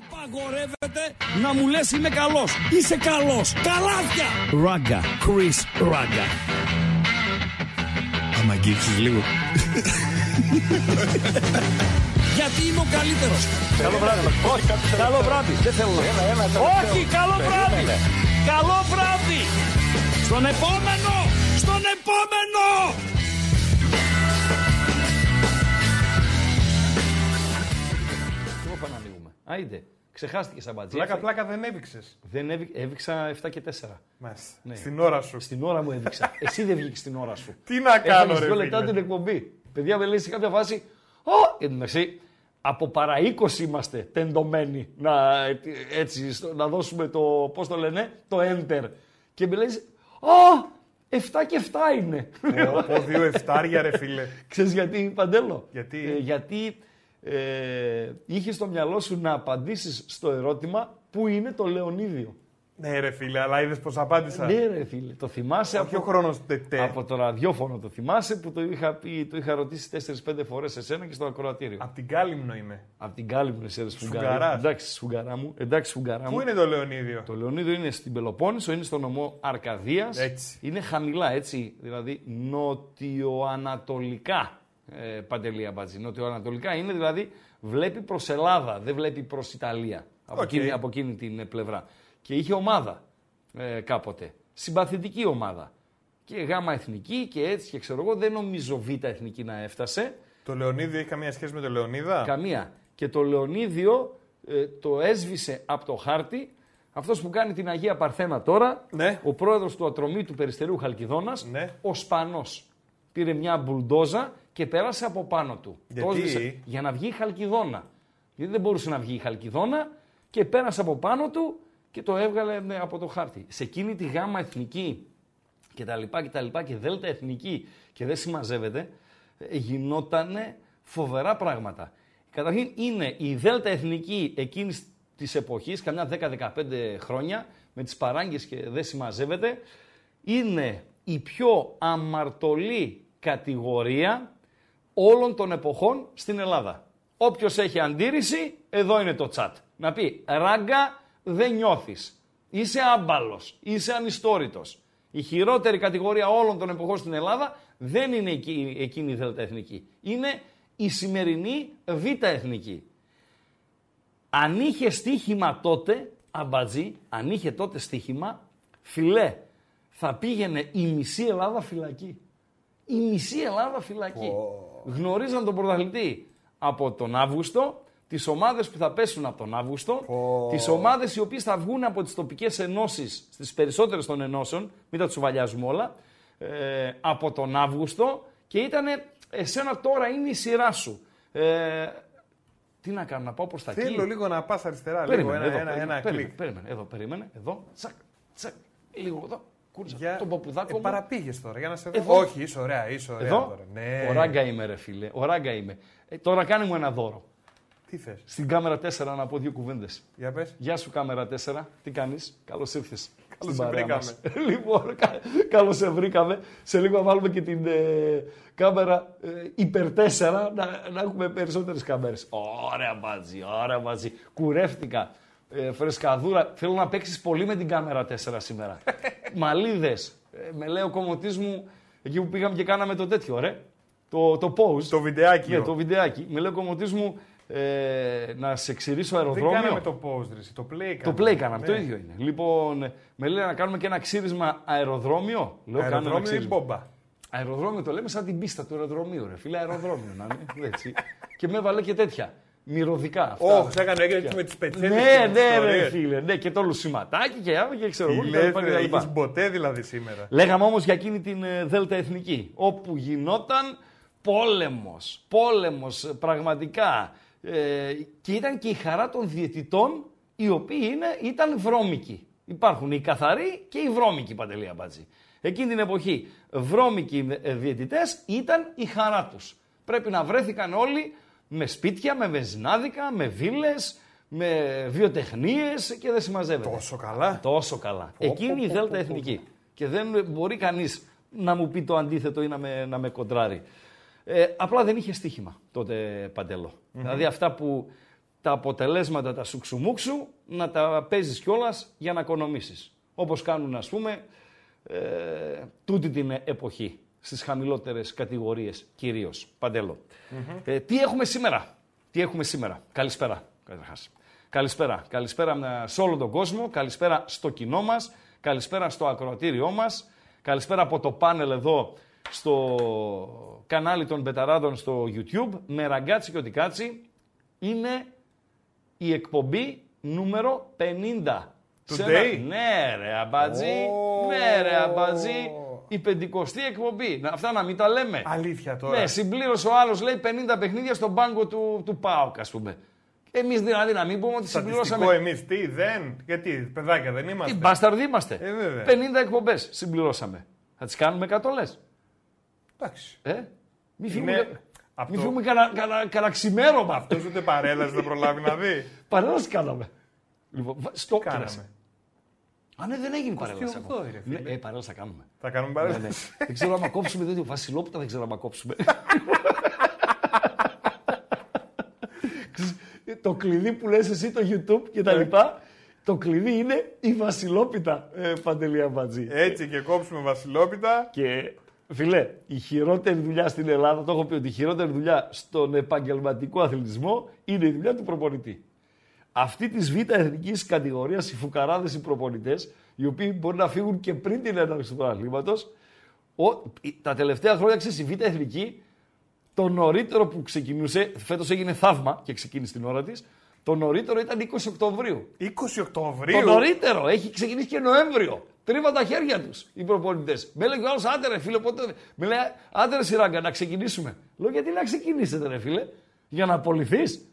Απαγορεύεται να μου λες είμαι καλός. Είσαι καλός. Καλάθια. Ράγκα. Chris Ράγκα. Άμα αγγίξεις λίγο. Γιατί είμαι ο καλύτερος. Καλό βράδυ. Όχι, καλό βράδυ. Δεν θέλω να Όχι, καλό βράδυ. Καλό βράδυ. Στον επόμενο. Στον επόμενο. Άιντε. Ξεχάστηκες σαν μπατζή. Πλάκα, πλάκα δεν έβηξες. Δεν έβη- έβηξα 7 και 4. Μάλιστα. Ναι. Στην ώρα σου. Στην ώρα μου έδειξα. Εσύ δεν βγήκες στην ώρα σου. Τι να κάνω, Έχανες ρε. δύο λεπτά φίλε. την εκπομπή. Παιδιά, με λέει σε κάποια φάση. Ω! Εν τω μεταξύ, από παρά 20 είμαστε τεντωμένοι να, έτσι, στο- να δώσουμε το, πώς το λένε, το enter. Και με λέει, Ω! 7 και 7 είναι. Από δύο εφτάρια, ρε φίλε. Ξέρεις γιατί, Παντέλο; Γιατί; Ε, γιατί ε, είχες στο μυαλό σου να απαντήσεις στο ερώτημα πού είναι το Λεωνίδιο; Ναι, ρε φίλε, αλλά είδες πώ απάντησα. Ναι ρε φίλε, το θυμάσαι Όχι ο χρόνος τετέ. από το ραδιόφωνο το θυμάσαι που το είχα, πει, το είχα ρωτήσει 4-5 φορές σε σένα και στο ακροατήριο; Απ' την Κάλυμνο είμαι. Από την κάλη μου, εσύ, ρε σφουγγαρά. Σφουγγαράς. Εντάξει, σφουγγαρά μου. Εντάξει, σφουγγαρά Πού μου. είναι το Λεωνίδιο; Το Λεωνίδιο είναι στην Πελοπόννησο, είναι στο νομό Αρκαδίας. Έτσι. Είναι χαμηλά, έτσι. Δηλαδή νοτιοανατολικά. Ε, Παντελή Αμπατζή. Νοτιοανατολικά είναι δηλαδή βλέπει προς Ελλάδα, δεν βλέπει προς Ιταλία. Από, Οκ. εκείνη, από εκείνη την ε, πλευρά. Και είχε ομάδα ε, κάποτε. Συμπαθητική ομάδα. Και γ' εθνική και έτσι και ξέρω εγώ. Δεν νομίζω β' εθνική να έφτασε. Το Λεωνίδιο έχει καμία σχέση με το Λεωνίδα; Καμία. Και το Λεωνίδιο ε, το έσβησε από το χάρτη. Αυτός που κάνει την Αγία Παρθένα τώρα, Ναι. ο πρόεδρος του Ατρομήτου του Περιστερίου Χαλκηδόνα, Ναι. ο Σπανός. Πήρε μια μπουλντόζα και πέρασε από πάνω του. Γιατί; Το έσβησε για να βγει η Χαλκιδόνα. Γιατί δεν μπορούσε να βγει η Χαλκιδόνα και πέρασε από πάνω του και το έβγαλε ναι, από το χάρτη. Σε εκείνη τη γάμα εθνική και τα λοιπά και τα λοιπά και δέλτα εθνική και δεν συμμαζεύεται, ε, γινότανε φοβερά πράγματα. Καταρχήν είναι η δέλτα εθνική εκείνης της εποχής, καμιά 10-15 χρόνια, με τις παράγκες και δεν συμμαζεύεται, είναι η πιο αμαρτωλή κατηγορία όλων των εποχών στην Ελλάδα. Όποιος έχει αντίρρηση, εδώ είναι το chat. Να πει, ράγκα δεν νιώθεις. Είσαι άμπαλος, είσαι ανιστόρητος. Η χειρότερη κατηγορία όλων των εποχών στην Ελλάδα δεν είναι εκεί- εκείνη η δέλτα εθνική. Είναι η σημερινή β' εθνική. Αν είχε στοίχημα τότε, αμπατζή, αν είχε τότε στοίχημα, φιλέ, θα πήγαινε η μισή Ελλάδα φυλακή. Η μισή Ελλάδα φυλακή. Γνωρίζαν τον πρωταθλητή από τον Αύγουστο, τις ομάδες που θα πέσουν από τον Αύγουστο, τις ομάδες οι οποίες θα βγουν από τις τοπικές ενώσεις, στις περισσότερες των ενώσεων, μην τα τσουβαλιάζουμε όλα, ε, από τον Αύγουστο και ήταν εσένα τώρα είναι η σειρά σου. Ε, τι να κάνω, να πάω προς τα εκεί; Θέλω λίγο να πας αριστερά, λίγο Περίμενε, ένα, εδώ, ένα, περίμενε, ένα περίμενε, κλικ. περίμενε, εδώ, περίμενε, εδώ, τσακ, τσακ, λίγο εδώ, κούρτσα, Για... τον παπουδάκο μου. παραπήγες τώρα για να σε δω. Εδώ. Όχι, είσαι ωραία, είσαι ωραία Εδώ, τώρα. Ναι. ο ράγκα είμαι ρε φίλε, ο ράγκα είμαι. Ε, τώρα κάνε μου ένα δώρο. Τι θες, Στην κάμερα 4 να πω δύο κουβέντες. για πες. Γεια σου κάμερα 4, τι κάνεις, καλώς ήρθες. Καλώς στην σε παρέα βρήκαμε. μας. λοιπόν, κα, καλώς σε βρήκαμε. Σε λίγο θα βάλουμε και την ε, κάμερα ε, υπερ 4, να, να έχουμε περισσότερες κάμερες. Ωραία μπάτζι, ωραία μπάτζι. Κουρεύτηκα. Ε, φρεσκαδούρα. Θέλω να παίξεις πολύ με την κάμερα 4 σήμερα. Μαλίδες. Ε, με λέει ο κομμωτής μου, εκεί που πήγαμε και κάναμε το τέτοιο, ρε. Το, το pause. Το βιντεάκι. Ναι, το βιντεάκι. Με λέει ο κομμωτής μου, ε, να σε ξηρίσω Δεν αεροδρόμιο. κάναμε το pause, ρε, το play Το κάναμε. play κάναμε, το Ναι. ίδιο είναι. Λοιπόν, με λέει να κάνουμε και ένα ξύρισμα αεροδρόμιο. Λέω, κάνω ένα Αεροδρόμιο ή ξύρισμα. μπόμπα; Αεροδρόμιο το λέμε σαν την πίστα του αεροδρομίου, ρε φίλε, αεροδρόμιο να είναι. Έτσι. και με έβαλε και τέτοια. Μυρωδικά. Αυτά. Όχι, σε έκανε έγινε έτσι με τις πετσέτε. ναι, ναι, ρε φίλε. Ναι, και το λουσιματάκι και άλλο και ξέρω εγώ. Τι και τα λοιπά λες, και τα ρε, λοιπά. είχες μποτέ δηλαδή σήμερα. Λέγαμε όμως για εκείνη την ε, Δέλτα Εθνική, όπου γινόταν πόλεμος, πόλεμος ε, πραγματικά. Ε, και ήταν και η χαρά των διαιτητών, οι οποίοι είναι, ήταν βρώμικοι. Υπάρχουν οι καθαροί και οι βρώμικοι, Παντελή Αμπάτζη. Εκείνη την εποχή, βρώμικοι ε, διαιτητές ήταν η χαρά τους. Πρέπει να βρέθηκαν όλοι με σπίτια, με βενζινάδικα, με βίλες, με βιοτεχνίες και δεν συμμαζεύεται. Τόσο καλά. Τόσο καλά. Εκείνη η Δέλτα Εθνική. Και δεν μπορεί κανείς να μου πει το αντίθετο ή να με, να με κοντράρει. Ε, απλά δεν είχε στοίχημα τότε Παντελό. Δηλαδή αυτά που τα αποτελέσματα τα σουξουμούξου να τα παίζεις κιόλας για να οικονομήσεις. Όπως κάνουν ας πούμε ε, τούτη την εποχή στις χαμηλότερες κατηγορίες κυρίως. Ε, τι έχουμε σήμερα; Τι έχουμε σήμερα; Καλησπέρα καταρχάς. Καλησπέρα. Καλησπέρα σε όλο τον κόσμο. Καλησπέρα στο κοινό μας. Καλησπέρα στο ακροατήριό μας. Καλησπέρα από το πάνελ εδώ στο κανάλι των Μπεταράδων στο YouTube. Με ραγκάτσι και οτικάτσι. Είναι η εκπομπή νούμερο 50. Σε ένα- Today? Ναι ρε αμπατζή. Ω. Ναι ρε αμπατζή. Η πεντηκοστή εκπομπή. Να- Αυτά να μην τα λέμε. Αλήθεια τώρα. Ναι, συμπλήρωσε ο άλλος, λέει 50 παιχνίδια στον πάγκο του, του ΠΑΟΚ, ας πούμε. Εμείς δηλαδή να μην πούμε ότι Στατιστικό συμπληρώσαμε. εμείς τι, δεν; Γιατί, παιδάκια δεν Τι είμαστε. μπάσταρδοι είμαστε. Ε, βέβαια. 50 εκπομπές συμπληρώσαμε. Θα τις κάνουμε 100 λες; Εντάξει. Ε; Μην Είναι φύγουμε, αυτό- μην φύγουμε κανένα κανα, κανα ξημέρωμα. Αυτός ούτε παρέλαση δεν προλάβει να δει. Παρέλαση κάναμε. Λοιπόν, βα- στο κοίταξε. Κάναμε. Α, ναι, δεν έγινε παρέλαση. 28 ακόμα. ρε φίλε. Ναι, ε, παρέλαση θα κάνουμε. Θα κάνουμε Ναι, ναι. παρέλαση. δεν ξέρω άμα κόψουμε, δεν Βασιλόπιτα δεν ξέρω άμα κόψουμε. Ξέρεις, το κλειδί που λες εσύ το YouTube και τα Ναι. λοιπά, το κλειδί είναι η Βασιλόπιτα, ε, Παντελή Αμπατζή. Έτσι και κόψουμε βασιλόπιτα. Και φίλε, η χειρότερη δουλειά στην Ελλάδα, το έχω πει ότι η χειρότερη δουλειά στον επαγγελματικό αθλητισμό είναι η δουλειά του προπονητή. Αυτή τη β' εθνικής κατηγορίας, οι φουκαράδες οι προπονητές, οι οποίοι μπορεί να φύγουν και πριν την έναρξη του πρωταθλήματο, τα τελευταία χρόνια ξέρεις, η β' εθνική, το νωρίτερο που ξεκινούσε, φέτος έγινε θαύμα και ξεκίνησε την ώρα της, το νωρίτερο ήταν 20 Οκτωβρίου. 20 Το Οκτωβρίου; νωρίτερο. Έχει ξεκινήσει και Νοέμβριο. Τρίβα τα χέρια τους οι προπονητές. Με έλεγε ο άλλος, άντε ρε φίλε, πότε. Με λέει, άντε ρε σειράγκα, να ξεκινήσουμε. Λέω, γιατί να ξεκινήσετε, ρε φίλε, για να απολυθείς;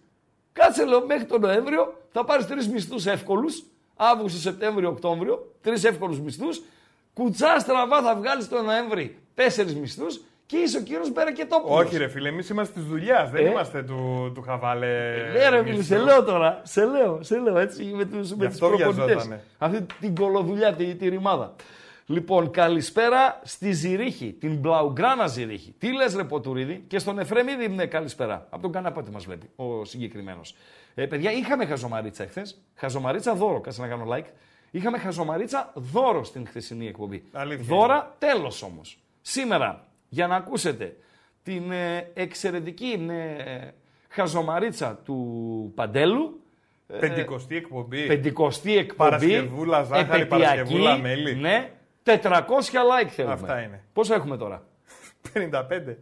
Κάτσε, λέω, μέχρι τον Νοέμβριο θα πάρεις τρεις μισθούς εύκολους. Αύγουστο, Σεπτέμβριο, Οκτώβριο. Τρεις εύκολους μισθούς. Κουτσά στραβά θα βγάλεις τον Νοέμβρη τέσσερις μισθούς και είσαι ο κύριος Μπερακετόπουλο. Όχι, ρε φίλε, εμείς είμαστε της δουλειάς. Δεν Ε; είμαστε του, του χαβάλε. Ναι, ρε φίλε, μισθού. σε λέω τώρα. Σε λέω, σε λέω έτσι με τους με τις αυτό προπονητές. βιαζότανε. Αυτή την κολοδουλειά, τη, τη ρημάδα. Λοιπόν, καλησπέρα στη Ζηρίχη, την Μπλαουγκράνα Ζηρίχη. Τι λες, ρε Ποτουρίδη, και στον Εφρεμίδη, ναι, καλησπέρα. Από τον καναπάτι μας βλέπει ο συγκεκριμένος. Ε, παιδιά, είχαμε χαζομαρίτσα εχθές. Χαζομαρίτσα δώρο, κάτσε να κάνω like. Είχαμε χαζομαρίτσα δώρο στην χθεσινή εκπομπή. Αλήθεια Δώρα, τέλος όμως. Σήμερα, για να ακούσετε την ε, εξαιρετική ε, χαζομαρίτσα του Παντέλου, Πεντηκοστή εκπομπή. πεντηκοστή εκπομπή. Παρασκευούλα ζάχαρη, επαιτειακή, Παρασκευούλα μέλι. Ναι, 400 like θέλουμε. Αυτά είναι. Πόσο έχουμε τώρα; 55.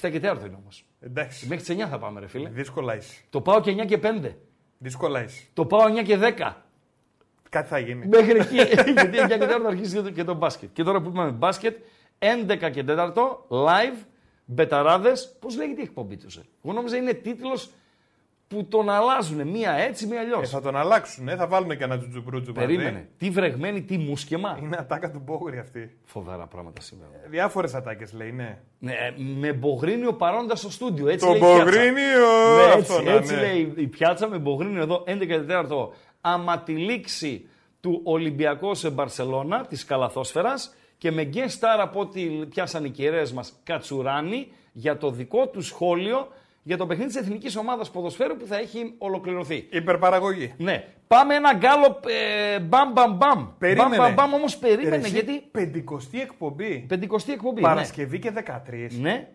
7 και 4 είναι όμως. Εντάξει. Μέχρι τις 9 θα πάμε, ρε φίλε. Δύσκολα είσαι. Το πάω και 9 και 5. Δύσκολα είσαι. Το πάω 9 και 10. Κάτι θα γίνει. Μέχρι εκεί. Γιατί 9 και 4 θα αρχίσει και το- και το μπάσκετ. Και τώρα που είπαμε μπάσκετ, 11 και 4 live, μπεταράδες. Πώς λέγεται η εκπομπή τους, ε; Εγώ νόμιζα είναι τίτλος που τον αλλάζουν. Μία έτσι, μία αλλιώς. Ε, θα τον αλλάξουν, ε, θα βάλουν και ένα τζουτζουμπρούτζου μαζί. Περίμενε. Τι βρεγμένη, τι μουσκεμά. Είναι ατάκα του Μπόγρη αυτή. Φοβερά πράγματα σήμερα. Διάφορες ατάκες λέει, ναι. Ναι, με Μπογρίνιο παρόντας στο στούντιο. Έτσι Το λέει η πιάτσα. Μπογρίνιο! Ναι, αυτό έτσι, να έτσι είναι. λέει η πιάτσα με Μπογρίνιο εδώ 11 και 4 άμα τη λήξη του Ολυμπιακού σε Μπαρσελώνα της Καλαθόσφαιρας και με guest star από ό,τι πιάσαν οι κυρίες μας Κατσουράνη για το δικό του σχόλιο για το παιχνίδι της Εθνικής Ομάδας Ποδοσφαίρου που θα έχει ολοκληρωθεί. Υπερπαραγωγή. Ναι, πάμε ένα γκάλο ε, μπαμ μπαμ μπαμ. Περίμενε. Μπαμ μπαμ μπαμ όμως περίμενε Ρε, εσύ, γιατί Πεντηκοστή εκπομπή. πεντηκοστή εκπομπή. Παρασκευή και 13. Ναι. ναι.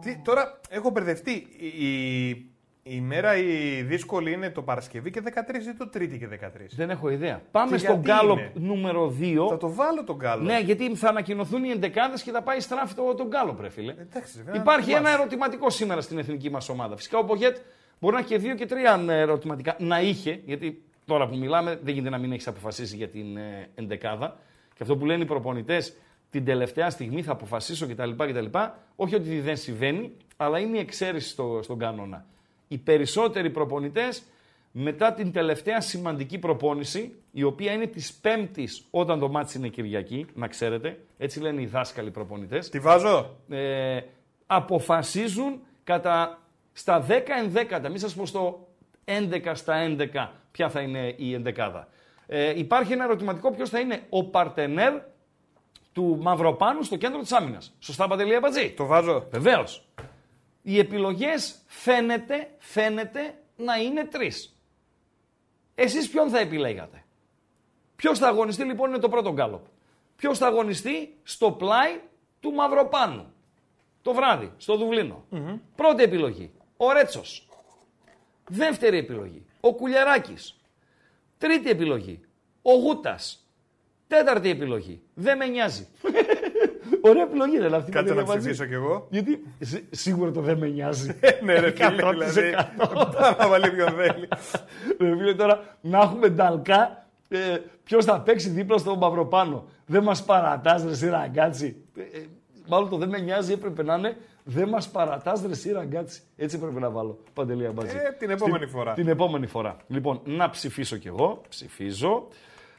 Τι, τώρα έχω μπερδευτεί. Η, η, η μέρα η δύσκολη είναι το Παρασκευή και 13 ή το Τρίτη και 13. Δεν έχω ιδέα. Πάμε Και στο γιατί γκάλο είναι; νούμερο 2. Θα το βάλω τον κάλο. Ναι, γιατί θα ανακοινωθούν οι εντεκάδες και θα πάει στράφη το, τον γκάλο, πρέ φίλε. Εντάξει, βέβαια, Υπάρχει να ένα θυμάσαι. ερωτηματικό σήμερα στην εθνική μας ομάδα. Φυσικά ο Πογέτ μπορεί να έχει και δύο και τρία ε, ερωτηματικά. Να είχε, γιατί τώρα που μιλάμε δεν γίνεται να μην έχεις αποφασίσει για την ε, εντεκάδα. Και αυτό που λένε οι προπονητές, την τελευταία στιγμή θα αποφασίσω κτλ. κτλ. Όχι ότι δεν συμβαίνει, αλλά είναι η εξαίρεση στο, στον κανόνα. Οι περισσότεροι προπονητές μετά την τελευταία σημαντική προπόνηση, η οποία είναι της Πέμπτης όταν το μάτι είναι Κυριακή, να ξέρετε, έτσι λένε οι δάσκαλοι προπονητές, Τη βάζω; ε, αποφασίζουν κατά στα 10 ενδέκατα, μην σας πω στο 11 στα 11 ποια θα είναι η ενδεκάδα. Ε, υπάρχει ένα ερωτηματικό ποιος θα είναι ο παρτενέρ του Μαυροπάνου στο κέντρο της άμυνας. Σωστά Παντελή Αμπατζή; Το βάζω. Βεβαίως. Οι επιλογές φαίνεται, φαίνεται να είναι τρεις. Εσείς ποιον θα επιλέγατε; Ποιος θα αγωνιστεί λοιπόν είναι το πρώτο γκάλωπ. Ποιος θα αγωνιστεί στο πλάι του Μαυροπάνου. Το βράδυ, στο δουβλινο Πρώτη επιλογή, ο Ρέτσος. Δεύτερη επιλογή, ο Κουλιαράκης. Τρίτη επιλογή, ο Γούτας. Τέταρτη επιλογή, δεν με νοιάζει. Ωραία επιλογή δεν αυτή. Κάτσε να ψηφίσω κι εγώ. Γιατί σίγουρα το δεν με νοιάζει. ναι, ρε φίλε, δηλαδή. Θα βάλει ποιον θέλει. Ρε φίλε, τώρα να έχουμε νταλκά, ε, ποιος θα παίξει δίπλα στον Μαυροπάνο. Δεν μας παρατάς, ρε Σιραγκάτσι. Ε, ε, μάλλον το δεν με νοιάζει έπρεπε να είναι δεν μας παρατάς, ρε Σιραγκάτσι. Έτσι έπρεπε να βάλω. Παντελία μπατζή. Ε, την επόμενη φορά. Την επόμενη φορά. Λοιπόν, να ψηφίσω κι εγώ. Ψηφίζω.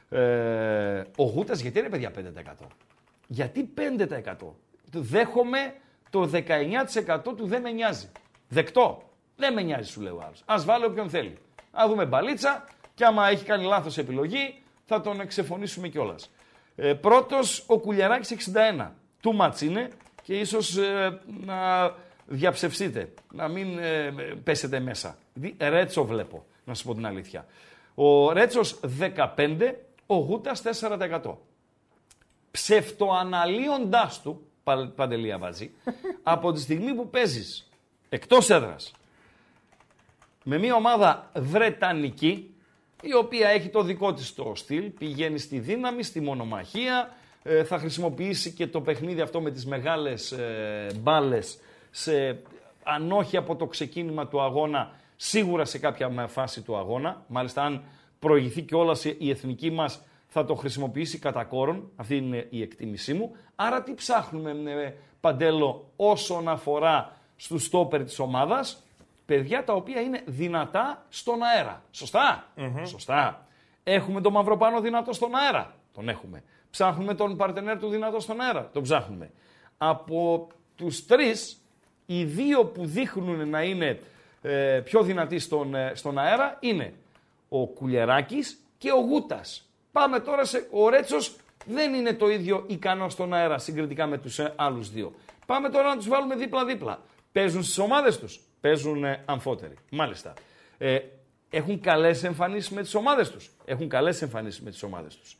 Ε, ο Γούτας γιατί είναι παιδιά 5%. Γιατί 5%. Δέχομαι το 19% του δεν με νοιάζει. Δεκτό. Δεν με νοιάζει, σου λέει ο άλλο. Α βάλω όποιον θέλει. Α δούμε μπαλίτσα και άμα έχει κάνει λάθος επιλογή θα τον εξεφωνήσουμε κιόλας. Ε, Πρώτος ο Κουλιαράκης 61. Του μάτς είναι και ίσως ε, να διαψευστείτε. Να μην ε, πέσετε μέσα. Ρέτσο βλέπω, να σας πω την αλήθεια. Ο Ρέτσος 15, ο Γούτας 4% ψευτοαναλύοντάς του, Παντελία Βάζη, από τη στιγμή που παίζεις εκτός έδρας με μια ομάδα βρετανική, η οποία έχει το δικό της το στυλ, πηγαίνει στη δύναμη, στη μονομαχία, ε, θα χρησιμοποιήσει και το παιχνίδι αυτό με τις μεγάλες ε, μπάλες σε, αν όχι από το ξεκίνημα του αγώνα, σίγουρα σε κάποια φάση του αγώνα. Μάλιστα, αν προηγηθεί και όλα η εθνική μας θα το χρησιμοποιήσει κατά κόρον, αυτή είναι η εκτίμησή μου. Άρα τι ψάχνουμε με Παντέλο όσον αφορά στους στόπερ της ομάδας, παιδιά τα οποία είναι δυνατά στον αέρα. Σωστά; Έχουμε τον Μαυροπάνο δυνατό στον αέρα. Τον έχουμε. Ψάχνουμε τον παρτενέρ του δυνατό στον αέρα. Τον ψάχνουμε. Από τους τρεις, οι δύο που δείχνουν να είναι ε, πιο δυνατοί στον, ε, στον αέρα είναι ο Κουλιεράκης και ο Γούτας. Πάμε τώρα σε. Ο Ρέτσος δεν είναι το ίδιο ικανό στον αέρα συγκριτικά με τους ε, άλλους δύο. Πάμε τώρα να τους βάλουμε δίπλα-δίπλα. Παίζουν στις ομάδες τους. Παίζουν ε, αμφότεροι. Μάλιστα. Ε, έχουν καλές εμφανίσεις με τις ομάδες τους. Έχουν καλές εμφανίσεις με τις ομάδες τους.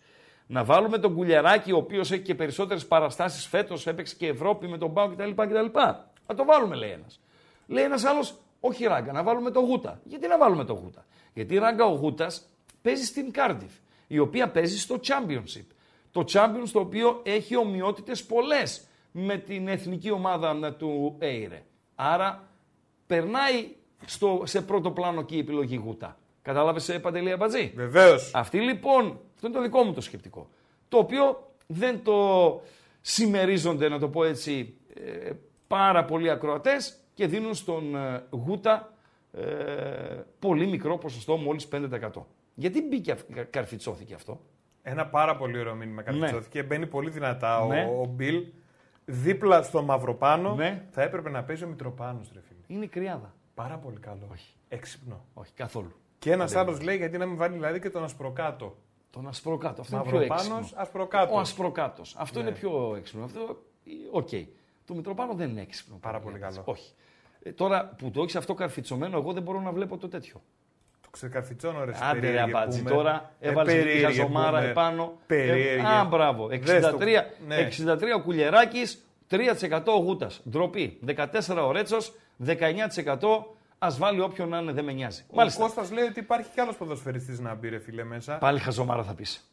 Να βάλουμε τον Κουλιαράκη, ο οποίος έχει και περισσότερες παραστάσεις φέτος, έπαιξε και Ευρώπη με τον ΠΑΟΚ κτλ. κτλ. Να το βάλουμε, λέει ένας. Λέει ένας άλλος, όχι Ράγκα, να βάλουμε τον Γούτα. Γιατί να βάλουμε τον Γούτα; Γιατί Ράγκα ο Γούτας παίζει στην Κάρντιφ η οποία παίζει στο Championship. Το Championship το οποίο έχει ομοιότητες πολλές με την εθνική ομάδα του Έιρε. Άρα περνάει στο, σε πρώτο πλάνο και η επιλογή Γούτα. Κατάλαβε, ε, Παντελή Αμπατζή; Βεβαίως. Αυτή λοιπόν, αυτό είναι το δικό μου το σκεπτικό. Το οποίο δεν το συμμερίζονται, να το πω έτσι, ε, πάρα πολλοί ακροατές και δίνουν στον ε, Γούτα πολύ μικρό ποσοστό, μόλις 5%. Γιατί μπήκε, καρφιτσώθηκε αυτό; Ένα πάρα πολύ ωραίο μήνυμα ναι. καρφιτσώθηκε. Ναι. Μπαίνει πολύ δυνατά ναι. ο, ο Μπιλ. Δίπλα στο Μαυροπάνο ναι. θα έπρεπε να παίζει ο Μητροπάνος, ρε φίλε. Είναι κρυάδα. Πάρα πολύ καλό. Όχι. Έξυπνο. Όχι, καθόλου. Και ένας άλλος λέει γιατί να μην βάλει δηλαδή και τον Ασπροκάτο. Τον Ασπροκάτο. Αυτό είναι πιο έξυπνο. Ασπροκάτος. Ο Ασπροκάτος. Αυτό είναι ναι. πιο έξυπνο. Αυτό, OK. Okay. Το Μητροπάνο δεν είναι έξυπνο. Πάρα πολύ καλό. Όχι. Ε, τώρα που το έχεις αυτό καρφιτσωμένο, εγώ δεν μπορώ να βλέπω το τέτοιο ξεκαρφιτσώνω ρε Άντε ρε απάτσι, τώρα ε, έβαλες ε, τη χαζομάρα επάνω. Περίεργη. Ε, α, μπράβο. 63, ναι. 63 ο Κουλιεράκης, 3% ο Γούτας. Ντροπή. 14 ο Ρέτσος, 19% Α βάλει όποιον να είναι, δεν με νοιάζει. Ο Μάλιστα. Κώστας λέει ότι υπάρχει κι άλλος ποδοσφαιριστής να μπει, ρε φίλε μέσα. Πάλι χαζομάρα θα πεις.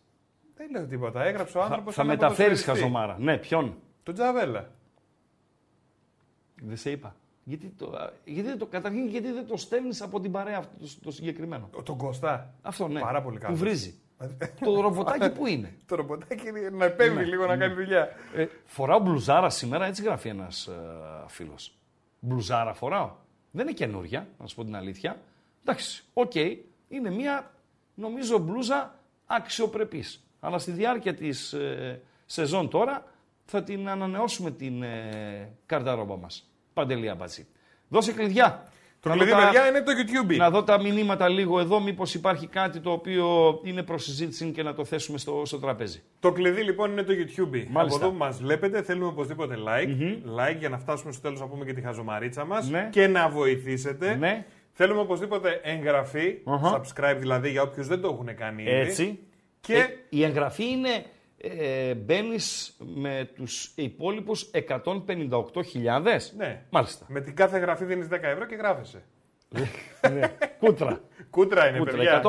Δεν λέω τίποτα. Έγραψε ο άνθρωπος. Θα, θα μεταφέρεις χαζομάρα. Ναι, ποιον; Τον Τζαβέλα. Δεν σε είπα. Γιατί το, γιατί το, καταρχήν γιατί δεν το στέλνεις από την παρέα αυτό το, το συγκεκριμένο; Τον Κώστα. Αυτό ναι. Πάρα πολύ καλός. Που βρίζει. το ρομποτάκι που είναι; το ρομποτάκι να επέμβει ναι, λίγο να κάνει δουλειά. Ε, φοράω μπλουζάρα σήμερα, έτσι γράφει ένας ε, φίλος. Μπλουζάρα φοράω. Δεν είναι καινούρια, να σου πω την αλήθεια. Εντάξει, OK. Okay, είναι μια νομίζω μπλούζα αξιοπρεπής. Αλλά στη διάρκεια της ε, σεζόν τώρα θα την ανανεώσουμε την ε, καρταρόμπα μας. Παντελή Αμπατζή. Δώσε κλειδιά. Το κλειδί, τα... παιδιά, είναι το YouTube. Να δω τα μηνύματα λίγο εδώ, μήπως υπάρχει κάτι το οποίο είναι προ συζήτηση και να το θέσουμε στο, στο τραπέζι. Το κλειδί λοιπόν είναι το YouTube. Μάλιστα. Από εδώ που μας βλέπετε, θέλουμε οπωσδήποτε like. Mm-hmm. Like για να φτάσουμε στο τέλος να πούμε και τη χαζομαρίτσα μας ναι. και να βοηθήσετε. Ναι. Θέλουμε οπωσδήποτε εγγραφή, uh-huh. subscribe δηλαδή για όποιους δεν το έχουν κάνει ήδη. Έτσι. Και... Ε, η εγγραφή είναι ε, μπαίνεις με τους υπόλοιπους 158.000. Ναι. Μάλιστα. Με την κάθε γραφή δίνεις 10 ευρώ και γράφεσαι. ναι. Κούτρα. Κούτρα είναι, Κούτρα. παιδιά.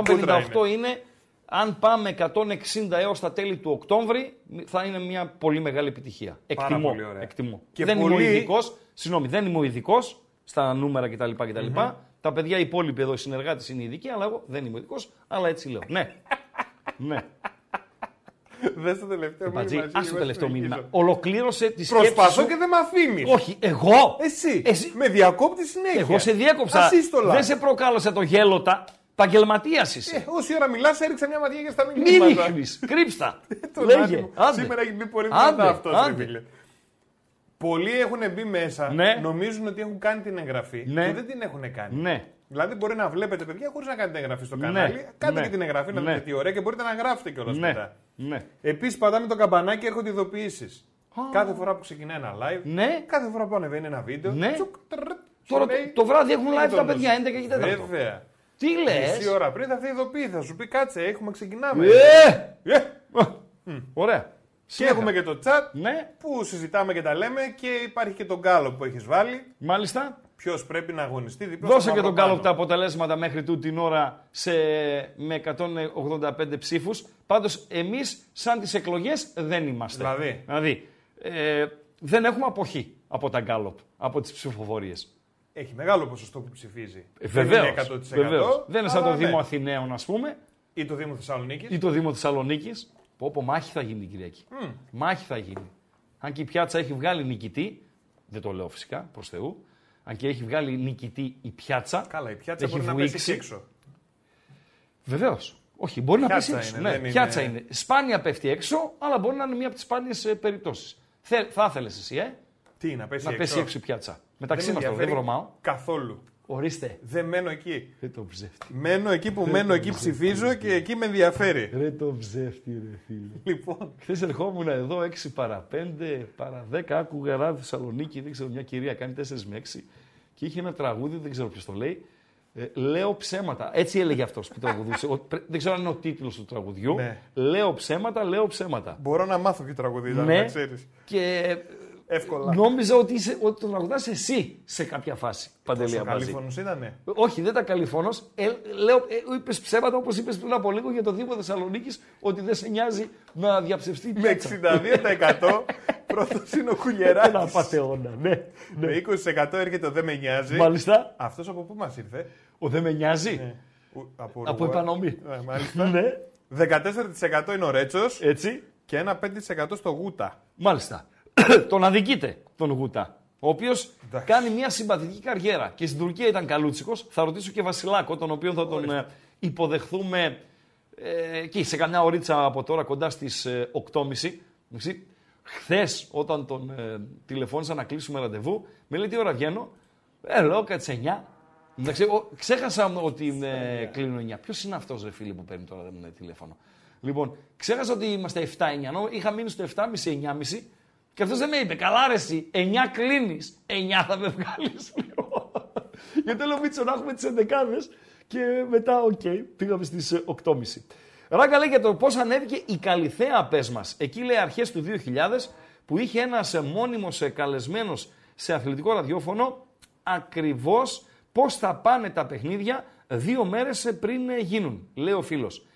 158 είναι. Αν πάμε 160 έως τα τέλη του Οκτώβρη, θα είναι μια πολύ μεγάλη επιτυχία. Εκτιμώ. Πολύ ωραία. Εκτιμώ. Και δεν πολύ... είμαι ο ειδικός. Συγγνώμη, δεν είμαι ο ειδικός στα νούμερα κτλ. κτλ. Mm-hmm. Τα παιδιά οι υπόλοιποι εδώ, οι συνεργάτες είναι ειδικοί, αλλά εγώ δεν είμαι ειδικός, αλλά έτσι λέω. Ναι. ναι. Δες το τελευταίο μήνυμα. Α το τελευταίο μήνυμα. Ολοκλήρωσε τη σκέψη. Προσπαθώ και δεν με αφήνεις. Όχι, εγώ. Εσύ. Εσύ. Με διακόπτη συνέχεια. Εγώ σε διέκοψα. Ασύστολα. Δεν σε προκάλεσε το γέλοτα. Επαγγελματίας είσαι. Ε, όση ώρα μιλάς, έριξα μια ματιά για στα μηνύματα. Μην ρίχνεις. Κρύψτα. Λέγε. Σήμερα έχει μπει πολύ δυνατά αυτός, φίλε. Πολλοί έχουν μπει μέσα, ναι. νομίζουν ότι έχουν κάνει την εγγραφή ναι. και δεν την έχουν κάνει. Ναι. Δηλαδή μπορεί να βλέπετε παιδιά χωρίς να κάνετε εγγραφή στο ναι. κανάλι. Ναι. Κάντε και την εγγραφή να δείτε τι ωραία και μπορείτε να γράφετε κιόλας ναι. μετά. Ναι. Επίσης πατάμε το καμπανάκι και έρχονται ειδοποιήσεις. Κάθε φορά που ξεκινάει ένα live, ναι. κάθε φορά που ανεβαίνει ένα βίντεο. Ναι. Τσουκ, τρρ, Τώρα το, το, βράδυ έχουν live τα παιδιά 11 και 4. Βέβαια. Τι λες; Μισή ώρα πριν θα ειδοποιήσει, θα σου πει κάτσε, έχουμε ξεκινάμε. Ε! Ε! Ωραία. Και έχουμε και το chat ναι. που συζητάμε και τα λέμε και υπάρχει και τον κάλο που έχεις βάλει. Μάλιστα. Ποιος πρέπει να αγωνιστεί δίπλα Δώσε και τον κάλο τα αποτελέσματα μέχρι τούτη την ώρα σε, με 185 ψήφους. Πάντως εμείς, σαν τις εκλογές, δεν είμαστε. Δηλαδή, δηλαδή ε, δεν έχουμε αποχή από τα γκάλοπ, από τις ψηφοφορίες. Έχει μεγάλο ποσοστό που ψηφίζει. Ε, Βεβαίως. Δεν είναι σαν το Δήμο ναι. Αθηναίων, ας πούμε. Ή το Δήμο Θεσσαλονίκης. Ή το Δήμο Θεσσαλονίκης. Πω, πω, μάχη θα γίνει την Κυριακή. Mm. Μάχη θα γίνει. Αν και η πιάτσα έχει βγάλει νικητή, δεν το λέω φυσικά προς Θεού, αν και έχει βγάλει νικητή η πιάτσα. Καλά, η πιάτσα έχει μπορεί βουήξει. να πέσει έξω. Βεβαίως. Όχι, μπορεί να πέσει έξω. ναι, πιάτσα είναι. Σπάνια πέφτει έξω, αλλά μπορεί να είναι μία από τις σπάνιες περιπτώσεις. Θα ήθελες εσύ, ε. Τι, να πέσει, να έξω; πέσει έξω η πιάτσα. Μεταξύ μας το δεν βρωμάω. Καθόλου. Ορίστε. Δεν μένω εκεί. Ρε το ψεύτη. Μένω εκεί που μένω, εκεί ψηφίζω και εκεί με ενδιαφέρει. Ρε το ψεύτη, ρε φίλε. Λοιπόν. Χθες ερχόμουν εδώ 6 παρα 5, παρα 10, άκουγα ράδι Θεσσαλονίκη, δεν ξέρω, μια κυρία κάνει 4 με 6 και είχε ένα τραγούδι, δεν ξέρω ποιος το λέει. Ε, λέω ψέματα. Έτσι έλεγε αυτός που τραγουδούσε. δεν ξέρω αν είναι ο τίτλος του τραγουδιού. Ναι. Λέω ψέματα, λέω ψέματα. Μπορώ να μάθω ποιο τραγουδί ήταν, ναι. ξέρεις. Και Εύκολα. Νόμιζα ότι, είσαι, ότι τον τραγουδά εσύ σε κάποια φάση. Παντελή Καλήφωνο ήτανε; Όχι, δεν ήταν καλήφωνο. Ε, λέω, ε, είπες ψέματα όπως είπες πριν από λίγο για το Δήμο Θεσσαλονίκης ότι δεν σε νοιάζει να διαψευστεί. Με 62% πρώτος είναι ο Κουλιεράκη. Ένα πατεώνα, ναι, ναι. Με 20% έρχεται ο Δεν με νοιάζει. Μάλιστα. Αυτός από πού μας ήρθε; Ο Δεν με νοιάζει. Ναι. Από, από επανομή. Ναι, μάλιστα. ναι. 14% είναι ο Ρέτσος. Έτσι. Και ένα 5% στο Γούτα. Μάλιστα. τον αδικείται τον Γούτα. Ο οποίος κάνει μια συμπαθητική καριέρα. Και στην Τουρκία ήταν καλούτσικος. Θα ρωτήσω και Βασιλάκο, τον οποίο θα τον ε, υποδεχθούμε ε, εκεί σε καμιά ωρίτσα από τώρα κοντά στις 8.30. Χθες, όταν τον ε, τηλεφώνησα να κλείσουμε ραντεβού, με λέει τι ώρα βγαίνω; Ε, λέω κάτι 9. Εντάξει, ξέχασα ότι ε, κλείνω 9. Ποιος είναι αυτός, ρε φίλε, που παίρνει τώρα δεν τηλέφωνο; Λοιπόν, ξέχασα ότι είμαστε 7-9. Είχα μείνει στο 7.30-9.30 και αυτός δεν με είπε, καλά ρε εσύ, 9 κλείνεις, 9 θα με βγάλεις. Γιατί λέω Μίτσο να έχουμε τις 11 και μετά, OK, okay, πήγαμε στις 8.30. Ράγκα λέει για το πώς ανέβηκε η Καλλιθέα πες μας. Εκεί λέει αρχές του 2000 που είχε ένας μόνιμος καλεσμένος σε αθλητικό ραδιόφωνο ακριβώς πώς θα πάνε τα παιχνίδια δύο μέρες πριν γίνουν, λέει ο φίλος.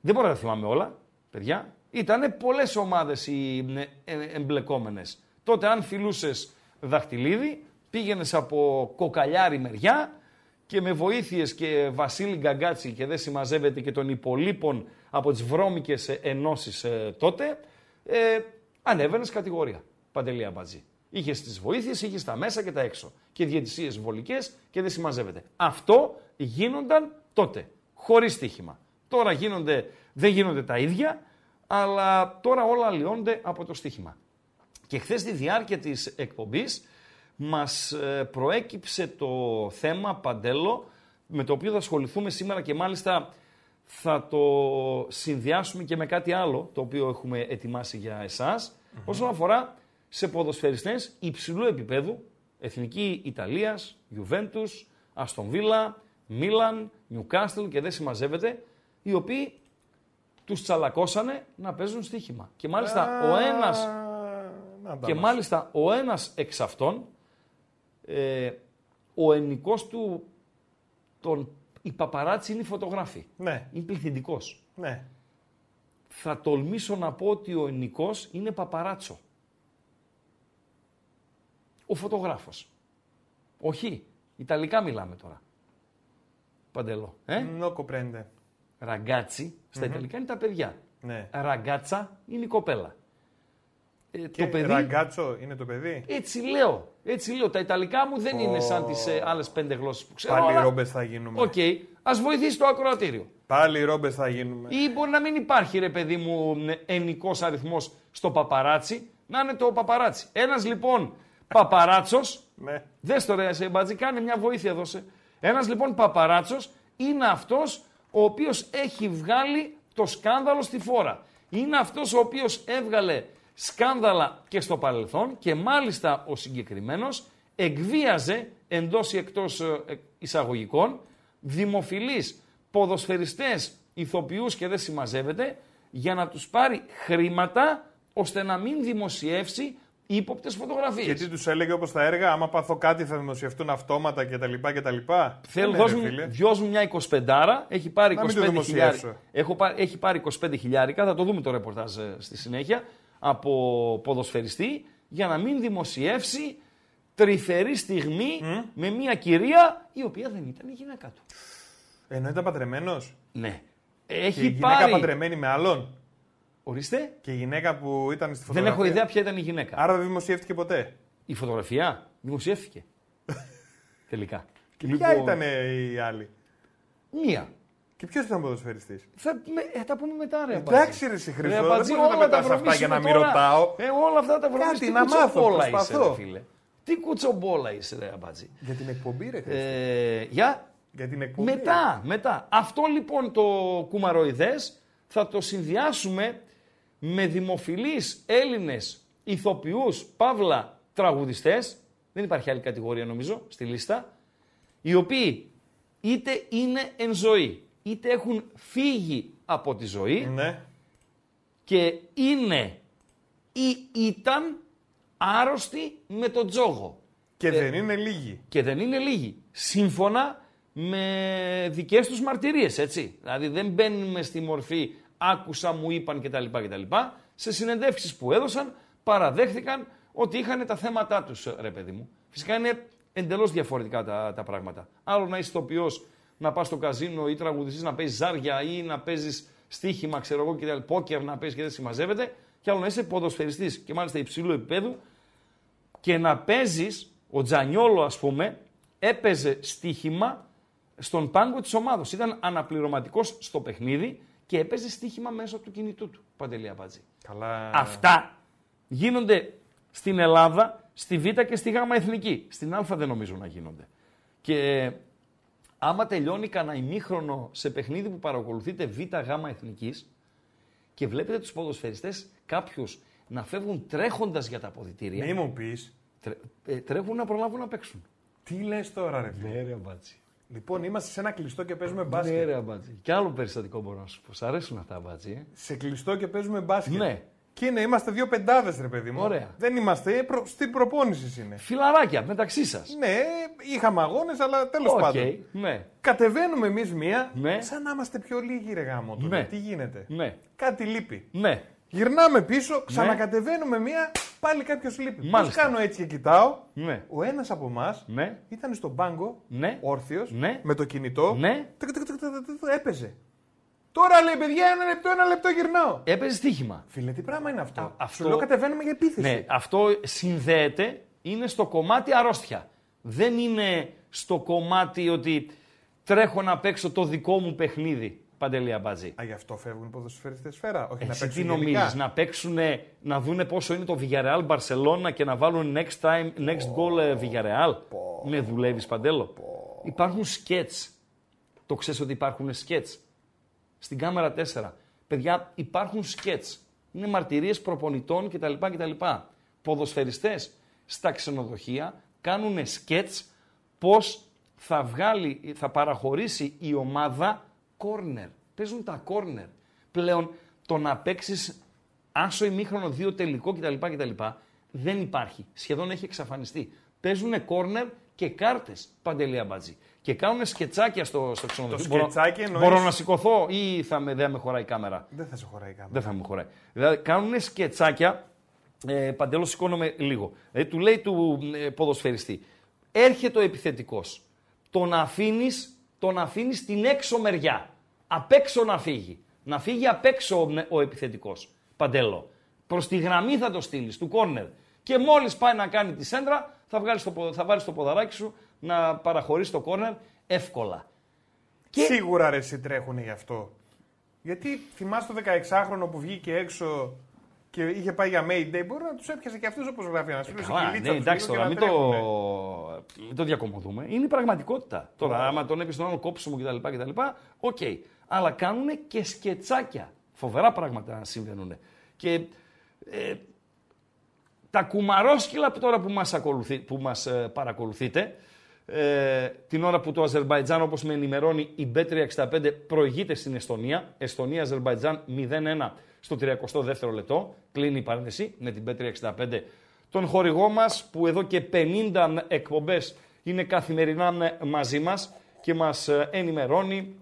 Δεν μπορώ να θυμάμαι όλα, παιδιά. Ήταν πολλές ομάδες οι ε, εμπλεκόμενες. Τότε αν φιλούσες δαχτυλίδι, πήγαινες από κοκαλιάρη μεριά και με βοήθειες και Βασίλη Γκαγκάτσι και δεν συμμαζεύεται και των υπολείπων από τις βρώμικες ενώσεις ε, τότε, ε, ανέβαινες κατηγορία. Παντελία Μπατζή. Είχες τις βοήθειες, είχες τα μέσα και τα έξω. Και διαιτησίες βολικές και δεν συμμαζεύεται. Αυτό γίνονταν τότε. Χωρίς στοίχημα. Τώρα γίνονται, δεν γίνονται τα ίδια αλλά τώρα όλα αλλοιώνται από το στοίχημα. Και χθες στη διάρκεια της εκπομπής μας ε, προέκυψε το θέμα Παντέλο, με το οποίο θα ασχοληθούμε σήμερα και μάλιστα θα το συνδυάσουμε και με κάτι άλλο, το οποίο έχουμε ετοιμάσει για εσάς, όσον αφορά σε ποδοσφαιριστές υψηλού επίπεδου, Εθνική Ιταλίας, Juventus, Αστον Βίλα, Μίλαν, Νιουκάστελ και δεν συμμαζεύεται, οι οποίοι τους τσαλακώσανε να παίζουν στοίχημα. Και μάλιστα ο ένας, και μάλιστα ο ένας εξ αυτών, ε, ο ενικός του, τον, η παπαράτσι είναι η φωτογράφη. Ναι. Είναι πληθυντικός. Ναι. Θα τολμήσω να πω ότι ο ενικός είναι παπαράτσο. Ο φωτογράφος. Όχι. Ιταλικά μιλάμε τώρα. Παντελώ. Ε; Non comprende. Ragazzi, στα Ιταλικά είναι τα παιδιά. Ναι. Ragazza είναι η κοπέλα. Ε, το παιδί... Ragazzo είναι το παιδί; Έτσι λέω. Έτσι λέω. Τα Ιταλικά μου δεν είναι σαν τις ε, άλλες πέντε γλώσσες που ξέρω. Πάλι αλλά... ρόμπες θα γίνουμε. OK. Okay. Α βοηθήσει το ακροατήριο. Πάλι ρόμπες θα γίνουμε. Ή μπορεί να μην υπάρχει ρε παιδί μου ενικός αριθμός στο παπαράτσι. Να είναι το παπαράτσι. Ένας λοιπόν παπαράτσο. ναι. Δες το ρε, σε μπατζή, κάνε μια βοήθεια δώσε. Ένας λοιπόν παπαράτσος είναι αυτός ο οποίος έχει βγάλει το σκάνδαλο στη φόρα. Είναι αυτός ο οποίος έβγαλε σκάνδαλα και στο παρελθόν και μάλιστα ο συγκεκριμένος εκβίαζε εντός ή εκτός ε, εισαγωγικών δημοφιλείς ποδοσφαιριστές, ηθοποιούς και δεν συμμαζεύεται για να τους πάρει χρήματα ώστε να μην δημοσιεύσει ύποπτες φωτογραφίες. Και τι τους έλεγε όπως τα έργα, άμα πάθω κάτι θα δημοσιευτούν αυτόματα κτλ. κτλ. Θέλω να δώσουν μια 25 έχει πάρει 25 χιλιάρικα. Έχει πάρει 25 χιλιάρικα, θα το δούμε το ρεπορτάζ ε, στη συνέχεια από ποδοσφαιριστή για να μην δημοσιεύσει τρυφερή στιγμή με μια κυρία η οποία δεν ήταν η γυναίκα του. Ενώ ήταν παντρεμένος. Ναι. Έχει και η γυναίκα πάρει... παντρεμένη με άλλον. Ορίστε. Και η γυναίκα που ήταν στη φωτογραφία. Δεν έχω ιδέα ποια ήταν η γυναίκα. Άρα δεν δημοσιεύτηκε ποτέ; Η φωτογραφία δημοσιεύτηκε. Τελικά. Και ποια λοιπόν- ήταν η άλλη; Μία. Και ποιος ήταν ποδοσφαιριστής; Θα με, ε, τα πούμε μετά, ρε. Εντάξει, ρε, Χρυσό. Δεν μπορεί να μετά αυτά για να μην ρωτάω. Ε, όλα αυτά τα βρω. Κάτι να μάθω. Είσαι, ρε, φίλε. Τι κουτσομπόλα είσαι, ρε, αμπατζή. Για την εκπομπή, ρε. Ε, για... για την εκπομπή. Μετά, μετά. Αυτό λοιπόν το κουμαροειδές θα το συνδυάσουμε με δημοφιλείς Έλληνες ηθοποιούς, παύλα, τραγουδιστές, δεν υπάρχει άλλη κατηγορία νομίζω στη λίστα, οι οποίοι είτε είναι εν ζωή, είτε έχουν φύγει από τη ζωή ναι. και είναι ή ήταν άρρωστοι με τον τζόγο. Και ε, δεν είναι λίγοι. Και δεν είναι λίγοι. Σύμφωνα με δικές τους μαρτυρίες, έτσι. Δηλαδή δεν μπαίνουμε στη μορφή άκουσα, μου είπαν κτλ. κτλ. Σε συνεντεύξεις που έδωσαν παραδέχθηκαν ότι είχαν τα θέματά τους, ρε παιδί μου. Φυσικά είναι εντελώς διαφορετικά τα, τα πράγματα. Άλλο να είσαι ηθοποιός να πας στο καζίνο ή τραγουδιστής να παίζεις ζάρια ή να παίζεις στοίχημα, ξέρω εγώ, και πόκερ να παίζεις και δεν συμμαζεύεται. Και άλλο να είσαι ποδοσφαιριστής και μάλιστα υψηλού επίπεδου και να παίζεις, ο Τζανιόλο ας πούμε, έπαιζε στοίχημα στον πάγκο της ομάδα. Ήταν αναπληρωματικός στο παιχνίδι και έπαιζε στοίχημα μέσω του κινητού του. Παντελή Αμπάτζη. Καλά. Αυτά γίνονται στην Ελλάδα, στη Β και στη Γ Εθνική. Στην Α δεν νομίζω να γίνονται. Και άμα τελειώνει κανένα ημίχρονο σε παιχνίδι που παρακολουθείτε Β, Γ εθνικής και βλέπετε τους ποδοσφαιριστές κάποιους να φεύγουν τρέχοντας για τα αποδυτήρια. Μη μου πεις. Τρε, ε, τρέχουν να προλάβουν να παίξουν. Τι λες τώρα ρε φίλε; Ναι ρε μπάτσι. Λοιπόν, είμαστε σε ένα κλειστό και παίζουμε μπάσκετ. Ναι, ρε, μπάτσι. Κι άλλο περιστατικό μπορώ να σου πω. Σ' αρέσουν αυτά, μπάτσι. Ε; Σε κλειστό και παίζουμε μπάσκετ. Ναι. Και είναι, είμαστε δύο πεντάδες, ρε παιδί μου. Ωραία. Δεν είμαστε, προ, στην προπόνηση είναι. Φιλαράκια μεταξύ σας. Ναι, είχαμε αγώνες, αλλά τέλος okay, πάντων. Ναι. Κατεβαίνουμε εμείς μία, ναι. σαν να είμαστε πιο λίγοι, ρε γαμώ. Ναι. Τι γίνεται. Ναι. Κάτι λείπει. Ναι. Γυρνάμε πίσω, ξανακατεβαίνουμε μία, πάλι κάποιο λείπει. Πώς κάνω έτσι και κοιτάω. Ναι. Ο ένας από εμάς ναι. ήταν στον πάγκο, ναι. όρθιος, ναι. με το κινητό. Ναι. Έπαιζε. Τώρα λέει παιδιά, ένα λεπτό, ένα λεπτό γυρνάω. Έπαιζε στοίχημα. Φίλε, τι πράγμα είναι αυτό; Α, αυτό... Σου λέω κατεβαίνουμε για επίθεση. Ναι, αυτό συνδέεται, είναι στο κομμάτι αρρώστια. Δεν είναι στο κομμάτι ότι τρέχω να παίξω το δικό μου παιχνίδι. Παντελή Αμπάτζη. Α, γι' αυτό φεύγουν οι ποδοσφαιριστέ σφαίρα. Όχι Εσύ να τι νομίζεις, να παίξουν, να δούνε πόσο είναι το Villarreal Barcelona και να βάλουν next time, next goal ε, Villarreal; Με δουλεύεις παντέλο; Υπάρχουν σκέτς. Το ξέρεις ότι υπάρχουν σκέτς. Στην κάμερα 4. Παιδιά, υπάρχουν σκέτς. Είναι μαρτυρίες προπονητών κτλ. κτλ. Ποδοσφαιριστές στα ξενοδοχεία κάνουν σκέτς πώς θα, βγάλει, θα παραχωρήσει η ομάδα κόρνερ. Παίζουν τα κόρνερ. Πλέον το να παίξεις άσο ημίχρονο, δύο τελικό κτλ, κτλ. δεν υπάρχει. Σχεδόν έχει εξαφανιστεί. Παίζουν κόρνερ και κάρτες παντελή αμπατζή. Και κάνουν σκετσάκια στο, στο ξενοδοχείο. Το σκετσάκι εννοείς... Μπορώ να σηκωθώ ή θα με, δεν με χωράει η κάμερα; Δεν θα σε χωράει η κάμερα. Δεν θα με χωράει. Δηλαδή κάνουν σκετσάκια. Ε, παντελώ σηκώνομαι λίγο. Δηλαδή του λέει του ε, ποδοσφαιριστή. Έρχεται ο επιθετικός. Τον αφήνει τον αφήνεις στην έξω μεριά. Απ' έξω να φύγει. Να φύγει απ' έξω ο επιθετικός. Παντέλο. Προς τη γραμμή θα το στείλεις, του κόρνερ. Και μόλις πάει να κάνει τη σέντρα, θα, το, θα βάλεις το ποδαράκι σου να παραχωρήσει το κόρνερ εύκολα. Και... Σίγουρα ρε, εσύ τρέχουν γι' αυτό. Γιατί θυμάσαι το 16χρονο που βγήκε έξω και είχε πάει για Mayday, μπορεί να τους έπιασε και αυτούς όπως γράφει ένας φίλος. Ναι, εντάξει τώρα, μην το, μην το διακομωδούμε. Είναι η πραγματικότητα. Τώρα, άμα τον έπεισε τον άλλο κόψιμο κτλ. κτλ OK. Okay. Αλλά κάνουν και σκετσάκια. Φοβερά πράγματα συμβαίνουν. Και ε, τα κουμαρόσκυλα τώρα που μας, ακολουθεί, που μας ε, παρακολουθείτε, ε, την ώρα που το Αζερβαϊτζάν, όπως με ενημερώνει, η B365 προηγείται στην Εστονία. Εστονία-Αζερβαϊτζάν 0-1 στο 32ο λεπτό. Κλείνει η παρένθεση με την B365. Τον χορηγό μας που εδώ και 50 εκπομπές είναι καθημερινά μαζί μας και μας ενημερώνει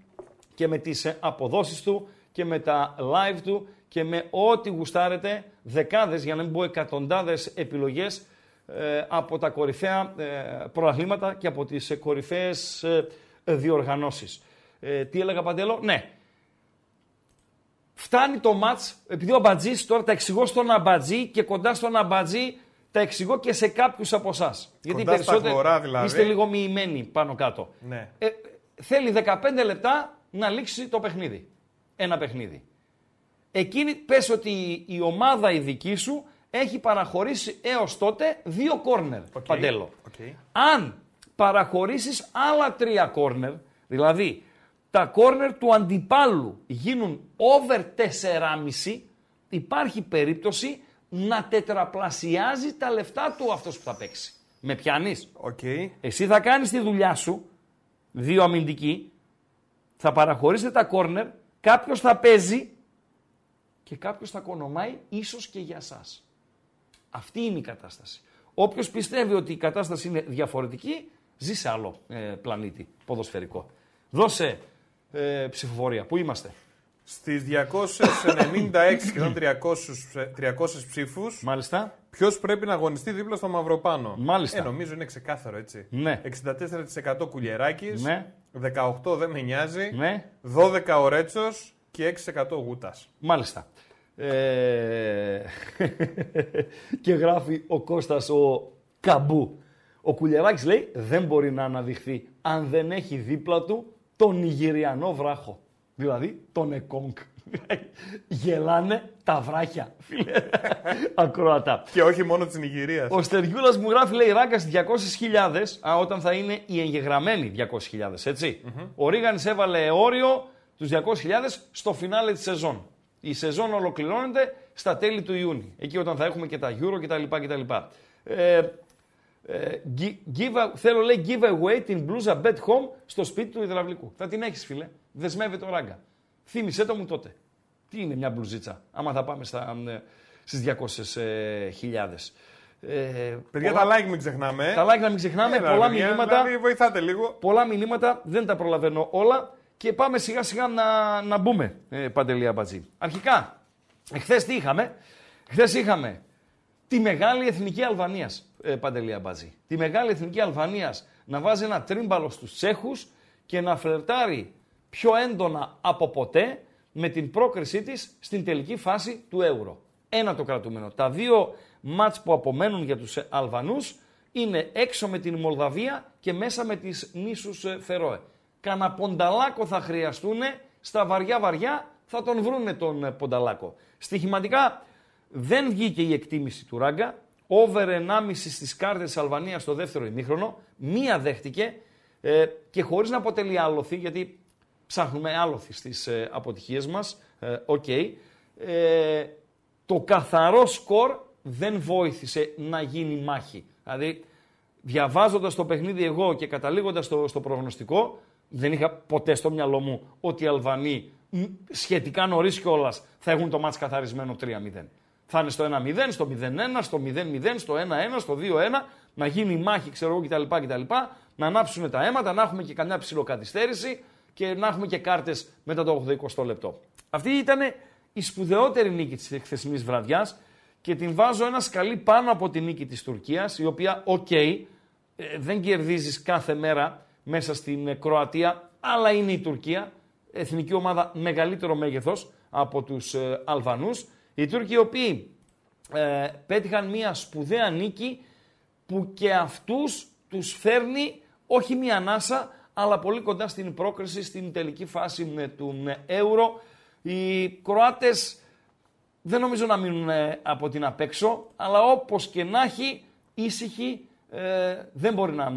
και με τις αποδόσεις του και με τα live του και με ό,τι γουστάρετε, δεκάδες για να μην πω εκατοντάδες επιλογές ε, από τα κορυφαία ε, και από τις κορυφαίες ε, διοργανώσεις. Ε, τι έλεγα Παντέλο, ναι, Φτάνει το μάτς, επειδή ο Αμπατζής, τώρα τα εξηγώ στον Αμπατζή και κοντά στον Αμπατζή τα εξηγώ και σε κάποιους από εσάς. Γιατί περισσότεροι δηλαδή. είστε λίγο μοιημένοι πάνω κάτω. Ναι. Ε, θέλει 15 λεπτά να λήξει το παιχνίδι. Ένα παιχνίδι. Εκείνη πες ότι η ομάδα η δική σου έχει παραχωρήσει έως τότε δύο κόρνερ, okay. Παντέλο. Okay. Αν παραχωρήσεις άλλα τρία κόρνερ, δηλαδή τα κόρνερ του αντιπάλου γίνουν over 4,5, υπάρχει περίπτωση να τετραπλασιάζει τα λεφτά του αυτός που θα παίξει. Με πιάνεις; Okay. Εσύ θα κάνεις τη δουλειά σου, δύο αμυντικοί, θα παραχωρήσετε τα κόρνερ, κάποιος θα παίζει και κάποιος θα κονομάει ίσως και για σας. Αυτή είναι η κατάσταση. Όποιος πιστεύει ότι η κατάσταση είναι διαφορετική, ζει σε άλλο ε, πλανήτη ποδοσφαιρικό. Δώσε ε, ψηφοφορία. Πού είμαστε; Στις 296 σχεδόν 300, 300 ψήφους. Μάλιστα. Ποιος πρέπει να αγωνιστεί δίπλα στο Μαυροπάνο. Μάλιστα. Ε, νομίζω είναι ξεκάθαρο έτσι. Ναι. 64% κουλιεράκι. Ναι. 18% δεν με νοιάζει. Ναι. 12% ο Ρέτσο και 6% Γούτας. Μάλιστα. Ε... και γράφει ο Κώστας ο Καμπού. Ο Κουλιεράκης λέει δεν μπορεί να αναδειχθεί αν δεν έχει δίπλα του τον Νιγηριανό βράχο. Δηλαδή τον Εκόνγκ. Γελάνε τα βράχια, φίλε. Ακροατά. Και όχι μόνο της Νιγηρίας. Ο Στεριούλα μου γράφει, λέει ράγκα 200.000, όταν θα είναι οι εγγεγραμμένοι 200.000, ετσι Ο Ρίγανης έβαλε όριο τους 200.000 στο φινάλε της σεζόν. Η σεζόν ολοκληρώνεται στα τέλη του Ιούνιου. Εκεί όταν θα έχουμε και τα Euro κτλ. Ε, ε, give, θέλω λέει give away την μπλούζα bet home στο σπίτι του υδραυλικού. Θα την έχεις φίλε. Δεσμεύεται ο ράγκα. Θύμησέ το μου τότε. Τι είναι μια μπλουζίτσα, άμα θα πάμε στα, ε, στις 200.000. Ε, παιδιά, πολλά... τα like μην ξεχνάμε. Τα like να μην ξεχνάμε. πολλά μηνύματα. Δηλαδή βοηθάτε λίγο. Πολλά μηνύματα, δεν τα προλαβαίνω όλα. Και πάμε σιγά σιγά να, να μπούμε, ε, Παντελία Μπατζή. Αρχικά, εχθές τι είχαμε; Χθε είχαμε τη μεγάλη εθνική Αλβανίας, ε, Παντελία Μπατζή. Τη μεγάλη εθνική Αλβανίας να βάζει ένα τρίμπαλο στους Τσέχους και να φλερτάρει πιο έντονα από ποτέ με την πρόκρισή της στην τελική φάση του Euro. Ένα το κρατούμενο. Τα δύο μάτς που απομένουν για τους Αλβανούς είναι έξω με την Μολδαβία και μέσα με τις νήσους ε, Φερόε. Καναπονταλάκο θα χρειαστούν στα βαριά-βαριά θα τον βρούνε τον ε, Πονταλάκο. Στοιχηματικά δεν βγήκε η εκτίμηση του Ράγκα. Over 1,5 στις κάρτες της Αλβανίας στο δεύτερο ημίχρονο. Μία δέχτηκε ε, και χωρίς να αποτελεί άλλοθι, γιατί ψάχνουμε άλλοθι στις ε, αποτυχίες μας. Οκ. Ε, το καθαρό σκορ δεν βοήθησε να γίνει μάχη. Δηλαδή, διαβάζοντας το παιχνίδι εγώ και καταλήγοντας στο, στο προγνωστικό, δεν είχα ποτέ στο μυαλό μου ότι οι Αλβανοί σχετικά νωρίς κιόλας θα έχουν το ματς καθαρισμένο 3-0. Θα είναι στο 1-0, στο 0-1, στο 0-0, στο 1-1, στο 2-1, να γίνει μάχη, ξέρω εγώ κτλ, κτλ. Να ανάψουν τα αίματα, να έχουμε και καμιά ψιλοκαθυστέρηση και να έχουμε και κάρτες μετά το 80 λεπτό. Αυτή ήταν η σπουδαιότερη νίκη της χθεσινής βραδιάς και την βάζω ένα σκαλί πάνω από τη νίκη της Τουρκίας, η οποία, OK, okay, ε, δεν κερδίζεις κάθε μέρα μέσα στην Κροατία, αλλά είναι η Τουρκία, εθνική ομάδα μεγαλύτερο μέγεθος από τους ε, Αλβανούς. Οι Τούρκοι οι οποίοι ε, πέτυχαν μια σπουδαία νίκη που και αυτούς τους φέρνει όχι μια ανάσα, αλλά πολύ κοντά στην πρόκριση στην τελική φάση ε, του Euro. Οι Κροάτες δεν νομίζω να μείνουν από την απέξω, αλλά όπως και να έχει, ήσυχοι, δεν μπορεί να,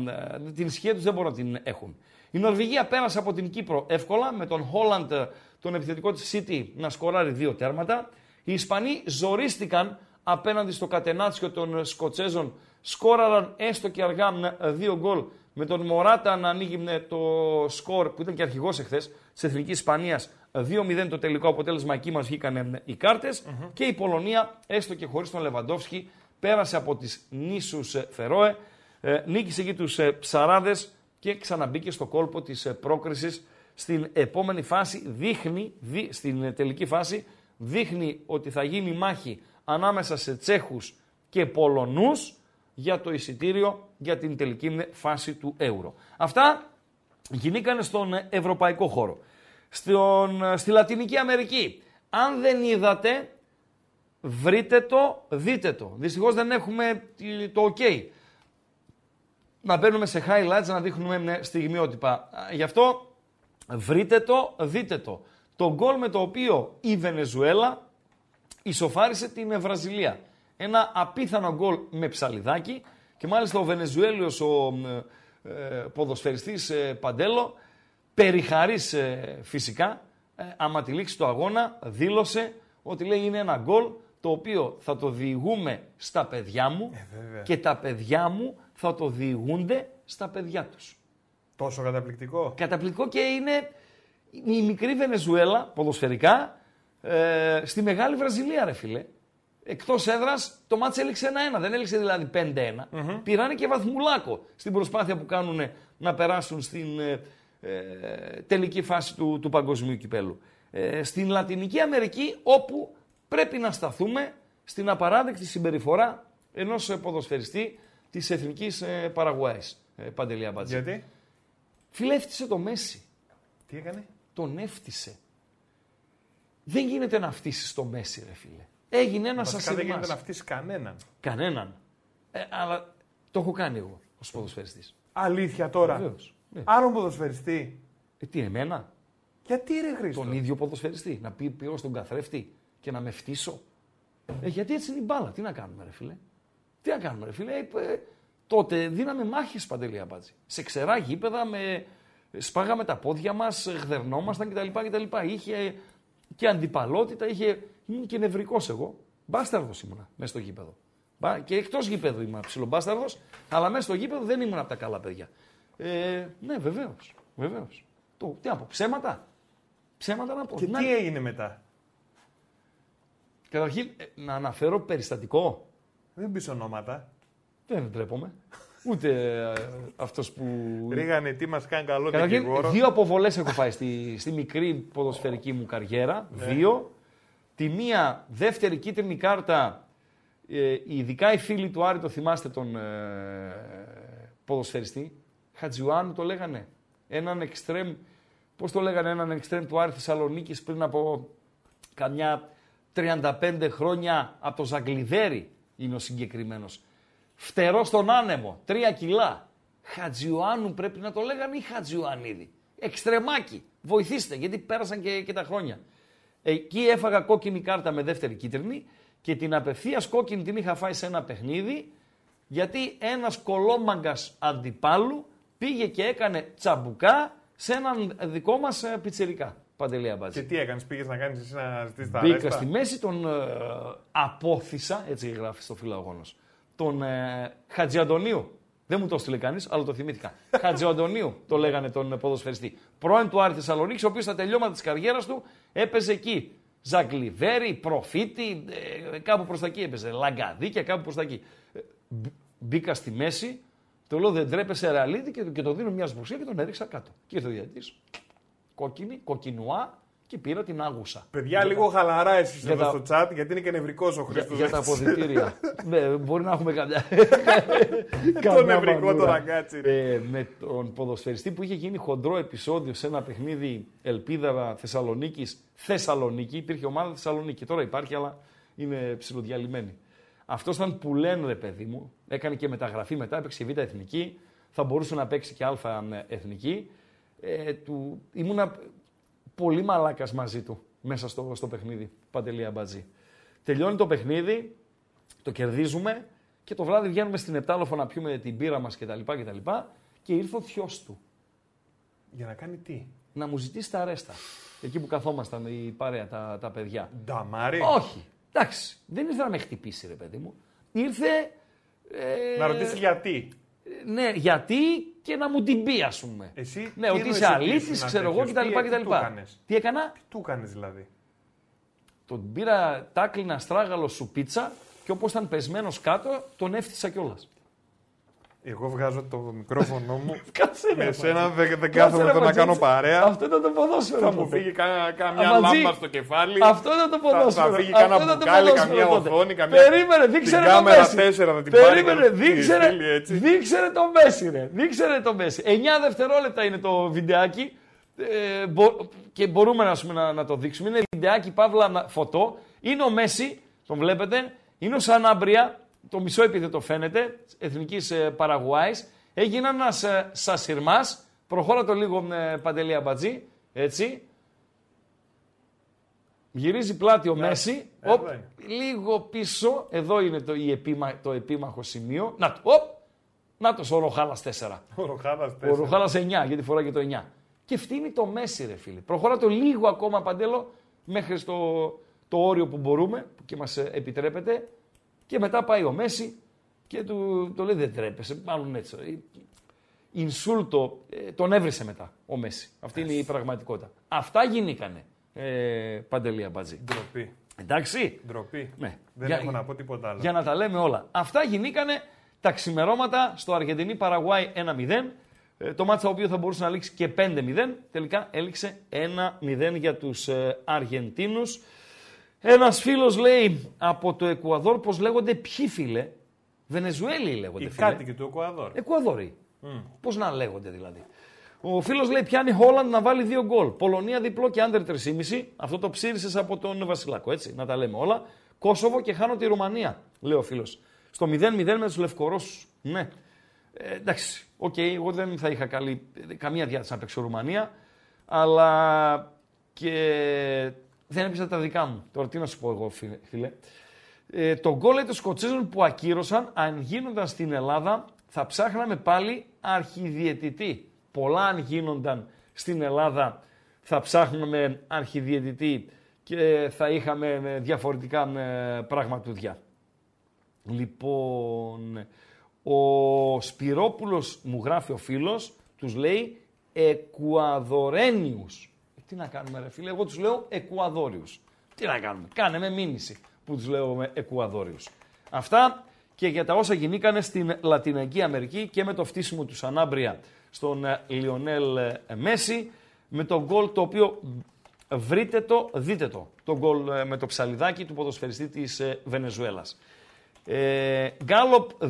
την ισχύ τους δεν μπορούν να την έχουν. Η Νορβηγία πέρασε από την Κύπρο εύκολα με τον Χόλαντ, τον επιθετικό της City, να σκοράρει δύο τέρματα. Οι Ισπανοί ζορίστηκαν απέναντι στο κατενάτσιο των Σκοτσέζων, σκόραραν έστω και αργά δύο γκολ με τον Μωράτα να ανοίγει το σκορ που ήταν και αρχηγός εχθές της Εθνικής Ισπανίας. 2-0 το τελικό αποτέλεσμα, εκεί μας βγήκαν οι καρτε Και η Πολωνία, έστω και χωρίς τον Λεβαντόφσκι, πέρασε από τις νήσους Φερόε, ε, νίκησε εκεί τους ε, ψαράδες και ξαναμπήκε στο κόλπο της ε, πρόκρισης. Στην επόμενη φάση, δείχνει, στην ε, τελική φάση, δείχνει ότι θα γίνει μάχη ανάμεσα σε Τσέχους και Πολωνούς για το εισιτήριο για την τελική φάση του Εύρω. Αυτά γινήκανε στον ε, ευρωπαϊκό χώρο. Στον, στη Λατινική Αμερική, αν δεν είδατε, βρείτε το, δείτε το. Δυστυχώς δεν έχουμε το ok να μπαίνουμε σε highlights να δείχνουμε στιγμιότυπα. Γι' αυτό βρείτε το, δείτε το. Το γκολ με το οποίο η Βενεζουέλα ισοφάρισε την Βραζιλία. Ένα απίθανο γκολ με ψαλιδάκι και μάλιστα ο Βενεζουέλιος, ο ε, ποδοσφαιριστής ε, Παντέλο, περιχαρής ε, φυσικά, ε, άμα τη λήξη του αγώνα, δήλωσε ότι λέει είναι ένα γκολ το οποίο θα το διηγούμε στα παιδιά μου ε, και τα παιδιά μου θα το διηγούνται στα παιδιά τους. Τόσο καταπληκτικό. Καταπληκτικό και είναι η μικρή Βενεζουέλα, ποδοσφαιρικά, ε, στη μεγάλη Βραζιλία, ρε φίλε. Εκτός έδρας το μάτς έληξε 1-1, δεν έληξε δηλαδή 5-1. mm Πήρανε και βαθμουλάκο στην προσπάθεια που κάνουν να περάσουν στην ε, ε, τελική φάση του, του παγκοσμίου κυπέλου. Ε, στην Λατινική Αμερική, όπου πρέπει να σταθούμε στην απαράδεκτη συμπεριφορά ενός ποδοσφαιριστή της εθνικής ε, Παραγουάης. Ε, Παντελία Μπατζή. Γιατί; Φιλεύτησε το Μέση. Τι έκανε; Τον έφτισε. Δεν γίνεται να φτύσεις το Μέση, ρε φίλε. Έγινε ένας ασυλμά. Δεν γίνεται να φτύσεις κανέναν. Κανέναν. Ε, αλλά το έχω κάνει εγώ ως ποδοσφαιριστής. Αλήθεια τώρα. Βεβαίως. Ναι. Άλλον ποδοσφαιριστή. Ε, τι, εμένα; Γιατί ρε Χρήστο; Τον ίδιο ποδοσφαιριστή. Να πει πήγω στον καθρέφτη και να με φτύσω. Ε, γιατί έτσι είναι η μπάλα. Τι να κάνουμε, ρε φίλε; Τι να κάνουμε, ρε φίλε; Ε, τότε δίναμε μάχες παντελή αμπάτζη. Σε ξερά γήπεδα, με... σπάγαμε τα πόδια μας, γδερνόμασταν κτλ. κτλ. Είχε και αντιπαλότητα, είχε. Ήμουν και νευρικός εγώ. Μπάσταρδος ήμουνα μέσα στο γήπεδο. Και εκτός γήπεδου ήμουν ψιλομπάσταρδος, αλλά μέσα στο γήπεδο δεν ήμουν από τα καλά παιδιά. Ε, ναι, βεβαίως. Βεβαίως. Το, τι να πω, ψέματα. Ψέματα να πω. Και τι έγινε μετά; Καταρχήν, ε, να αναφέρω περιστατικό. Δεν πεις ονόματα. Δεν ντρέπομαι. Ούτε ε, αυτός που. Ρίγανε τι μας κάνει καλό δικηγόρο. Δύο αποβολές έχω φάει στη, στη μικρή ποδοσφαιρική μου καριέρα. Ναι. Δύο. Τη μία δεύτερη κίτρινη κάρτα. Ε, ειδικά οι φίλοι του Άρη το θυμάστε τον ε, ποδοσφαιριστή. Χατζιουάνου το λέγανε. Έναν εξτρέμ. Πώς το λέγανε, έναν εξτρέμ του Άρη Θεσσαλονίκης πριν από καμιά 35 χρόνια από το Ζαγκλιδέρι είναι ο συγκεκριμένος. Φτερό στον άνεμο, τρία κιλά. Χατζιουάνου πρέπει να το λέγανε ή Χατζιουανίδη. Εξτρεμάκι. Βοηθήστε, γιατί πέρασαν και, και τα χρόνια. Εκεί έφαγα κόκκινη κάρτα με δεύτερη κίτρινη και την απευθείας κόκκινη την είχα φάει σε ένα παιχνίδι γιατί ένας κολόμαγκας αντιπάλου πήγε και έκανε τσαμπουκά σε έναν δικό μας ε, πιτσερικά. Παντελή Αμπάτζη. Και τι έκανες, πήγες να κάνεις εσύ να ζητήσεις τα Μπήκα στη μέση, τον ε, απόθυσα, έτσι γράφει στο φιλαγόνος, τον ε, Χατζιαντονίου. Δεν μου το έστειλε κανείς, αλλά το θυμήθηκα. Χατζιαντονίου το λέγανε τον ποδοσφαιριστή. Πρώην του Άρη Θεσσαλονίκης, ο οποίος στα τελειώματα της καριέρας του έπαιζε εκεί. Ζαγκλιβέρι, προφίτη, ε, κάπου προς τα εκεί έπαιζε. Λαγκαδίκια, κάπου προς τα εκεί. Ε, μπήκα στη μέση, το λέω δεν τρέπεσαι ρεαλίδι και, και το δίνω μια σμπουρσία και τον έριξα κάτω. Και ήρθε ο διαιτητής, κόκκινη, κοκκινουά και πήρα την άγουσα. Παιδιά, για λίγο τα... χαλαρά εσείς εδώ τα... στο chat, γιατί είναι και νευρικός ο Χρήστος. Για, για, τα αποδητήρια. ναι, μπορεί να έχουμε καμιά. το νευρικό το ραγκάτσι. Ε, με τον ποδοσφαιριστή που είχε γίνει χοντρό επεισόδιο σε ένα παιχνίδι Ελπίδα Θεσσαλονίκης. Θεσσαλονίκη, υπήρχε ομάδα Θεσσαλονίκη. Τώρα υπάρχει, αλλά είναι ψιλοδιαλυμένη. Αυτός ήταν που λένε ρε παιδί μου, έκανε και μεταγραφή μετά, έπαιξε Β' Εθνική, θα μπορούσε να παίξει και Α Εθνική. Ε, του, ήμουνα πολύ μαλάκας μαζί του μέσα στο, στο παιχνίδι. Παντελή Αμπατζή. Τελειώνει το παιχνίδι, το κερδίζουμε και το βράδυ βγαίνουμε στην Επτάλοφο να πιούμε την πύρα μας κτλ. Και, και ήρθε ο θειός του. Για να κάνει τι; Να μου ζητήσει τα ρέστα. Εκεί που καθόμασταν η παρέα, τα, τα παιδιά. Νταμάρι. Όχι. Εντάξει. Δεν ήρθε να με χτυπήσει, ρε παιδί μου. Ήρθε. Ε... Να ρωτήσεις γιατί. Ναι, γιατί και να μου την πει, ας πούμε. Εσύ, ναι, ότι είσαι αλήτη, ξέρω εγώ κτλ. Τι, τι έκανα; Τι του έκανες δηλαδή; Τον πήρα τάκλινα στράγαλο σου πίτσα και όπως ήταν πεσμένος κάτω, τον έφτιασα κιόλας. Εγώ βγάζω το μικρόφωνο μου. Κάτσε με σένα δεν, δεν κάθομαι εδώ να κάνω παρέα. Αυτό ήταν το ποδόσφαιρο. Θα μου φύγει καμιά λάμπα στο κεφάλι. Αυτό ήταν το ποδόσφαιρο. Θα, φύγει κανένα μπουκάλι, καμιά οθόνη, καμιά. Περίμενε, δείξερε το Μέση. 4 θα την Περίμενε, δείξερε το Μέση, ρε. Δείξερε το Μέση. 9 δευτερόλεπτα είναι το βιντεάκι. Ε, και μπορούμε να, να, το δείξουμε. Είναι βιντεάκι παύλα φωτό. Είναι ο Μέση, τον βλέπετε. Είναι ο Σανάμπρια, το μισό το φαίνεται, εθνικής ε, Παραγουάης. Έγινε ένας ε, σασιρμά. Προχώρα το λίγο ε, παντελή αμπατζή. Έτσι. Γυρίζει πλάτη ο Μέση. Οπ, λίγο πίσω. Εδώ είναι το, η επίμα, το επίμαχο σημείο. Να το. Οπ, να το ο Ροχάλας 4. Ο Ροχάλας 4. Ο Ροχάλας 9, γιατί φοράει και το 9. Και φτύνει το Μέση, ρε φίλε. Προχωρά το λίγο ακόμα παντέλο μέχρι στο το όριο που μπορούμε και μας επιτρέπεται. Και μετά πάει ο Μέση και του το λέει δεν τρέπεσαι, μάλλον έτσι. Ινσούλτο, ε, τον έβρισε μετά ο Μέση. Αυτή είναι η πραγματικότητα. Αυτά γίνηκανε, ε, Παντελία Μπατζή. Ντροπή. Εντάξει. Ντροπή. Ναι. Δεν για, έχω να πω τίποτα άλλο. Για να τα λέμε όλα. Αυτά γινήκανε τα ξημερώματα στο Αργεντινή Παραγουάη 1-0. Ε, το μάτσα το οποίο θα μπορούσε να λήξει και 5-0. Τελικά έληξε 1-0 για τους ε, Αργεντίνους. Ένας φίλος λέει από το Εκουαδόρ, πώ λέγονται ποιοι φίλε. Βενεζουέλοι λέγονται. Οι κάτοικοι του Εκουαδόρ. Εκουαδόροι. Mm. Πώς να λέγονται δηλαδή. Ο φίλος λέει πιάνει Χόλαντ να βάλει δύο γκολ. Πολωνία διπλό και under 3,5. Αυτό το ψείρισες από τον Βασιλάκο, έτσι. Να τα λέμε όλα. Κόσοβο και χάνω τη Ρουμανία, λέει ο φίλος. Στο 0-0 με τους Λευκορώσους. Ναι. Ε, εντάξει, OK, okay, εγώ δεν θα είχα καλή, καμία διάθεση να παίξω Ρουμανία. Αλλά και δεν έπιασα τα δικά μου. Τώρα τι να σου πω εγώ, φίλε. Ε, το γκολ των Σκοτσέζων που ακύρωσαν, αν γίνονταν στην Ελλάδα, θα ψάχναμε πάλι αρχιδιαιτητή. Πολλά αν γίνονταν στην Ελλάδα, θα ψάχναμε αρχιδιαιτητή και θα είχαμε διαφορετικά πραγματούδια. Λοιπόν, ο Σπυρόπουλος μου γράφει ο φίλος, τους λέει Εκουαδορένιους. Τι να κάνουμε, ρε φίλε, εγώ τους λέω Εκουαδόριους. Τι να κάνουμε, κάνε με μήνυση που τους λέω με Εκουαδόριους. Αυτά και για τα όσα γινήκανε στην Λατινική Αμερική και με το φτύσιμο του Σανάμπρια στον ε, Λιονέλ ε, Μέση, με το γκολ το οποίο βρείτε το, δείτε το, το γκολ ε, με το ψαλιδάκι του ποδοσφαιριστή της Βενεζουέλας. Ε, Γκάλοπ 2,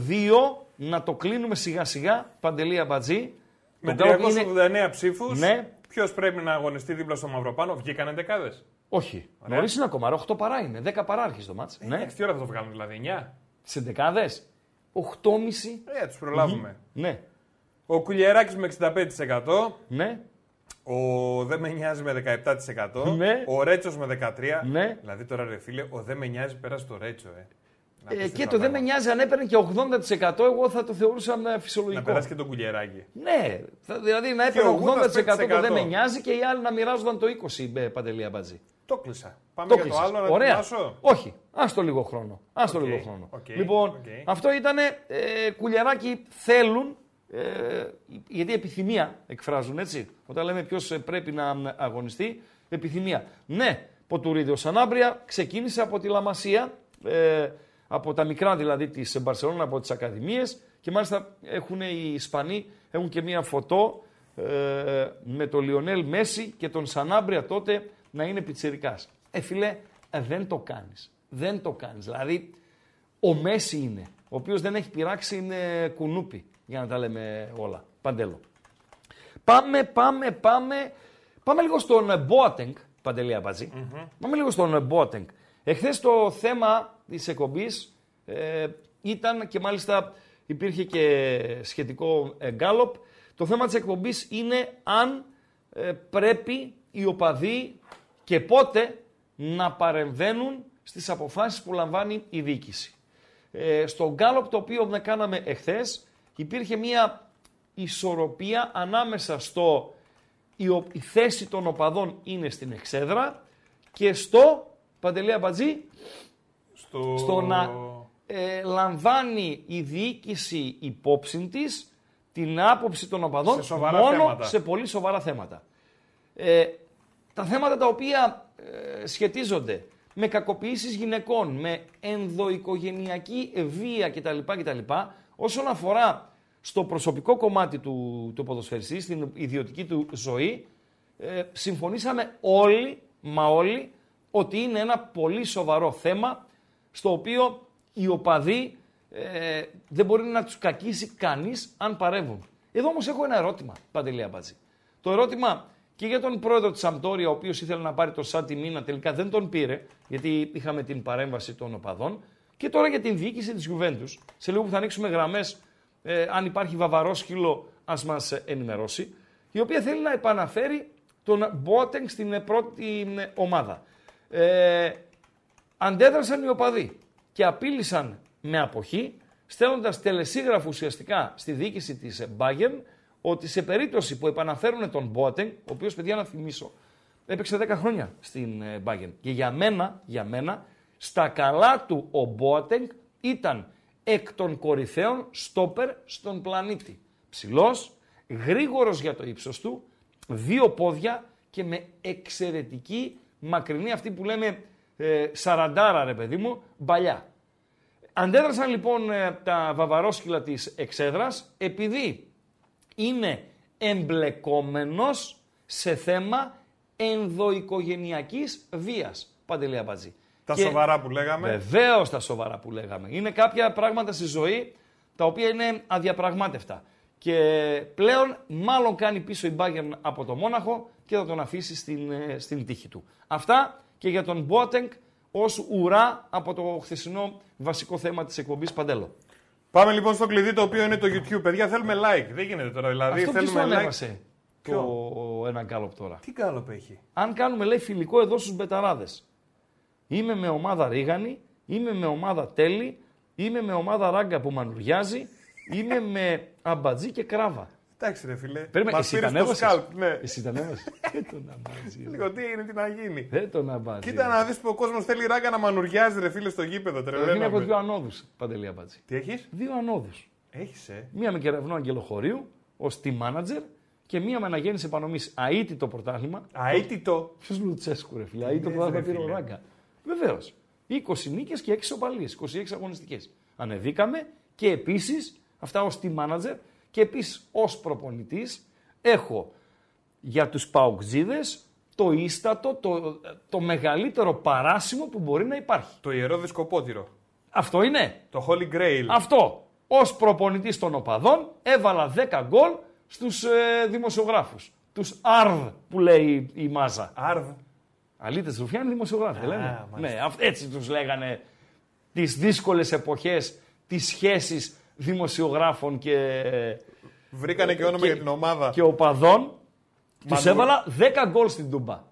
να το κλείνουμε σιγά σιγά, Παντελία Μπατζή. Με 389 είναι... ψήφους. Ναι, Ποιος πρέπει να αγωνιστεί δίπλα στο Μαυροπάνο, βγήκανε δεκάδε. Όχι. Νωρίς είναι ακόμα. 8 παρά είναι. 10 παρά αρχίζει το μάτς. Ε, ναι. Τι ώρα θα το βγάλουμε δηλαδή, 9. Σε δεκάδε. 8,5. Ε, τους προλάβουμε. Ναι. Ο Κουλιεράκη με 65%. Ναι. Ο Δεν με νοιάζει με 17%. Ναι. Ο Ρέτσος με 13%. Ναι. Δηλαδή τώρα ρε φίλε, ο Δεν με νοιάζει πέρασε το Ρέτσο, ε. Ε, και το δεν με νοιάζει αν έπαιρνε και 80% εγώ θα το θεωρούσα φυσιολογικό. Να περάσει και τον κουλιεράκι. Ναι, δηλαδή να έπαιρνε 80% το δεν με νοιάζει και οι άλλοι να μοιράζονταν το 20% ε, παντελή αμπατζή. Το κλείσα. Πάμε το για το άλλο να Ωραία. Όχι, άστο λίγο χρόνο. Άστο okay. λίγο χρόνο. Okay. Λοιπόν, okay. αυτό ήταν ε, κουλιαράκι θέλουν, ε, γιατί επιθυμία εκφράζουν έτσι. Όταν λέμε ποιος ε, πρέπει να αγωνιστεί, επιθυμία. Ναι, Ποτουρίδιος Σανάμπρια ξεκίνησε από τη Λαμασία. Ε, από τα μικρά δηλαδή της Μπαρσελόνα, από τις ακαδημίες και μάλιστα έχουν οι Ισπανοί, έχουν και μία φωτό ε, με τον Λιονέλ Μέση και τον Σανάμπρια τότε να είναι πιτσιρικάς. Ε φίλε, ε, δεν το κάνεις. Δεν το κάνεις. Δηλαδή, ο Μέση είναι, ο οποίος δεν έχει πειράξει, είναι κουνούπι, για να τα λέμε όλα. Παντέλο. Πάμε, πάμε, πάμε. Πάμε λίγο στον Μπόατεγκ, Παντελία Πάμε λίγο στον Μπόατεγκ. Εχθές το θέμα της εκπομπής ε, ήταν και μάλιστα υπήρχε και σχετικό γκάλοπ. Το θέμα της εκπομπής είναι αν ε, πρέπει οι οπαδοί και πότε να παρεμβαίνουν στις αποφάσεις που λαμβάνει η διοίκηση. Ε, στο γκάλοπ το οποίο με κάναμε εχθές υπήρχε μια ισορροπία ανάμεσα στο η, η θέση των οπαδών είναι στην εξέδρα και στο Παντελή Αμπατζή στο, να ε, λαμβάνει η διοίκηση υπόψη της την άποψη των οπαδών σε μόνο θέματα. σε πολύ σοβαρά θέματα. Ε, τα θέματα τα οποία ε, σχετίζονται με κακοποιήσεις γυναικών, με ενδοοικογενειακή βία κτλ. κτλ όσον αφορά στο προσωπικό κομμάτι του, του ποδοσφαιριστή, στην ιδιωτική του ζωή, ε, συμφωνήσαμε όλοι, μα όλοι, ότι είναι ένα πολύ σοβαρό θέμα στο οποίο οι οπαδοί ε, δεν μπορεί να τους κακίσει κανείς αν παρεύουν. Εδώ όμως έχω ένα ερώτημα, Παντελή Αμπάτζη. Το ερώτημα και για τον πρόεδρο της Αμπτόρια, ο οποίος ήθελε να πάρει το Σάντι Μίνα, τελικά δεν τον πήρε, γιατί είχαμε την παρέμβαση των οπαδών. Και τώρα για την διοίκηση της Γιουβέντους, σε λίγο που θα ανοίξουμε γραμμές, ε, αν υπάρχει βαβαρό σκύλο, ας μας ενημερώσει, η οποία θέλει να επαναφέρει τον Μπότεγκ στην πρώτη ομάδα. Ε, αντέδρασαν οι οπαδοί και απείλησαν με αποχή, στέλνοντας τελεσίγραφο ουσιαστικά στη διοίκηση της Bayern ότι σε περίπτωση που επαναφέρουν τον Μπότεγκ, ο οποίος παιδιά να θυμίσω, έπαιξε 10 χρόνια στην ε, Bayern. Και για μένα, για μένα, στα καλά του ο Μπότεγκ ήταν εκ των κορυφαίων στόπερ στον πλανήτη. Ψηλός, γρήγορος για το ύψος του, δύο πόδια και με εξαιρετική μακρινή αυτή που λέμε ε, σαραντάρα ρε παιδί μου, μπαλιά. Αντέδρασαν λοιπόν ε, τα βαβαρόσκυλα της εξέδρας επειδή είναι εμπλεκόμενος σε θέμα ενδοοικογενειακής βίας. Παντελή Αμπατζή. Τα και σοβαρά που λέγαμε. Βεβαίως τα σοβαρά που λέγαμε. Είναι κάποια πράγματα στη ζωή τα οποία είναι αδιαπραγμάτευτα. Και πλέον μάλλον κάνει πίσω η Bayern από το Μόναχο και θα τον αφήσει στην, ε, στην τύχη του. Αυτά και για τον Μπόατενγκ ως ουρά από το χθεσινό βασικό θέμα της εκπομπής Παντέλο. Πάμε λοιπόν στο κλειδί το οποίο είναι το YouTube. Παιδιά θέλουμε like. Δεν γίνεται τώρα. Δηλαδή Αυτό θέλουμε like. Ανέβασε; Το ένα γκάλοπ τώρα. Τι γκάλοπ έχει; Αν κάνουμε λέει φιλικό εδώ στους μπεταράδες. Είμαι με ομάδα Ρίγανη, είμαι με ομάδα Τέλη, είμαι με ομάδα Ράγκα που μανουριάζει, είμαι με αμπατζή και κράβα. Εντάξει, ρε φιλέ. Περίμενε, εσύ τα το σκάλπ, ναι. Εσύ τα ανέβασες; Δεν τον αμπάζει. Λίγο τι είναι, τι να γίνει. Δεν τον αμπάζει. Κοίτα να δεις που ο κόσμος θέλει ράγκα να μανουριάζει, ρε φίλε, στο γήπεδο. Τρελαίνω. Είναι από δύο ανόδου, Παντελή Αμπάτζη. Τι έχεις; Δύο ανόδου. Έχεις, ε. Μία με κεραυνό αγγελοχωρίου ως team manager και μία με αναγέννηση επανομής. Αίτητο πρωτάθλημα. Αίτητο. Ποιος Λουτσέσκου, ρε φίλε. Αίτητο πρωτάθλημα πήρε ο ράγκα. Βεβαίως. 20 νίκες και 6 οπαλίες. 26 αγωνιστικές. Ανεβήκαμε και επίσης, αυτά ως team manager, και επίσης ως προπονητής έχω για τους Παουκτζίδε το ίστατο, το, το μεγαλύτερο παράσημο που μπορεί να υπάρχει. Το ιερό δισκοπότηρο. Αυτό είναι. Το Holy Grail. Αυτό. Ω προπονητής των οπαδών έβαλα 10 γκολ στους ε, δημοσιογράφους. Τους ARV που λέει η μάζα. ARV. Αλίτε Ρουφιάνοι δημοσιογράφοι, δεν λένε. Ναι, έτσι τους λέγανε τις δύσκολες εποχές, τι σχέσει δημοσιογράφων και. Βρήκανε και όνομα για την ομάδα. Και οπαδών. Τους έβαλα 10 γκολ στην Τούμπα.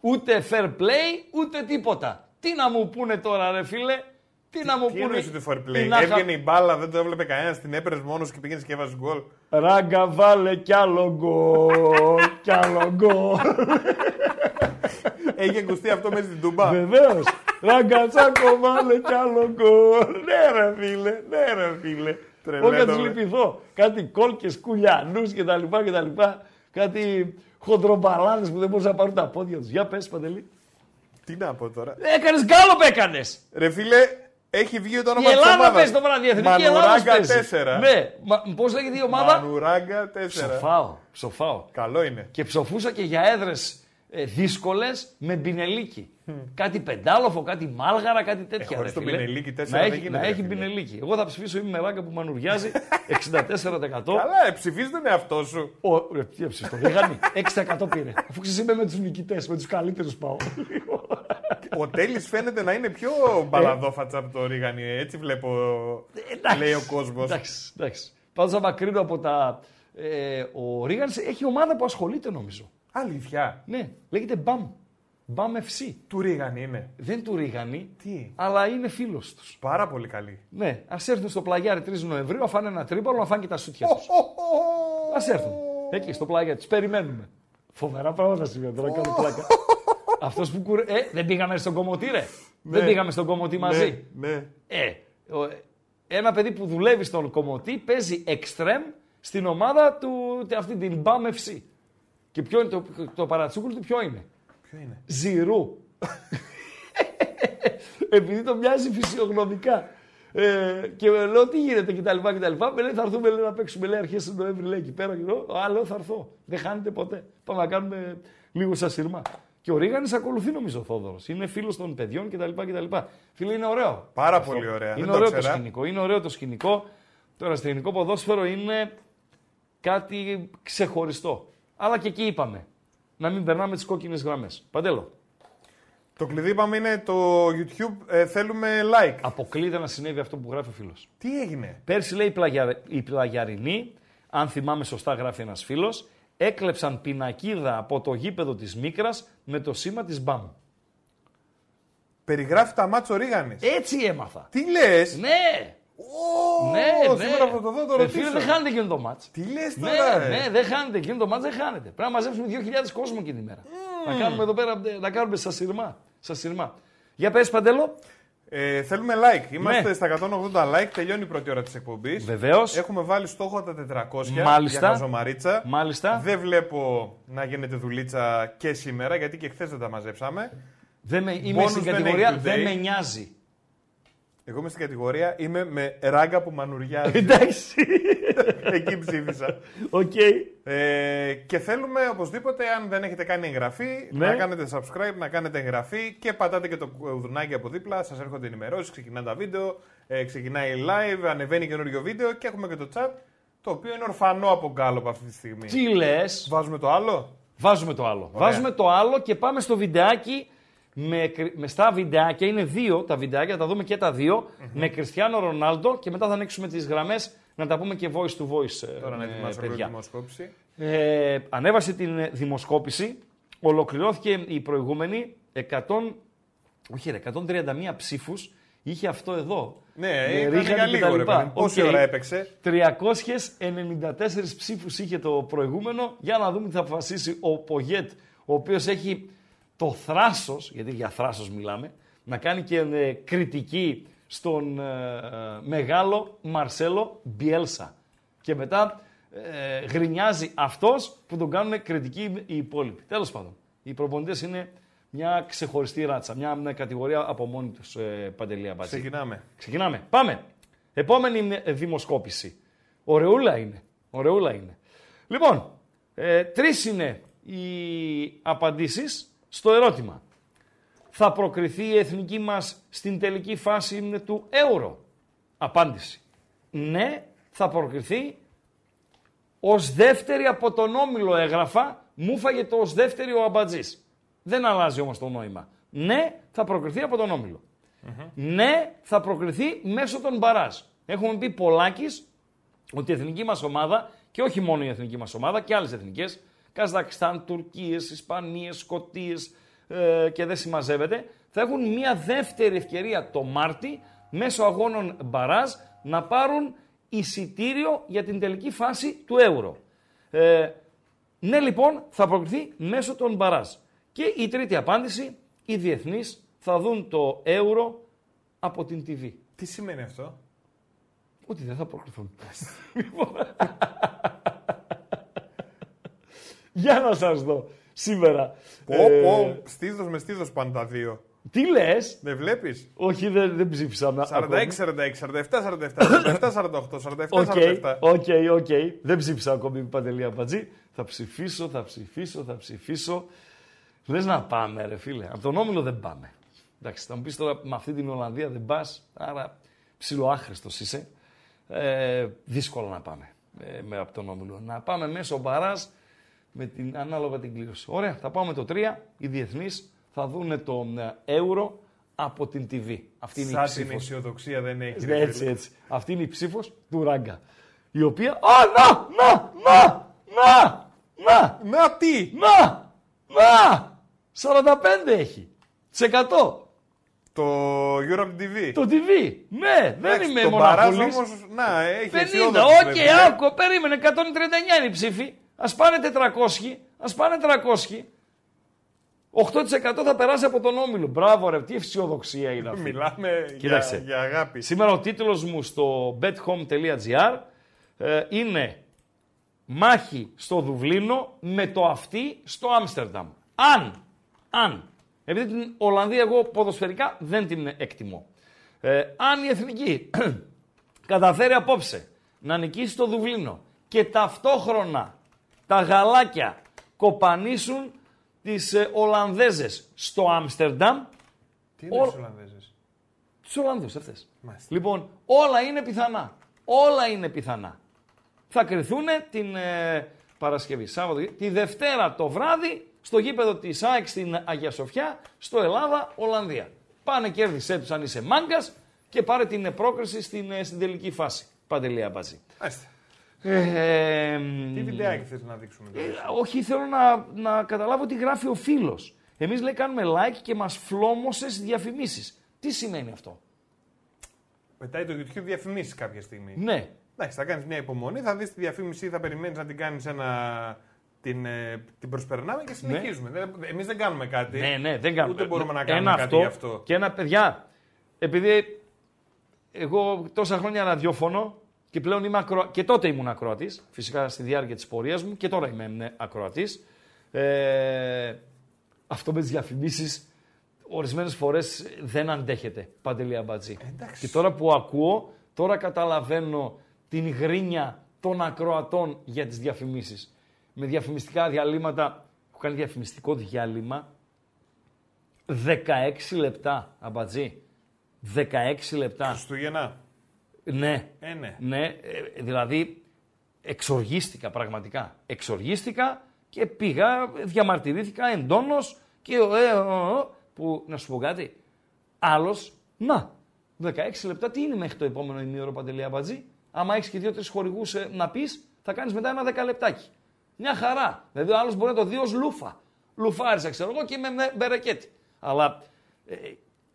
Ούτε fair play, ούτε τίποτα. Τι να μου πούνε τώρα, ρε φίλε; Τι, να μου πούνε. Τι εννοείς fair play; Έβγαινε η μπάλα, δεν το έβλεπε κανένας, την έπαιρνες μόνος και πήγαινες και έβαζες γκολ. Ράγκα, βάλε κι άλλο γκολ. κι άλλο γκολ. Έχει ακουστεί αυτό μέσα στην Τούμπα; Βεβαίως. Ραγκατσάκο, βάλε κι άλλο γκολ. Ναι, ρε φίλε, ναι, ρε φίλε. Όχι να του λυπηθώ. Κάτι κόλκες, κουλιανούς κτλ. Κάτι χοντρομπαλάνε που δεν μπορούσαν να πάρουν τα πόδια τους. Για πες, Παντελή. Τι να πω τώρα. Έκανες γκάλοπ, έκανες. Ρε φίλε, έχει βγει το όνομα της ομάδας. Η Ελλάδα παίζει το βράδυ. Εθνική Ελλάδα 4. Ναι, πώς λέγεται η ομάδα; Μανουράγκα 4. Ψοφάω, ψοφάω. Καλό είναι. Και ψοφούσα και για έδρες ε, δύσκολες με μπινελίκι. Κάτι πεντάλοφο, κάτι μάλγαρα, κάτι τέτοια. Ε, το μπινελίκι 4 να έχει, να έχει μπινελίκι. Εγώ θα ψηφίσω είμαι με Ράγκα που μανουριάζει 64%. Καλά, ε, ψηφίζεις τον εαυτό σου. Ο, ρε, τι ψηφίσω, δεν 6% πήρε. Αφού ξέρει είμαι με τους νικητές, με τους καλύτερους πάω. Ο Τέλης φαίνεται να είναι πιο μπαλαδόφατσα από το Ρίγανη. Έτσι βλέπω. λέει ο κόσμος. Εντάξει, εντάξει. Πάντως, άμα κρίνω από τα. Ε, ο Ρίγανη έχει ομάδα που ασχολείται νομίζω. Αλήθεια. Ναι, λέγεται BAM. BAM FC. Του Ρίγανη είναι. Δεν του Ρίγανη. Τι; Αλλά είναι φίλος τους. Πάρα πολύ καλή. Ναι, ας έρθουν στο πλαγιάρι 3 Νοεμβρίου, να φάνε ένα τρίπαλο, να φάνε και τα σούτια τους. Α έρθουν. Εκεί στο πλαγιάρι, τους περιμένουμε. Φοβερά πράγματα συμβαίνουν τώρα, κάνω πλάκα. Αυτός που κουρε... Ε, δεν πήγαμε στον κομμωτή, ρε. Δεν ναι. πήγαμε στον κομμωτή μαζί. Ναι, ναι. Ε, ένα παιδί που δουλεύει στον κομμωτή παίζει εξτρέμ στην ομάδα του, αυτή την BAM FC. Και ποιο είναι το, το παρατσούκουλ του, ποιο είναι; Ποιο είναι; Ζηρού. Επειδή το μοιάζει φυσιογνωμικά. Ε, και λέω τι γίνεται κτλ. κτλ. Με λέει θα έρθουμε λέει, να παίξουμε λέει αρχές του Νοέμβρη λέει εκεί πέρα. Και λέω, Α, λέω θα έρθω. Δεν χάνετε ποτέ. Πάμε να κάνουμε λίγο σα σειρμά. Και ο Ρίγανης ακολουθεί νομίζω ο Θόδωρος. Είναι φίλος των παιδιών κτλ. κτλ. Φίλε, είναι ωραίο. Πάρα αυτό. πολύ ωραία. Είναι ωραίο το, το σκηνικό. Είναι ωραίο το σκηνικό. Τώρα στο ελληνικό ποδόσφαιρο είναι κάτι ξεχωριστό. Αλλά και εκεί είπαμε. Να μην περνάμε τις κόκκινες γραμμές. Παντέλο. Το κλειδί είπαμε είναι το YouTube. Ε, θέλουμε like. Αποκλείται να συνέβη αυτό που γράφει ο φίλος. Τι έγινε; Πέρσι λέει η, πλαγια... η πλαγιαρινή, αν θυμάμαι σωστά γράφει ένας φίλος, έκλεψαν πινακίδα από το γήπεδο της Μίκρας με το σήμα της Μπαμ. Περιγράφει τα μάτσο Ρίγανη. Έτσι έμαθα. Τι λες; Ναι. Oh, ναι, ναι. Σήμερα θα το δω το ε, φίλε, δεν χάνεται εκείνο το μάτς. Τι λες ναι, τώρα, Ναι, ναι, δεν χάνεται εκείνο το μάτς, δεν χάνεται. Πρέπει να μαζέψουμε 2.000 κόσμο εκείνη τη μέρα. Mm. Να κάνουμε εδώ πέρα, να κάνουμε στα σειρμά. Στα σειρμά. Για πες Παντέλο. Ε, θέλουμε like. Είμαστε ναι. στα 180 like. Τελειώνει η πρώτη ώρα της εκπομπής. Βεβαίως. Έχουμε βάλει στόχο τα 400 Μάλιστα. για ζωμαρίτσα. Μάλιστα. Δεν βλέπω να γίνεται δουλίτσα και σήμερα γιατί και χθες δεν τα μαζέψαμε. Δεν με, είμαι στην κατηγορία δεν με νοιάζει. Εγώ είμαι στην κατηγορία, είμαι με ράγκα που μανουριάζει. Εντάξει. Εκεί ψήφισα. Okay. Ε, και θέλουμε οπωσδήποτε, αν δεν έχετε κάνει εγγραφή, ναι. να κάνετε subscribe, να κάνετε εγγραφή και πατάτε και το κουδουνάκι από δίπλα. Σας έρχονται ενημερώσεις, ξεκινάνε τα βίντεο, ε, ξεκινάει live, ανεβαίνει καινούριο βίντεο και έχουμε και το chat το οποίο είναι ορφανό από γκάλωπ αυτή τη στιγμή. Τι λες; Βάζουμε το άλλο; Βάζουμε το άλλο. Βάζουμε το άλλο και πάμε στο βιντεάκι με, με στα βιντεάκια, είναι δύο τα βιντεάκια, θα τα δούμε και τα δυο με Κριστιανό Ρονάλντο και μετά θα ανοίξουμε τις γραμμές να τα πούμε και voice to voice, ε, Τώρα να ετοιμάσω παιδιά. δημοσκόπηση. Ε, ανέβασε την δημοσκόπηση, ολοκληρώθηκε η προηγούμενη, 100, όχι ρε, 131 ψήφους, είχε αυτό εδώ. Ναι, ήταν για λίγο ρε Πόση ώρα έπαιξε. 394 ψήφους είχε το προηγούμενο. Για να δούμε τι θα αποφασίσει ο Πογέτ, ο οποίος έχει το θράσος, γιατί για θράσος μιλάμε, να κάνει και ε, κριτική στον ε, ε, μεγάλο Μαρσέλο Μπιέλσα. Και μετά ε, γρινιάζει αυτός που τον κάνουν κριτική οι υπόλοιποι. Τέλος πάντων, οι προπονητές είναι μια ξεχωριστή ράτσα, μια, μια κατηγορία από μόνοι τους, ε, Παντελία Ξεκινάμε. Ξεκινάμε. Πάμε. Επόμενη δημοσκόπηση. Ωραιούλα είναι. Ωραιούλα είναι. Λοιπόν, ε, τρεις είναι οι απαντήσεις στο ερώτημα. Θα προκριθεί η εθνική μας στην τελική φάση του ευρώ. Απάντηση. Ναι, θα προκριθεί ως δεύτερη από τον Όμιλο έγραφα, μου φάγε το ως δεύτερη ο Αμπατζής. Δεν αλλάζει όμως το νόημα. Ναι, θα προκριθεί από τον ομιλο Ναι, θα προκριθεί μέσω των Μπαράζ. Έχουμε πει πολλάκις ότι η εθνική μας ομάδα, και όχι μόνο η εθνική μας ομάδα, και άλλες εθνικές, Καζακστάν, Τουρκίες, Ισπανίες, Σκοτίες ε, και δεν συμμαζεύεται, θα έχουν μια δεύτερη ευκαιρία το Μάρτι μέσω αγώνων μπαράζ να πάρουν εισιτήριο για την τελική φάση του Euro. Ε, ναι λοιπόν θα προκριθεί μέσω των μπαράζ. Και η τρίτη απάντηση, οι διεθνείς θα δουν το Euro από την TV. Τι σημαίνει αυτό; Ότι δεν θα προκριθούν. Για να σας δω σήμερα. Πω, ε... πω, στήθος με στήθος πάνε τα δύο. Τι λες; Δεν βλέπεις; Όχι, δεν, δεν ψήφισα. 46, 46, 47, 47, 47, 48, 47, 47. OK, OK. Δεν ψήφισα ακόμη παντελή Αμπατζή. Θα ψηφίσω, θα ψηφίσω, θα ψηφίσω. Λες να πάμε, ρε φίλε. Από τον όμιλο δεν πάμε. Εντάξει, θα μου πεις τώρα με αυτή την Ολλανδία δεν πας, άρα ψιλοάχρηστος είσαι. Ε, δύσκολο να πάμε ε, με, από τον όμιλο. Να πάμε μέσω μπαράζ με την ανάλογα την κλήρωση. Ωραία, θα πάμε το 3. Οι διεθνείς θα δουν το euro από την TV. Αυτή είναι Σαν η ψήφος. την αισιοδοξία δεν έχει. Ναι, έτσι, έτσι. Αυτή είναι η ψήφος του Ράγκα. Η οποία. Α, να, να, να, να, να. Να τι; Να, να. 45 έχει. Σε 100. Το Europe TV. Το TV. Ναι, δεν είμαι το μοναχολής. Το όμως, να, έχει 50. Οκ, άκου, περίμενε. 139 είναι η ψήφοι. Ας πάνε 400. Ας πάνε 300. 8% θα περάσει από τον Όμιλο. Μπράβο ρε, τι αισιοδοξία είναι αυτή. Μιλάμε για, για αγάπη. Σήμερα ο τίτλος μου στο bethome.gr ε, είναι «Μάχη στο Δουβλίνο με το αυτί στο Άμστερνταμ». Αν, αν, επειδή την Ολλανδία εγώ ποδοσφαιρικά δεν την εκτιμώ. Ε, αν η Εθνική καταφέρει απόψε να νικήσει το Δουβλίνο και ταυτόχρονα τα γαλάκια κοπανίσουν τις ε, Ολλανδέζες στο Άμστερνταμ. Τι είναι ο... τις Ολλανδέζες; Τις Ολλανδούς αυτές. Λοιπόν, όλα είναι πιθανά. Όλα είναι πιθανά. Θα κρυθούν την ε, Παρασκευή, Σάββατο, τη Δευτέρα το βράδυ στο γήπεδο της ΑΕΚ στην Αγία Σοφιά, στο Ελλάδα, Ολλανδία. Πάνε κέρδισε τους αν είσαι μάγκας και πάρε την πρόκριση στην, ε, στην τελική φάση. Παντελία μπαζί. Ε, τι βιντεάκι θες να δείξουμε τώρα. Ε, όχι, θέλω να, να καταλάβω τι γράφει ο φίλος. Εμείς λέει κάνουμε like και μας φλόμωσες διαφημίσεις. Τι σημαίνει αυτό; Πετάει το YouTube διαφημίσεις κάποια στιγμή. Ναι. Εντάξει, θα κάνεις μια υπομονή, θα δεις τη διαφήμιση, θα περιμένεις να την κάνεις ένα... Την, ε, την προσπερνάμε και συνεχίζουμε. Ναι. Εμείς δεν κάνουμε κάτι. Ναι, ναι, δεν κάνουμε. Ούτε μπορούμε να κάνουμε ένα κάτι αυτό, αυτό. Και ένα, παιδιά, επειδή εγώ τόσα χρόνια ραδιόφωνο, και πλέον είμαι ακρο... και τότε ήμουν ακροατής, φυσικά στη διάρκεια της πορείας μου και τώρα είμαι ναι, ακροατής. Ε, αυτό με τις διαφημίσεις ορισμένες φορές δεν αντέχεται. Παντελή αμπατζή. Και τώρα που ακούω, τώρα καταλαβαίνω την γρίνια των ακροατών για τις διαφημίσεις. Με διαφημιστικά διαλύματα. Έχω κάνει διαφημιστικό διάλειμμα 16 λεπτά, αμπατζή. 16 λεπτά. Χριστούγεννα. Ναι. Ε, ναι. ναι. Ε, δηλαδή, εξοργίστηκα πραγματικά. Εξοργίστηκα και πήγα, διαμαρτυρήθηκα εντόνως και ε, που, να σου πω κάτι, άλλος, να, 16 λεπτά, τι είναι μέχρι το επόμενο ημίωρο Παντελή Αμπατζή; Άμα έχεις και δύο-τρεις χορηγούς ε, να πεις, θα κάνεις μετά ένα δεκαλεπτάκι. Μια χαρά. Δηλαδή ο άλλος μπορεί να το δει ως λούφα. Λουφάρισα, ξέρω εγώ, και με μπερεκέτη. Αλλά ε,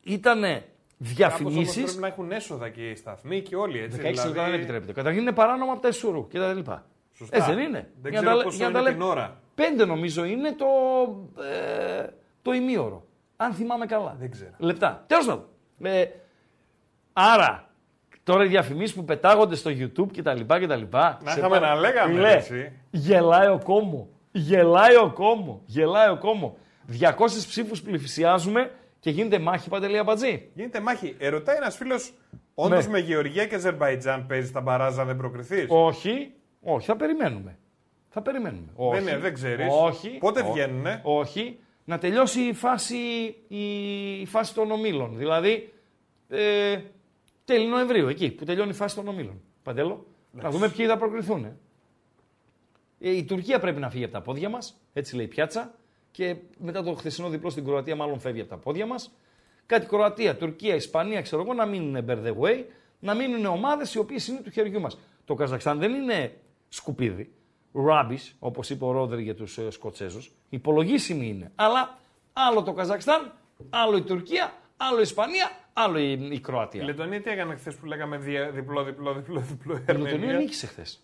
ήτανε διαφημίσεις. Πρέπει να έχουν έσοδα και οι σταθμοί και όλοι έτσι. 16 δηλαδή... δεν επιτρέπεται. Καταρχήν είναι παράνομα από τα Ισουρού και τα λοιπά. Σωστά. Έτσι δεν είναι. Δεν για ξέρω πόσο είναι την ώρα. Πέντε νομίζω είναι το, ε, το ημίωρο. Αν θυμάμαι καλά. Δεν ξέρω. Λεπτά. Τέλος πάντων. Ε, άρα, τώρα οι διαφημίσεις που πετάγονται στο YouTube και τα λοιπά και τα λοιπά. Να είχαμε να λέγαμε Λέ, έτσι. Γελάει ο κόμμο. Γελάει ο κόμμο. Γελάει ο κόμμο. 200 ψήφους πλησιάζουμε και γίνεται μάχη παντελή αμπατζή. Γίνεται μάχη. Ερωτάει ένας φίλος, όντως ναι. με Γεωργία και Αζερβαϊτζάν παίζεις τα μπαράζα, δεν προκριθείς; Όχι, όχι, θα περιμένουμε. Θα περιμένουμε. Όχι. Δεν, είναι, δεν ξέρεις. Όχι. Πότε βγαίνουν. Όχι. Να τελειώσει η φάση, η, φάση των ομίλων. Δηλαδή, ε, τέλη Νοεμβρίου, εκεί που τελειώνει η φάση των ομίλων. Παντέλο. Να δούμε ποιοι θα προκριθούν. Ε, η Τουρκία πρέπει να φύγει από τα πόδια μας, έτσι λέει η πιάτσα και μετά το χθεσινό διπλό στην Κροατία μάλλον φεύγει από τα πόδια μας. Κάτι Κροατία, Τουρκία, Ισπανία, ξέρω εγώ, να μείνουν bear the way, να μείνουν ομάδες οι οποίες είναι του χεριού μας. Το Καζακστάν δεν είναι σκουπίδι. rubbish, όπως είπε ο Ρόδρυ για τους ε, Σκοτσέζους. Υπολογίσιμη είναι. Αλλά άλλο το Καζακστάν, άλλο η Τουρκία, άλλο η Ισπανία, άλλο η, η Κροατία. Η Λετωνία τι έκανε χθες που λέγαμε διπλό, διπλό, διπλό, διπλό. Η Λετωνία νίκησε χθες.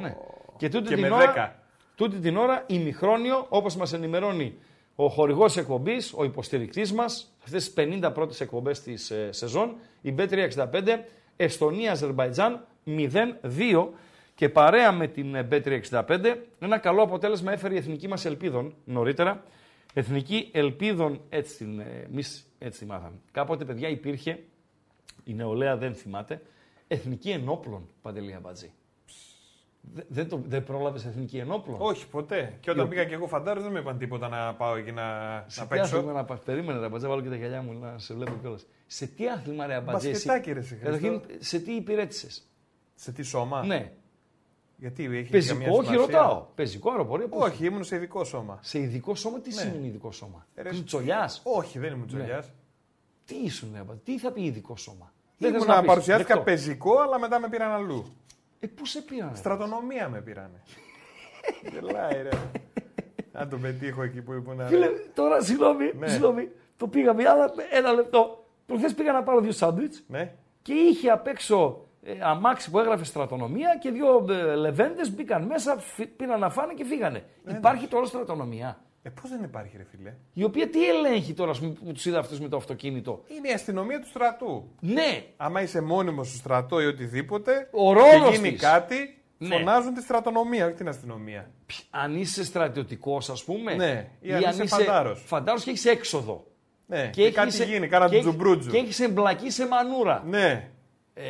Ναι. Και, τούτη, και την με ώρα, τούτη την ώρα ημιχρόνιο, όπως μας ενημερώνει ο χορηγός εκπομπής, ο υποστηρικτής μας, αυτές τις 50 πρώτες εκπομπές της ε, σεζόν, η B365, Εστονία-Αζερβαϊτζάν 0-2 και παρέα με την ε, B365 ένα καλό αποτέλεσμα έφερε η εθνική μας Ελπίδων νωρίτερα. Εθνική Ελπίδων, έτσι την, ε, εμείς έτσι τη μάθαμε. Κάποτε, παιδιά, υπήρχε, η νεολαία δεν θυμάται, Εθνική Ενόπλων, Παντελή Αμπατζή. Δεν, το, δεν πρόλαβες εθνική ενόπλων. Όχι, ποτέ. Και όταν πήγα και εγώ φαντάρος, δεν με είπαν τίποτα να πάω εκεί να, σε να παίξω. Άθλημα, να Περίμενε, ρε Αμπατζέ, βάλω και τα γυαλιά μου να σε βλέπω κιόλας. Σε τι άθλημα, ρε Αμπατζέ. Καταρχήν, σε τι υπηρέτησες; Σε τι σώμα; Ναι. Γιατί έχει Πεζικό, όχι, ρωτάω. Πεζικό αεροπορία. Όχι, ήμουν σε ειδικό σώμα. Σε ειδικό σώμα, τι ναι. σημαίνει ειδικό σώμα; Τσολιάς; Όχι, δεν ήμουν τσολιάς. Ναι. Τι ήσουν, τι θα πει ειδικό σώμα; Δεν ήμουν να παρουσιάστηκα πεζικό, αλλά μετά με πήραν αλλού. Ε, πού σε πήραν. Στρατονομία με πήρανε. Γελάει, ρε. Αν το πετύχω εκεί που ήμουν. Φίλε, τώρα συγγνώμη, ναι. συγγνώμη, το πήγαμε, αλλά ένα λεπτό. Προχθές πήγα να πάρω δύο σάντουιτς ναι. και είχε απ' έξω ε, αμάξι που έγραφε στρατονομία και δύο ε, λεβέντες μπήκαν μέσα, πήραν να φάνε και φύγανε. Ναι, υπάρχει τώρα στρατονομία; Ε, πώς δεν υπάρχει, ρε φίλε; Η οποία τι ελέγχει τώρα που τους είδα αυτούς με το αυτοκίνητο; Είναι η αστυνομία του στρατού. Ναι. Άμα είσαι μόνιμος στο στρατό ή οτιδήποτε. Ο ρόλος και γίνει κάτι, ναι. φωνάζουν τη στρατονομία, όχι την αστυνομία. Αν είσαι στρατιωτικός, ας πούμε. Ναι, ή, αν, είσαι φαντάρος. Φαντάρος και έχεις έξοδο. Ναι, και, και κάτι σε... γίνει, κάνα τζουμπρούτζου. Και έχεις εμπλακεί σε μανούρα. Ναι. Ε,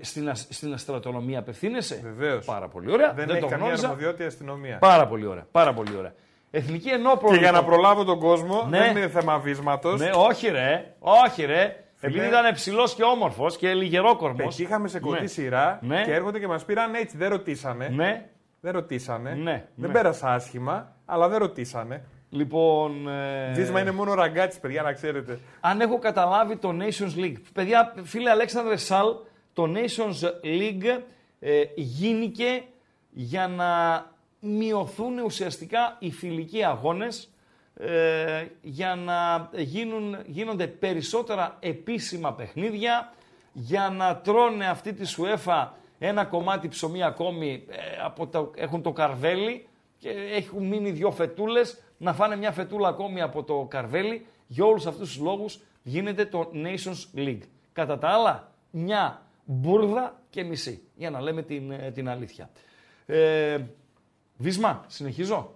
στην, στην αστρατονομία απευθύνεσαι; Βεβαίως. Πάρα πολύ ωραία. Δεν, Δεν έχει το καμία αρμοδιότητα αστυνομία. Πάρα πολύ ωραία. Πάρα πολύ ωραία. Εθνική Ενόπολη. Και για να προλάβω τον κόσμο, ναι. δεν είναι θέμα βίσματος. Ναι, όχι ρε. Όχι ρε. Επειδή ήταν ψηλός και όμορφος και λιγερόκορμος. Πετύχαμε σε κοντή ναι. σειρά ναι. και έρχονται και μας πήραν έτσι. Δεν ρωτήσανε. Ναι. Δεν ρωτήσανε. Ναι. Δεν ναι. πέρασα άσχημα, αλλά δεν ρωτήσανε. Λοιπόν. Ε... Βίσμα είναι μόνο ραγκάτσι, παιδιά, να ξέρετε. Αν έχω καταλάβει το Nations League. Παιδιά, φίλε Αλέξανδρε Σαλ, το Nations League ε, γίνηκε για να μειωθούν ουσιαστικά οι φιλικοί αγώνες ε, για να γίνουν, γίνονται περισσότερα επίσημα παιχνίδια, για να τρώνε αυτή της σουέφα ένα κομμάτι ψωμί ακόμη, ε, από το, έχουν το καρβέλι και έχουν μείνει δυο φετούλες, να φάνε μια φετούλα ακόμη από το καρβέλι. Για όλους αυτούς τους λόγους γίνεται το Nations League. Κατά τα άλλα, μια μπουρδα και μισή, για να λέμε την, ε, την αλήθεια. Ε, Βύσμα, συνεχίζω.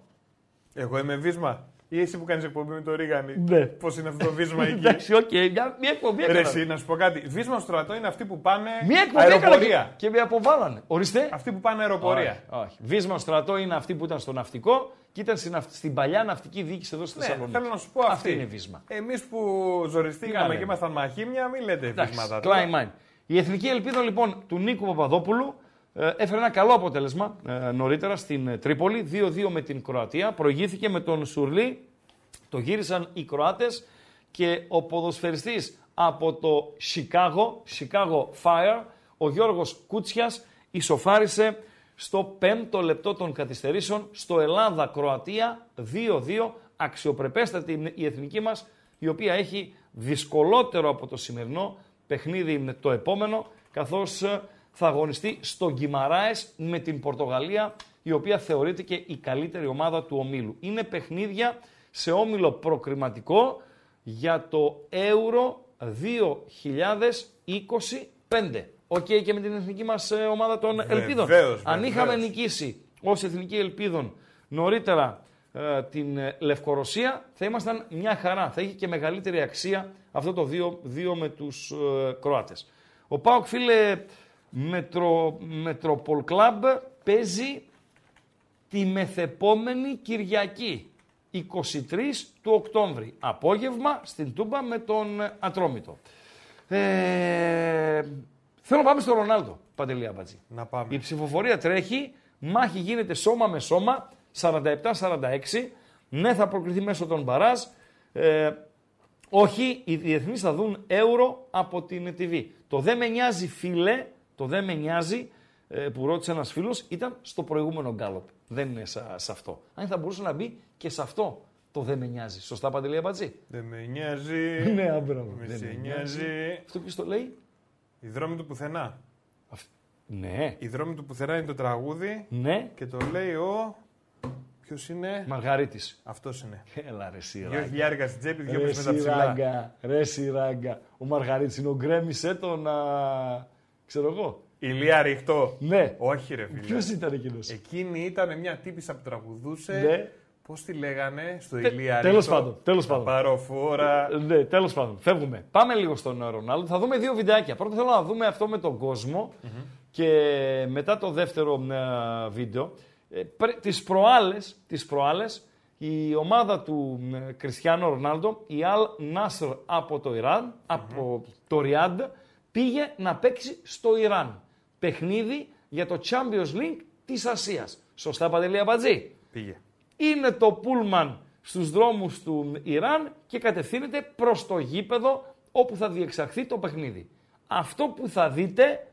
Εγώ είμαι βύσμα. Ή εσύ που κάνεις εκπομπή με το Ρίγανη. Ναι. Πώς είναι αυτό το βύσμα εκεί; Εντάξει, OK, okay. μια, μια εκπομπή έκανα. Ρε, εσύ, να σου πω κάτι. Βύσμα στο στρατό είναι αυτοί που πάνε μια εκπομπή αεροπορία. Και, και με αποβάλανε. Ορίστε. Αυτοί που πάνε αεροπορία. Όχι, όχι. Βύσμα στο στρατό είναι αυτοί που ήταν στο ναυτικό και ήταν στην, στην παλιά ναυτική διοίκηση εδώ στη ναι, Θεσσαλονίκη. Θέλω να σου πω αυτή. Αυτοί είναι βύσμα. Εμείς που ζοριστήκαμε και ήμασταν μαχήμια, μην λέτε βίσματα. Η εθνική ελπίδα λοιπόν του Νίκου Παπαδόπουλου ε, έφερε ένα καλό αποτέλεσμα ε, νωρίτερα στην ε, Τρίπολη, 2-2 με την Κροατία. Προηγήθηκε με τον Σουρλί, το γύρισαν οι Κροάτες και ο ποδοσφαιριστής από το Chicago, Chicago Fire, ο Γιώργος Κούτσιας, ισοφάρισε στο πέμπτο λεπτό των καθυστερήσεων στο Ελλάδα-Κροατία 2-2, αξιοπρεπέστατη η εθνική μας, η οποία έχει δυσκολότερο από το σημερινό παιχνίδι το επόμενο, καθώς θα αγωνιστεί στο Γκιμαράες με την Πορτογαλία, η οποία θεωρείται και η καλύτερη ομάδα του ομίλου. Είναι παιχνίδια σε όμιλο προκριματικό για το Euro 2025. Οκ και με την εθνική μας ε, ομάδα των Ελπίδων. Αν είχαμε νικήσει ως Εθνική Ελπίδων νωρίτερα ε, την ε, Λευκορωσία, θα ήμασταν μια χαρά. Θα είχε και μεγαλύτερη αξία αυτό το 2-2 με τους Κροάτες. Ο Πάοκ, φίλε, Μετρο, Μετροπολ Κλαμπ παίζει τη μεθεπόμενη Κυριακή, 23 του Οκτώβρη. Απόγευμα στην Τούμπα με τον Ατρόμητο. Ε, θέλω να πάμε στο Ρονάλντο, Παντελία Μπατζή. Να πάμε. Η ψηφοφορία τρέχει, μάχη γίνεται σώμα με σώμα, 47-46. Ναι, θα προκριθεί μέσω των Μπαράζ. Ε, όχι, οι διεθνείς θα δουν ευρώ από την TV. Το δεν με νοιάζει φίλε, το δεν με νοιάζει, ε, που ρώτησε ένας φίλος ήταν στο προηγούμενο γκάλοπ. Δεν είναι σε αυτό. Αν θα μπορούσε να μπει και σε αυτό το δεν με νοιάζει. Σωστά, Παντελή Αμπατζή; Δεν με νοιάζει. ναι, άμπρα. Δεν με νοιάζει. Αυτό ποιος το λέει; Η δρόμη του πουθενά. Ναι. Η δρόμη του πουθενά είναι το τραγούδι. Ναι. Και το λέει ο. Ποιος είναι; Μαργαρίτη. Αυτός είναι. Έλα ρε σειρά. Δύο χιλιάρικα στην τσέπη, δύο πίσω τα ψηλά. Ρε σειράγκα. Ο Μαργαρίτης είναι ο γκρέμισε το να. Ξέρω εγώ. Ηλία Ριχτό. Ναι. Όχι, ρε φίλε. Ποιος ήταν εκείνος; Εκείνη ήταν μια τύπησα που τραγουδούσε. Ναι. Πώς τη λέγανε στο Τε, Ηλία Τέλος πάντων. Τέλος πάντων. Παροφόρα. Ναι, τέλος πάντων. Φεύγουμε. Πάμε λίγο στον Ρονάλντο. Θα δούμε δύο βιντεάκια. Πρώτα θέλω να δούμε αυτό με τον κοσμο και μετά το δεύτερο ε, βίντεο. Ε, τις προάλλες, τις προάλλες, η ομάδα του Κριστιανό Ρονάλντο, η Αλ Νάσρ από το Ιράν, από το Ριάντ, πήγε να παίξει στο Ιράν. Παιχνίδι για το Champions League της Ασίας. Σωστά, Παντελή Αμπατζή; Πήγε. Είναι το πούλμαν στους δρόμους του Ιράν και κατευθύνεται προς το γήπεδο όπου θα διεξαχθεί το παιχνίδι. Αυτό που θα δείτε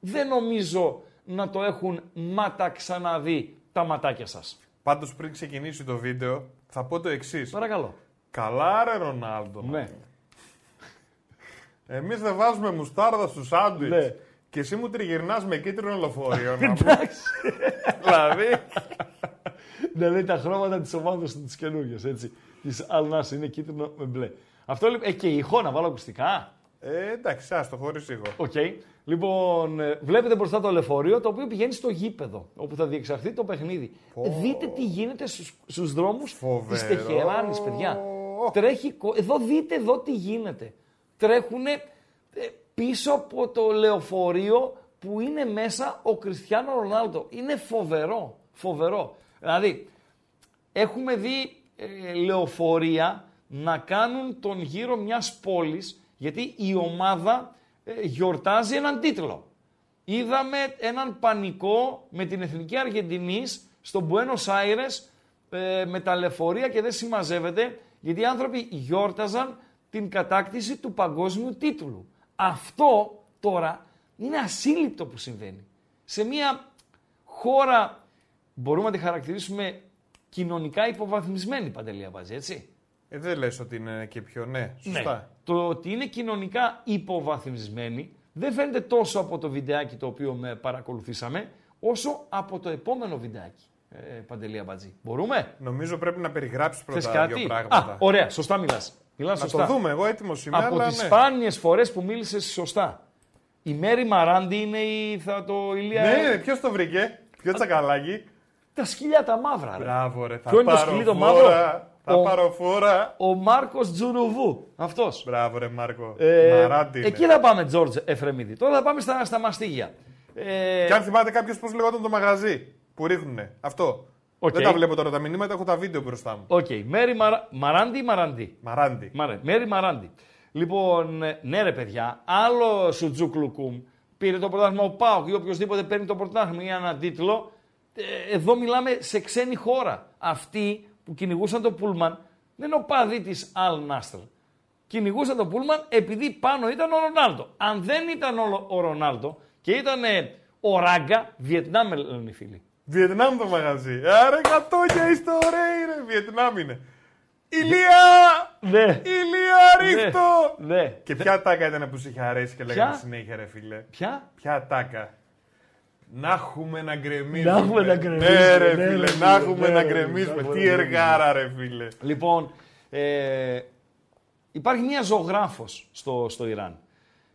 δεν νομίζω να το έχουν μάτα ξαναδεί τα ματάκια σας. Πάντως πριν ξεκινήσει το βίντεο θα πω το εξής. Παρακαλώ. Καλά ρε Ρονάλντο. Ναι. Εμείς δεν βάζουμε μουστάρδα στους σάντουιτς. Ναι. Και εσύ μου τριγυρνάς με κίτρινο λεωφορείο. Εντάξει. δηλαδή. Δηλαδή τα χρώματα της ομάδας του τις καινούργιες, έτσι. Της Αλ Νασρ είναι κίτρινο με μπλε. Αυτό λοιπόν, ε, και ήχο να βάλω ακουστικά. Ε, εντάξει, άστο, χωρίς ήχο. OK. Okay. Λοιπόν, ε, βλέπετε μπροστά το λεωφορείο το οποίο πηγαίνει στο γήπεδο όπου θα διεξαχθεί το παιχνίδι. Δείτε τι γίνεται στους, στους δρόμους της Τεχεράνης, παιδιά. Τρέχει, εδώ δείτε εδώ τι γίνεται. Τρέχουν πίσω από το λεωφορείο που είναι μέσα ο Κριστιανό Ρονάλτο. Είναι φοβερό, φοβερό. Δηλαδή, έχουμε δει ε, λεωφορεία να κάνουν τον γύρο μιας πόλης γιατί η ομάδα ε, γιορτάζει έναν τίτλο. Είδαμε έναν πανικό με την Εθνική Αργεντινής στο Buenos Aires ε, με τα λεωφορεία και δεν συμμαζεύεται γιατί οι άνθρωποι γιόρταζαν την κατάκτηση του παγκόσμιου τίτλου. Αυτό τώρα είναι ασύλληπτο που συμβαίνει. Σε μια χώρα μπορούμε να τη χαρακτηρίσουμε κοινωνικά υποβαθμισμένη παντελία βάζει, έτσι; Ε, δεν λες ότι είναι και πιο ναι, σωστά. Ναι. Το ότι είναι κοινωνικά υποβαθμισμένη δεν φαίνεται τόσο από το βιντεάκι το οποίο με παρακολουθήσαμε, όσο από το επόμενο βιντεάκι. Ε, Παντελία Μπατζή. Μπορούμε; Νομίζω πρέπει να περιγράψεις πρώτα κάτι; δύο πράγματα. Α, ωραία, σωστά μιλάς. Μιλάς να σωστά. το δούμε, εγώ έτοιμος σήμερα. Από τις ναι. σπάνιες φορές που μίλησες σωστά. Η Μέρη Μαράντι είναι η. Θα το ηλία... Ναι, ναι, ποιος το βρήκε, ποιος τσακαλάκι. Τα σκυλιά τα μαύρα. Ρε. Μπράβο, ρε. Θα Ποιο είναι το σκυλί το μαύρο; Θα ο, πάρω φόρα. Ο Μάρκος Τζουρουβού. Αυτός. Μπράβο, ρε Μάρκο. Ε, Μαράντι. Εκεί θα πάμε, Τζόρτζ Εφρεμίδη. Τώρα θα πάμε στα, στα μαστίγια. Ε... Και αν θυμάται κάποιος πώς λεγόταν το μαγαζί που ρίχνουνε. Αυτό. Okay. Δεν τα βλέπω τώρα τα μηνύματα, έχω τα βίντεο μπροστά μου. OK. Okay. Μέρι Μαρα... Μαράντι ή Μαράντι. Μαράντι. Μέρι Μαράντι. Λοιπόν, ε, ναι ρε παιδιά, άλλο Σουτζούκλουκουμ πήρε το πρωτάθλημα ο Πάοκ ή οποιοδήποτε παίρνει το πρωτάθλημα ή έναν τίτλο. Ε, εδώ μιλάμε σε ξένη χώρα. Αυτοί που κυνηγούσαν το Πούλμαν δεν είναι ο παδί της Αλ Νάστρ. Κυνηγούσαν το Πούλμαν επειδή πάνω ήταν ο Ρονάλντο. Αν δεν ήταν ο Ρονάλντο και ήταν ο Ράγκα, Βιετνάμ λένε οι φίλοι. Βιετνάμ το μαγαζί. Άρα κατόγια ιστορία είναι. Βιετνάμ είναι. Ηλία! Ναι. Ηλία ρίχτω! Ναι. ναι. Και ποια τάκα ήταν που σου είχε αρέσει και λέγανε συνέχεια ρε φίλε; Ποια; Ποια τάκα; Να έχουμε να γκρεμίσουμε. Να έχουμε να γκρεμίσουμε. Ναι, ρε ναι, φίλε, να έχουμε να γκρεμίσουμε. Τι εργάρα, ρε φίλε. Λοιπόν, ε, υπάρχει μια ζωγράφος στο, στο Ιράν,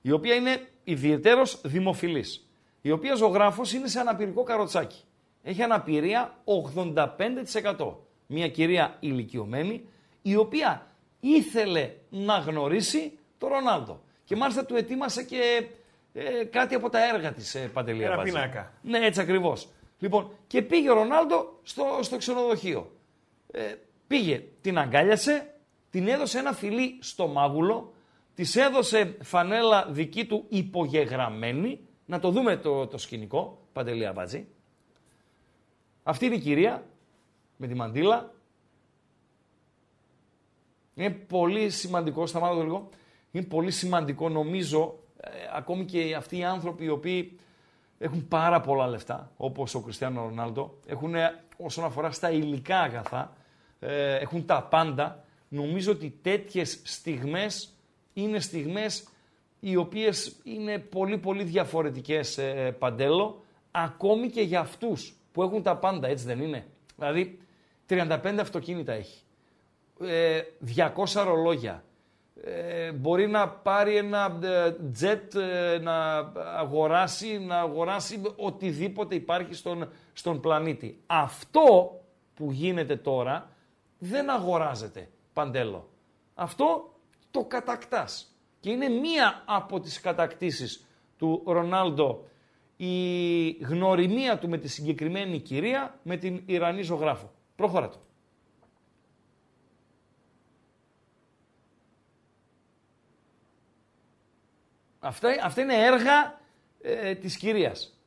η οποία είναι ιδιαίτερος δημοφιλής. Η οποία ζωγράφος είναι σε αναπηρικό καροτσάκι έχει αναπηρία 85%. Μια κυρία ηλικιωμένη, η οποία ήθελε να γνωρίσει τον Ρονάλντο. Και μάλιστα του ετοίμασε και ε, κάτι από τα έργα της ε, Παντελία Ένα πινάκα. Ναι, έτσι ακριβώς. Λοιπόν, και πήγε ο Ρονάλντο στο, στο ξενοδοχείο. Ε, πήγε, την αγκάλιασε, την έδωσε ένα φιλί στο μάγουλο, της έδωσε φανέλα δική του υπογεγραμμένη. Να το δούμε το, το σκηνικό, Παντελία Μπατζή. Αυτή είναι η κυρία με τη μαντήλα. Είναι πολύ σημαντικό, σταμάτω λίγο, είναι πολύ σημαντικό νομίζω, ε, ακόμη και αυτοί οι άνθρωποι οι οποίοι έχουν πάρα πολλά λεφτά, όπως ο Κριστιανό Ρονάλντο. Έχουν όσον αφορά στα υλικά αγαθά, ε, έχουν τα πάντα. Νομίζω ότι τέτοιες στιγμές είναι στιγμές οι οποίες είναι πολύ πολύ διαφορετικές ε, παντέλο, ακόμη και για αυτούς που έχουν τα πάντα, έτσι δεν είναι; Δηλαδή, 35 αυτοκίνητα έχει, 200 ε, ρολόγια, ε, μπορεί να πάρει ένα jet να αγοράσει, να αγοράσει οτιδήποτε υπάρχει στον, στον πλανήτη. Αυτό που γίνεται τώρα δεν αγοράζεται παντέλο. Αυτό το κατακτάς. Και είναι μία από τις κατακτήσεις του Ρονάλντο η γνωριμία του με τη συγκεκριμένη κυρία με την Ιρανή ζωγράφο. Προχώρα το. Αυτά, αυτά είναι έργα ε, της κυρίας.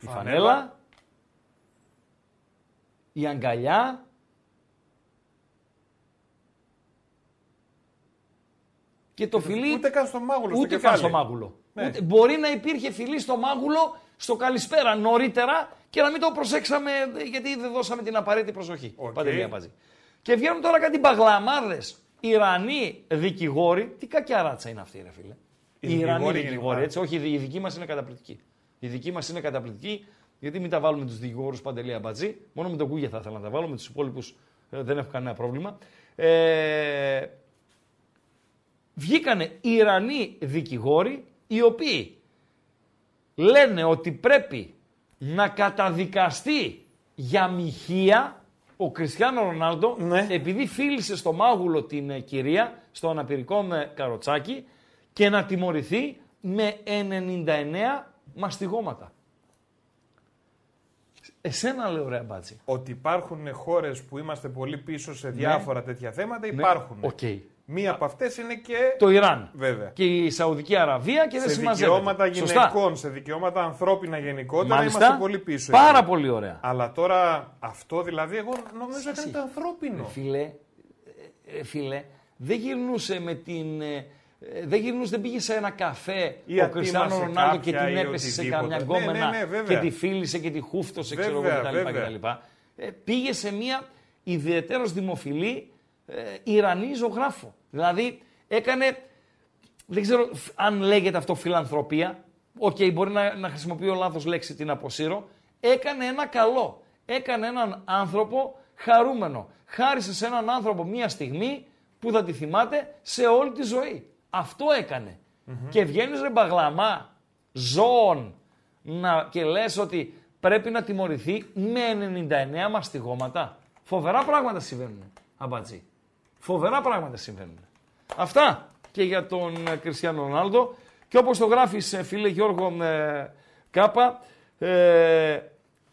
Η φανέλα, η αγκαλιά, και το φιλί. Ούτε καν στο μάγουλο. Ούτε καν στο μάγουλο. Ναι. Ούτε, μπορεί να υπήρχε φιλί στο μάγουλο στο καλησπέρα νωρίτερα και να μην το προσέξαμε γιατί δεν δώσαμε την απαραίτητη προσοχή. Okay. Παντελία παζί. Και βγαίνουν τώρα κάτι μπαγλαμάρδε. Ιρανοί δικηγόροι. Τι κακιά ράτσα είναι αυτή, ρε φίλε. Οι Ιρανοί δικηγόροι, έτσι. Όχι, η δική μας είναι καταπληκτική. Η δική μας είναι καταπληκτική, γιατί μην τα βάλουμε τους δικηγόρους παντελή αμπατζή. Μόνο με τον Κούγια θα ήθελα να τα βάλω, με τους υπόλοιπους ε, δεν έχω κανένα πρόβλημα. Ε, βγήκανε Ιρανοί δικηγόροι οι οποίοι λένε ότι πρέπει να καταδικαστεί για μοιχεία ο Κριστιανό Ρονάλντο ναι. επειδή φίλησε στο μάγουλο την ε, κυρία, στο αναπηρικό με καροτσάκι και να τιμωρηθεί με 99 μαστιγώματα. Εσένα λέω ρε μπάτσι. Ότι υπάρχουν χώρες που είμαστε πολύ πίσω σε ναι. διάφορα τέτοια θέματα, ναι. υπάρχουν. Okay. Μία από αυτές είναι και. Το Ιράν. Βέβαια. Και η Σαουδική Αραβία και δεν συμμαζεύεται. Σε δικαιώματα γυναικών, σε δικαιώματα ανθρώπινα γενικότερα Μάλιστα. είμαστε πολύ πίσω. Πάρα εκεί. πολύ ωραία. Αλλά τώρα αυτό δηλαδή εγώ νομίζω ότι είναι το ανθρώπινο. Φίλε, ε, ε, φίλε, δεν γυρνούσε με την. Ε, δεν γυρνούσε, δεν πήγε σε ένα καφέ Ή ο Κριστιανό Ρονάλντο και την έπεσε σε καμιά ναι, γκόμενα ναι, ναι, και τη φίλησε και τη χούφτωσε ξέρω κτλ. Πήγε σε μια ιδιαίτερα δημοφιλή ε, Ιρανή ζωγράφο. Δηλαδή έκανε, δεν ξέρω αν λέγεται αυτό φιλανθρωπία, OK, okay, μπορεί να, να χρησιμοποιώ λάθος λέξη, την αποσύρω, έκανε ένα καλό. Έκανε έναν άνθρωπο χαρούμενο. Χάρισε σε έναν άνθρωπο μία στιγμή που θα τη θυμάται σε όλη τη ζωή. Αυτό Και βγαίνεις ρε μπαγλαμά ζώων να, και λες ότι πρέπει να τιμωρηθεί με 99 μαστιγώματα. Φοβερά πράγματα συμβαίνουν, αμπατζή. Φοβερά πράγματα συμβαίνουν. Αυτά και για τον ε, Κριστιανό Ρονάλντο. Και όπως το γράφεις ε, φίλε Γιώργο ε, Κάπα, ε,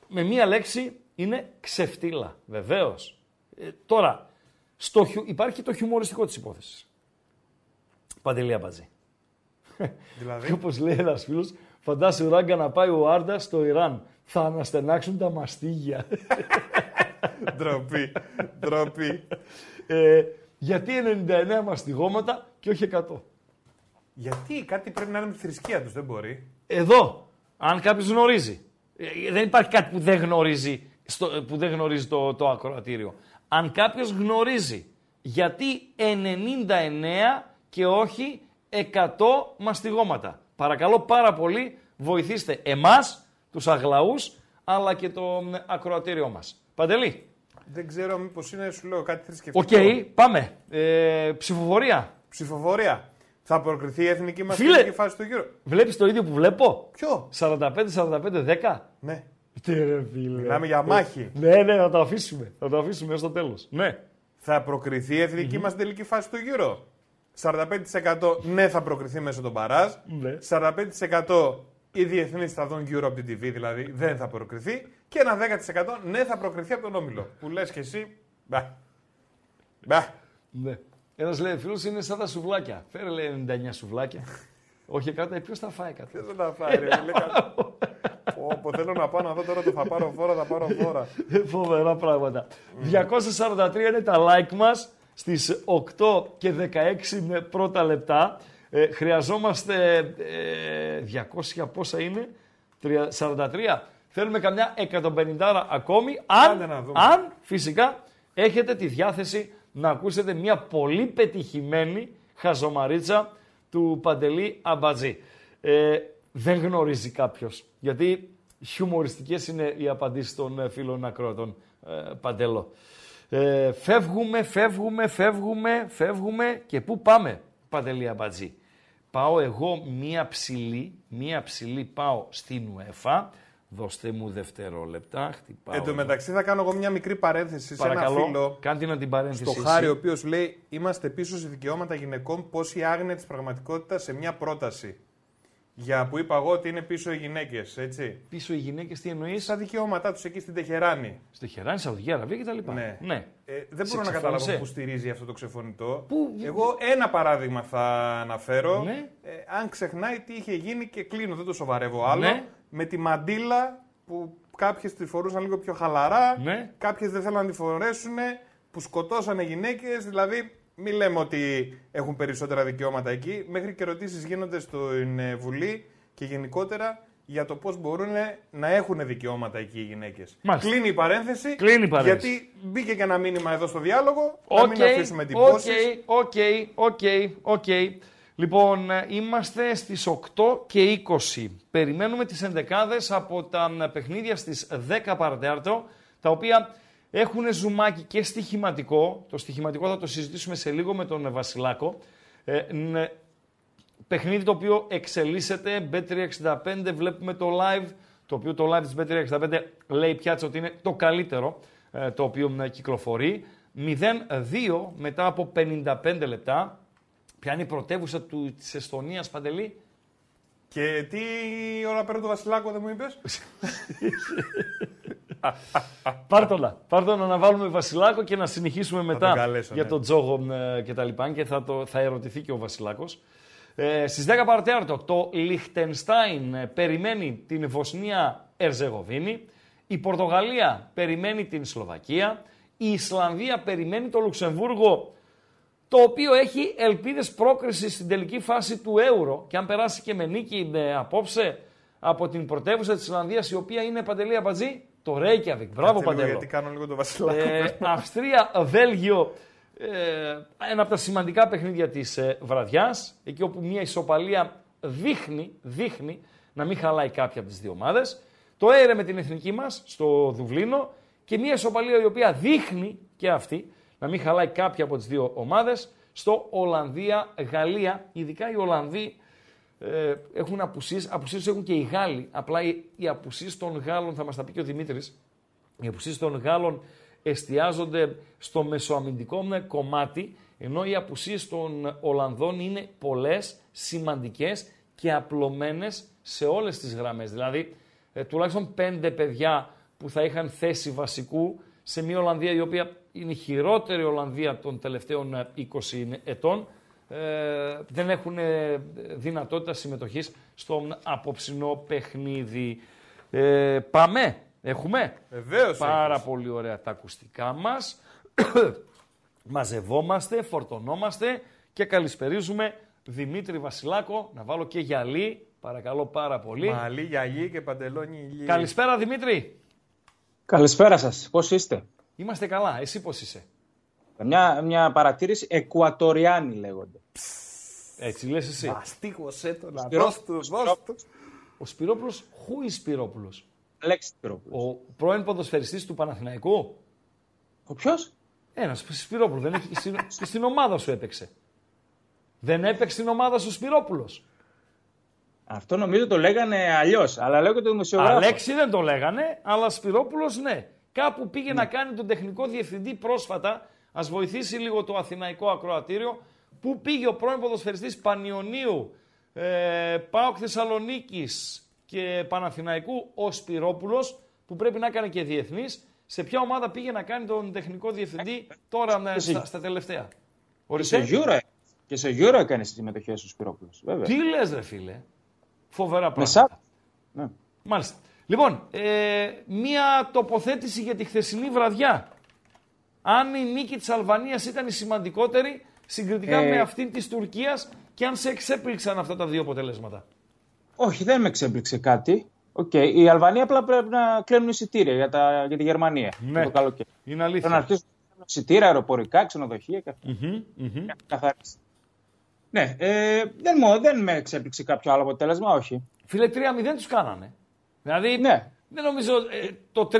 με μία λέξη είναι ξεφτύλα. Βεβαίως. Ε, τώρα, στο, υπάρχει το χιουμοριστικό της υπόθεσης. Παντελή Αμπατζή. Δηλαδή; όπως λέει ένας φίλος, φαντάσου ράγκα να πάει ο Άρντα στο Ιράν. Θα αναστενάξουν τα μαστίγια. Ντροπή. Ντροπή. Ε, γιατί 99 μαστιγώματα και όχι 100. Γιατί κάτι πρέπει να είναι με τη θρησκεία τους, δεν μπορεί. Εδώ, αν κάποιος γνωρίζει. Ε, δεν υπάρχει κάτι που δεν γνωρίζει, στο, που δεν γνωρίζει το, το ακροατήριο. Αν κάποιος γνωρίζει γιατί 99 και όχι 100 μαστιγώματα. Παρακαλώ πάρα πολύ βοηθήστε εμάς, τους αγλαούς, αλλά και το ακροατήριό μας. Παντελή. Δεν ξέρω μήπως είναι, σου λέω κάτι θρησκευτικό. OK, okay, πάμε. Ε, ψηφοφορία. Ψηφοφορία. Θα προκριθεί η εθνική μας Φίλε, φάση του γύρω. Βλέπεις το ίδιο που βλέπω; Ποιο; 45-45-10. Ναι. Τι ρε φίλε. Μιλάμε για μάχη. Ναι, ναι, θα το αφήσουμε. Θα το αφήσουμε έως το τέλος. Ναι. Θα προκριθεί η εθνική mm-hmm. μας τελική φάση του γύρω. 45% ναι θα προκριθεί μέσω των παράζ. Ναι. 45% οι διεθνείς θα δουν γύρω από την TV, δηλαδή δεν θα προκριθεί. Και ένα 10% ναι θα προκριθεί από τον Όμιλο. Που λες και εσύ. Μπα. Μπα. Ναι. Ένας λέει φίλος είναι σαν τα σουβλάκια. Φέρε λέει 99 σουβλάκια. Όχι κάτω, ποιος θα φάει κάτω. Ποιο θα τα φάει, ρε. Πω, θέλω να πάω να δω τώρα το θα πάρω φόρα, θα πάρω φόρα. Φοβερά πράγματα. 243 είναι τα like μας στις 8 και 16 πρώτα λεπτά. Ε, χρειαζόμαστε ε, 200 πόσα είναι; 43. Θέλουμε καμιά 150 ακόμη. Αν, αν φυσικά έχετε τη διάθεση να ακούσετε μια πολύ πετυχημένη χαζομαρίτσα του Παντελή Αμπατζή. Ε, δεν γνωρίζει κάποιος. Γιατί χιουμοριστικές είναι οι απαντήσεις των ε, φίλων ακρότων, ε, Παντέλο. Ε, φεύγουμε, φεύγουμε, φεύγουμε, φεύγουμε και πού πάμε, Παντελή Αμπατζή; Πάω εγώ μία ψηλή, μία ψηλή πάω στην ΟΕΦΑ, Δώστε μου δευτερόλεπτα. Χτυπάω Εν τω μεταξύ θα κάνω εγώ μια μικρή παρένθεση Παρακαλώ, σε ένα φίλο. Κάντε να την παρένθεση. Στο Χάρη, ο οποίος λέει: Είμαστε πίσω σε δικαιώματα γυναικών. Πώς η άγνοια της πραγματικότητας σε μια πρόταση. Για που είπα εγώ ότι είναι πίσω οι γυναίκες, έτσι. Πίσω οι γυναίκες, τι εννοείς; Στα δικαιώματά τους εκεί στην Τεχεράνη. Στη Τεχεράνη, Σαουδική Αραβία κτλ. Ναι. ναι. Ε, δεν μπορώ να καταλάβω που στηρίζει αυτό το ξεφωνητό. Που... Εγώ ένα παράδειγμα θα αναφέρω. Ναι. Ε, αν ξεχνάει τι είχε γίνει και κλείνω, δεν το σοβαρεύω άλλο. Ναι. Με τη μαντίλα που κάποιες τη φορούσαν λίγο πιο χαλαρά. Ναι. Κάποιες δεν θέλαν να τη φορέσουν. Που σκοτώσανε γυναίκες. Δηλαδή μην λέμε ότι έχουν περισσότερα δικαιώματα εκεί. Μέχρι και ερωτήσεις γίνονται στην ε, Βουλή και γενικότερα για το πώς μπορούν να έχουν δικαιώματα εκεί οι γυναίκες. Κλείνει η παρένθεση. Κλείνει η παρένθεση. Γιατί μπήκε και ένα μήνυμα εδώ στο διάλογο. Okay, να μην αφήσουμε εντυπώσεις. OK, OK, OK, Λοιπόν, είμαστε στις 8 και 20. Περιμένουμε τις ενδεκάδες από τα παιχνίδια στις 10 παρατέρτο, τα οποία έχουν ζουμάκι και στοιχηματικό. Το στοιχηματικό θα το συζητήσουμε σε λίγο με τον Βασιλάκο. Ε, παιχνίδι το οποίο εξελίσσεται, Bet365, βλέπουμε το live, το οποίο το live της Bet365 λέει πια ότι είναι το καλύτερο ε, το οποίο ε, κυκλοφορεί. 0-2 μετά από 55 λεπτά. Ποια είναι η πρωτεύουσα του, της Εστονίας, Παντελή; Και τι ώρα παίρνει το Βασιλάκο, δεν μου είπες; Πάρτονα. Πάρτονα να βάλουμε Βασιλάκο και να συνεχίσουμε μετά για ναι. τον Τζόγο ε, και τα λοιπά. Και θα, το, θα ερωτηθεί και ο Βασιλάκος. Ε, στις 10 παρατέταρτο το Λιχτενστάιν ε, περιμένει την Βοσνία Ερζεγοβίνη. Η Πορτογαλία περιμένει την Σλοβακία. Η Ισλανδία περιμένει το Λουξεμβούργο το οποίο έχει ελπίδες πρόκρισης στην τελική φάση του Euro και αν περάσει και με νίκη ε, απόψε από την πρωτεύουσα της Ισλανδίας η οποία είναι Παντελή Αμπατζή, το Reykjavik. Μπράβο Παντελή. Γιατί κάνω λίγο το Βασιλάκο. Ε, Αυστρία, Βέλγιο, ε, ένα από τα σημαντικά παιχνίδια της ε, βραδιάς, εκεί όπου μια ισοπαλία δείχνει, δείχνει να μην χαλάει κάποια από τις δύο ομάδες. Το αίρε με την εθνική μας στο Δουβλίνο και μια ισοπαλία η οποία δείχνει και αυτή να μην χαλάει κάποια από τις δύο ομάδες στο Ολλανδία-Γαλλία. Ειδικά οι Ολλανδοί ε, έχουν απουσίες, απουσίες έχουν και οι Γάλλοι. Απλά οι, οι απουσίες των Γάλλων, θα μας τα πει και ο Δημήτρης, οι απουσίες των Γάλλων εστιάζονται στο μεσοαμυντικό κομμάτι, ενώ οι απουσίες των Ολλανδών είναι πολλές, σημαντικές και απλωμένες σε όλες τις γραμμές. Δηλαδή, ε, τουλάχιστον πέντε παιδιά που θα είχαν θέση βασικού σε μια Ολλανδία η οποία είναι η χειρότερη Ολλανδία των τελευταίων 20 ετών, ε, δεν έχουν δυνατότητα συμμετοχής στον απόψινό παιχνίδι. Ε, πάμε, έχουμε; Βεβαίως Πάρα πολύ ωραία τα ακουστικά μας. Μαζευόμαστε, φορτωνόμαστε και καλησπερίζουμε Δημήτρη Βασιλάκο. Να βάλω και γυαλί, παρακαλώ πάρα πολύ. Μαλί, γυαλί και παντελόνι ηλί. Καλησπέρα Δημήτρη. Καλησπέρα σας, πώς είστε; Είμαστε καλά, εσύ πώς είσαι; Μια, μια παρατήρηση, Εκουατοριάνοι λέγονται. Έτσι λες εσύ. Μαστίγωσέ το να Ο Σπυρόπουλος, who is Σπυρόπουλος; Λέξη Σπυρόπουλος. Ο πρώην ποδοσφαιριστής του Παναθηναϊκού; Ο ποιος; Ένας Σπυρόπουλος, δεν έχει, στην, στην ομάδα σου έπαιξε. Δεν έπαιξε στην ομάδα σου Σπυρόπουλος. Αυτό νομίζω το λέγανε αλλιώς, αλλά λέγεται το δημοσιογράφο. Αλέξη δεν το λέγανε, αλλά Σπυρόπουλος ναι. Κάπου πήγε να ναι. κάνει τον τεχνικό διευθυντή πρόσφατα. Α βοηθήσει λίγο το Αθηναϊκό Ακροατήριο. Πού πήγε ο πρώην ποδοσφαιριστής Πανιωνίου, ε, Πάοκ Θεσσαλονίκης και Παναθηναϊκού ο Σπυρόπουλος, που πρέπει να έκανε και διεθνής. Σε ποια ομάδα πήγε να κάνει τον τεχνικό διευθυντή τώρα ναι, στα, στα, τελευταία; Ορίστε. Και σε Euro, και σε Euro έκανε συμμετοχές ο Σπυρόπουλος. Βέβαια. Τι λες ρε φίλε; Φοβερά πράγματα. Ναι. Μάλιστα. Λοιπόν, ε, μία τοποθέτηση για τη χθεσινή βραδιά. Αν η νίκη της Αλβανίας ήταν η σημαντικότερη συγκριτικά ε... με αυτήν της Τουρκίας και αν σε εξέπληξαν αυτά τα δύο αποτελέσματα. Όχι, δεν με εξέπληξε κάτι. OK. Okay. Οι Αλβανοί απλά πρέπει να κλείνουν εισιτήρια για, τα, για τη Γερμανία. Ναι. Το καλοκαίρι. Είναι αλήθεια. Πρέπει να αρχίσουν εισιτήρια, αεροπορικά, ξενοδοχεία και αυτά. Mm-hmm, Ναι, ε, δεν, μου, δεν με εξέπληξε κάποιο άλλο αποτέλεσμα, όχι. Φίλε, 3-0 τους κάνανε. Δηλαδή, ναι. δεν νομίζω ε, το 3-0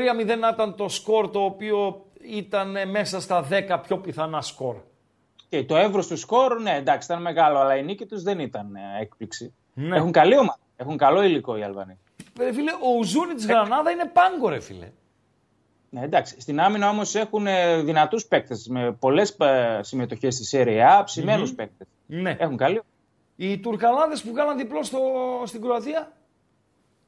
ήταν το σκορ το οποίο ήταν μέσα στα 10 πιο πιθανά σκορ. Και το εύρος του σκορ, ναι, εντάξει, ήταν μεγάλο, αλλά η νίκη τους δεν ήταν ε, έκπληξη. Ναι. Έχουν καλή ομάδα. Έχουν καλό υλικό οι Αλβανοί. Ρε φίλε, ο Ουζούνι τη Γρανάδα είναι πάγκο, ρε φίλε. Ναι, εντάξει. Στην άμυνα όμως έχουν ε, δυνατούς παίκτες με πολλές ε, συμμετοχές στη Serie A, ψημένους mm-hmm. παίκτες. Ναι. Έχουν καλή. Οι Τουρκαλάδες που κάναν διπλό στο, στην Κροατία;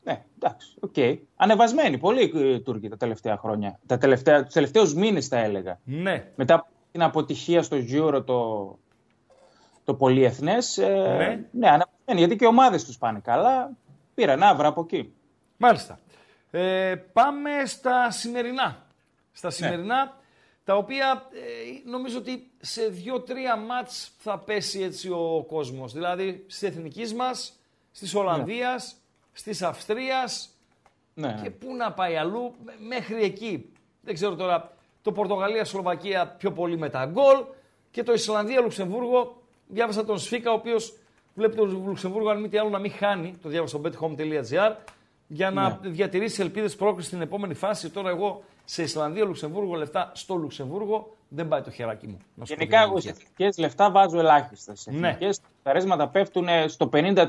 Ναι, εντάξει, OK. Okay. Ανεβασμένοι πολύ οι Τούρκοι τα τελευταία χρόνια. Τα τελευταία, τους τελευταίους μήνες θα έλεγα. Ναι. Μετά την αποτυχία στο Euro το, το πολυεθνές, ε, ναι. ναι, ανεβασμένοι. Γιατί και οι ομάδες τους πάνε καλά. Πήραν άβρα από εκεί. Μάλιστα. Ε, πάμε στα σημερινά. Στα ναι. σημερινά, τα οποία ε, νομίζω ότι σε δύο-τρία μάτς θα πέσει έτσι ο κόσμος. Δηλαδή, στις εθνικής μας, στις Ολλανδίας, Τη Αυστρίας ναι. και πού να πάει αλλού, μέχρι εκεί. Δεν ξέρω τώρα, το Πορτογαλία-Σλοβακία πιο πολύ με τα γκολ και το Ισλανδία-Λουξεμβούργο, διάβασα τον Σφίκα, ο οποίος βλέπει το Λουξεμβούργο αν μη τι άλλο να μην χάνει, το διάβασα στο bethome.gr, για να ναι. διατηρήσει ελπίδες πρόκληση στην επόμενη φάση. Τώρα εγώ σε Ισλανδία-Λουξεμβούργο λεφτά στο Λουξεμβούργο δεν πάει το χεράκι μου. Γενικά εγώ σε εθνικέ λεφτά βάζω ελάχιστα. Σε ναι. τα ρέσματα πέφτουν στο 50%,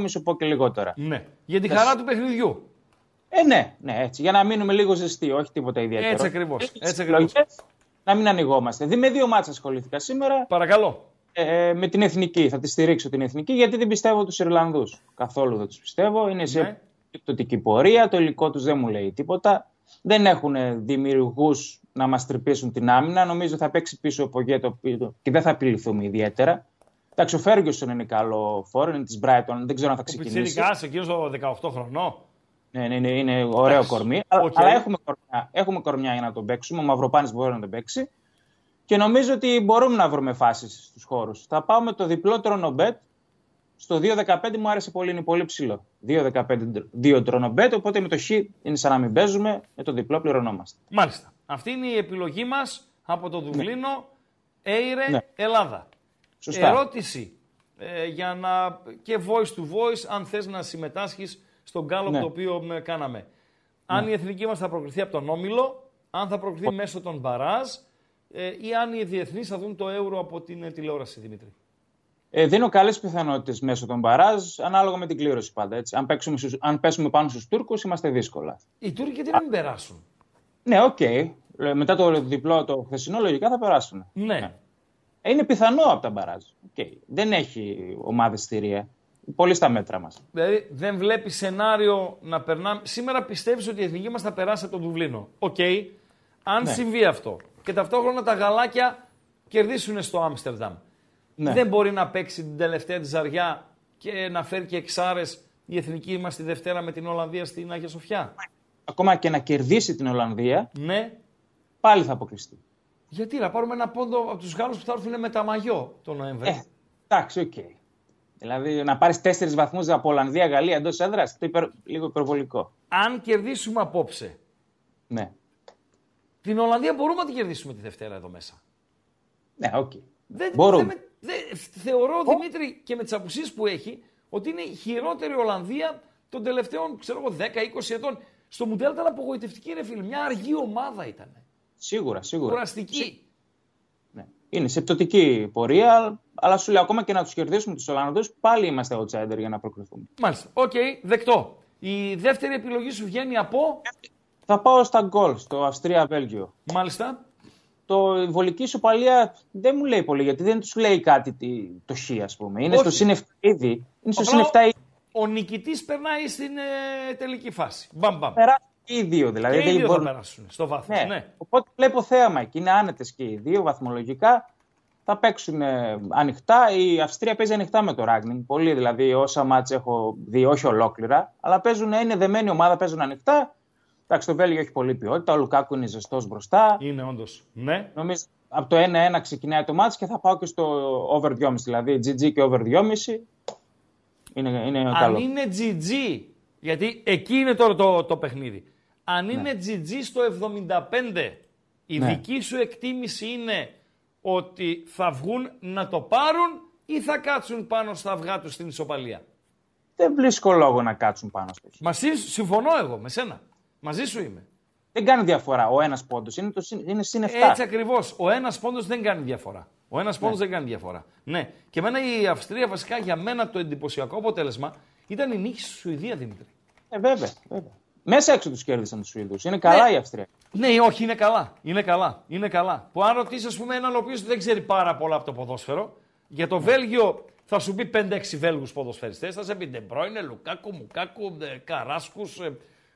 μη σου πω και λιγότερα. Ναι. Για τη χαρά του παιχνιδιού. Ε, ναι, ναι, έτσι. Για να μείνουμε λίγο ζεστοί, όχι τίποτα ιδιαίτερο. Έτσι ακριβώς. Έτσι ακριβώς. Να μην ανοιγόμαστε. Δι, με δύο μάτσα ασχολήθηκα σήμερα. Παρακαλώ. Ε, με την εθνική. Θα τη στηρίξω την εθνική γιατί δεν πιστεύω τους Ιρλανδούς. Καθόλου δεν τους πιστεύω. Είναι σε ναι. Πτωτική πορεία. Το υλικό τους δεν μου λέει τίποτα. Δεν έχουν δημιουργούς να μας τρυπήσουν την άμυνα. Νομίζω θα παίξει πίσω ο Πογέτο και δεν θα απειληθούμε ιδιαίτερα. Εντάξει, ο Φέργκισον είναι καλό φόρο, είναι της Brighton, δεν ξέρω αν θα ξεκινήσει. Πιτσιρικάς, εκείνος το 18 χρονό. Ναι, ναι, ναι, είναι ωραίο Άχι. κορμί. Okay. Αλλά έχουμε κορμιά, έχουμε κορμιά για να τον παίξουμε. Ο Μαυροπάνης μπορεί να τον παίξει. Και νομίζω ότι μπορούμε να βρούμε φάσεις στους χώρους. Θα πάω με το διπλό τρονομπέτ στο 2-15 μου άρεσε πολύ, είναι πολύ ψηλό. 2-15 2 τρονομπέτ, οπότε με το χ είναι σαν να μην παίζουμε, με το διπλό πληρωνόμαστε. Μάλιστα. Αυτή είναι η επιλογή μας από το Δουβλίνο, ναι. Έιρε, ναι. Ελλάδα. Σωστά. Ερώτηση ε, για να και voice to voice, αν θες να συμμετάσχεις στον κάλο ναι. το οποίο ε, κάναμε. Αν ναι. η εθνική μας θα προκριθεί από τον Όμιλο, αν θα προκριθεί μέσω των Μπαράζ ε, ή αν οι διεθνείς θα δουν το ευρώ από την ε, τηλεόραση, Δημήτρη. Ε, δίνω καλές πιθανότητες μέσω των μπαράζ, ανάλογα με την κλήρωση πάντα. Έτσι. Αν, παίξουμε, αν πέσουμε πάνω στους Τούρκους, είμαστε δύσκολα. Οι Τούρκοι γιατί να μην περάσουν; Ναι, OK. Okay. Μετά το διπλό, το χθεσινό, λογικά θα περάσουν. Ναι. ναι. Ε, είναι πιθανό από τα μπαράζ. Okay. Δεν έχει ομάδες θηρία. Πολύ στα μέτρα μας. Δηλαδή δεν βλέπεις σενάριο να περνάμε. Σήμερα πιστεύεις ότι η εθνική μας θα περάσει από το Δουβλίνο. OK. Okay. Αν ναι. συμβεί αυτό και ταυτόχρονα τα γαλάκια κερδίσουν στο Άμστερνταμ. Ναι. Δεν μπορεί να παίξει την τελευταία της ζαριά και να φέρει και εξάρες η εθνική μας τη Δευτέρα με την Ολλανδία στην Άγια Σοφιά. Ακόμα και να κερδίσει την Ολλανδία, ναι. πάλι θα αποκλειστεί. Γιατί να πάρουμε ένα πόντο από τους Γάλλους που θα έρθουν με τα μαγιό το Νοέμβριο; Ε, εντάξει, οκ. Okay. Δηλαδή να πάρεις τέσσερις βαθμούς από Ολλανδία, Γαλλία εντός έδρας, το υπερ, λίγο υπερβολικό. Αν κερδίσουμε απόψε. Ναι. Την Ολλανδία μπορούμε να την κερδίσουμε τη Δευτέρα εδώ μέσα. Ναι, OK. Okay. Δεν, μπορούμε. Δεν, θεωρώ, oh. Δημήτρη, και με τις απουσίες που έχει, ότι είναι η χειρότερη Ολλανδία των τελευταίων, ξέρω εγώ, 10-20 ετών. Στο Μουντιάλ ήταν απογοητευτική, ρε φίλε. Μια αργή ομάδα ήταν. Σίγουρα, σίγουρα. Κουραστική. Ναι. Είναι σε πτωτική πορεία, αλλά σου λέω ακόμα και να τους κερδίσουμε τους Ολλανδούς, πάλι είμαστε outsider για να προκριθούμε. Μάλιστα. OK, okay, δεκτό. Η δεύτερη επιλογή σου βγαίνει από; Θα πάω στα γκολ, στο Αυστρία-Βέλγιο. Μάλιστα το η βολική ισοπαλία δεν μου λέει πολύ γιατί δεν τους λέει κάτι το Χ, ας πούμε. Είναι στο συν 7 ήδη. Είναι στο συν 7 ήδη. Ο νικητής περνάει στην ε, τελική φάση. Μπαμ, μπαμ. Περάσει και οι δύο δηλαδή. Και οι δύο θα περάσουν στο βάθος. Ναι. ναι. Οπότε βλέπω θέαμα εκεί. Είναι άνετες και οι δύο βαθμολογικά. Θα παίξουν ε, ανοιχτά. Η Αυστρία παίζει ανοιχτά με το Ράγνινγκ. Πολύ δηλαδή όσα μάτς έχω δει, όχι ολόκληρα. Αλλά παίζουν, είναι δεμένη ομάδα, παίζουν ανοιχτά. Εντάξει, το Βέλγιο έχει πολύ ποιότητα. Ο Λουκάκου είναι ζεστός μπροστά. Είναι όντως. Ναι. Νομίζω από το 1-1 ξεκινάει το μάτς και θα πάω και στο over 2,5. Δηλαδή GG και over 2,5 είναι, είναι Αν καλό. είναι GG Γιατί εκεί είναι τώρα το, το παιχνίδι. Αν είναι ναι. στο 75, η ναι. δική σου εκτίμηση είναι ότι θα βγουν να το πάρουν ή θα κάτσουν πάνω στα αυγά τους στην ισοπαλία; Δεν βρίσκω λόγο να κάτσουν πάνω στο Μαζί συμφωνώ εγώ με σένα. Μαζί σου είμαι. Δεν κάνει διαφορά ο ένας πόντος. Είναι, το, είναι συν 7. Έτσι ακριβώς. Ο ένας πόντος δεν κάνει διαφορά. Ο ένας πόντος ναι. δεν κάνει διαφορά. Ναι. Και εμένα η Αυστρία βασικά για μένα το εντυπωσιακό αποτέλεσμα ήταν η νίκη στη Σουηδία, Δημήτρη. Ε, βέβαια, βέβαια. Μέσα έξω τους κέρδισαν τους Σουηδούς. Είναι καλά ναι. η Αυστρία. Ναι, όχι, είναι καλά. Είναι καλά. Είναι καλά. Που αν ρωτήσεις, ας πούμε, έναν ο οποίος δεν ξέρει πάρα πολλά από το ποδόσφαιρο, για το Βέλγιο θα σου πει 5-6 Βέλγους ποδοσφαιριστές, θα σε πει Ντεμπρόινε, Λουκάκου, Μουκάκου, Καράσκους,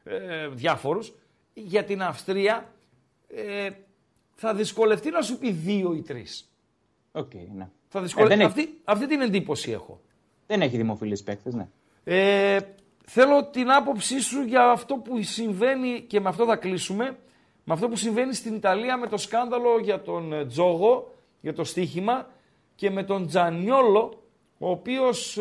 ε, ε, διάφορους. Για την Αυστρία ε, θα δυσκολευτεί να σου πει δύο ή τρεις. Okay, ναι. Θα δυσκολευτεί. Ε, αυτή, αυτή την εντύπωση έχω. Δεν έχει δημοφιλείς παίκτες, ναι. Ε, θέλω την άποψή σου για αυτό που συμβαίνει και με αυτό θα κλείσουμε. Με αυτό που συμβαίνει στην Ιταλία με το σκάνδαλο για τον Τζόγο, για το στοίχημα και με τον Τζανιόλο, ο οποίος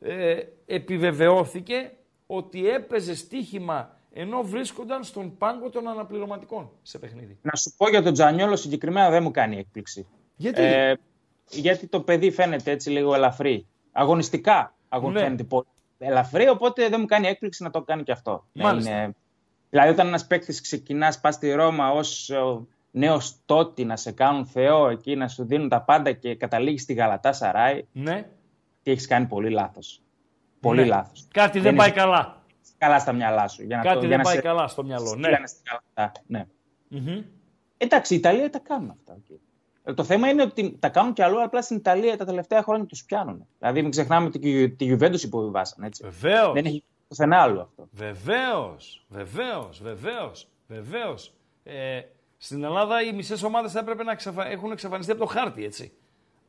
ε, ε, επιβεβαιώθηκε ότι έπαιζε στοίχημα ενώ βρίσκονταν στον πάγκο των αναπληρωματικών σε παιχνίδι. Να σου πω για τον Τζανιόλο συγκεκριμένα δεν μου κάνει έκπληξη. Γιατί; Ε, γιατί το παιδί φαίνεται έτσι λίγο ελαφρύ. Αγωνιστικά αγωνιστικά ναι. φαίνεται πολύ ελαφρύ, οπότε δεν μου κάνει έκπληξη να το κάνει και αυτό. Μάλιστα. Είναι... Δηλαδή όταν ένας παίκτης ξεκινάς, πας στη Ρώμα ως νέος τότι να σε κάνουν Θεό εκεί, να σου δίνουν τα πάντα και καταλήγεις στη Γαλατά Σαράι. Ναι. Τι έχεις κάνει πολύ λάθος. Πολύ ναι. λάθος. Κάτι δεν, πάει καλά. Καλά στα μυαλά σου. Για να Κάτι το, δεν πάει σε... καλά στο μυαλό. Ναι. ναι. Εντάξει, οι Ιταλοί τα κάνουν αυτά. Okay. Το θέμα είναι ότι τα κάνουν κι αλλού, απλά στην Ιταλία τα τελευταία χρόνια τους πιάνουν. Δηλαδή, μην ξεχνάμε ότι τη Juventus υποβιβάσαν. Βεβαίως. Δεν έχει πουθενά άλλο αυτό. Βεβαίως. Βεβαίως. Βεβαίως. Βεβαίως. Ε, στην Ελλάδα οι μισές ομάδες θα έπρεπε να εξαφα... έχουν εξαφανιστεί από το χάρτη, έτσι.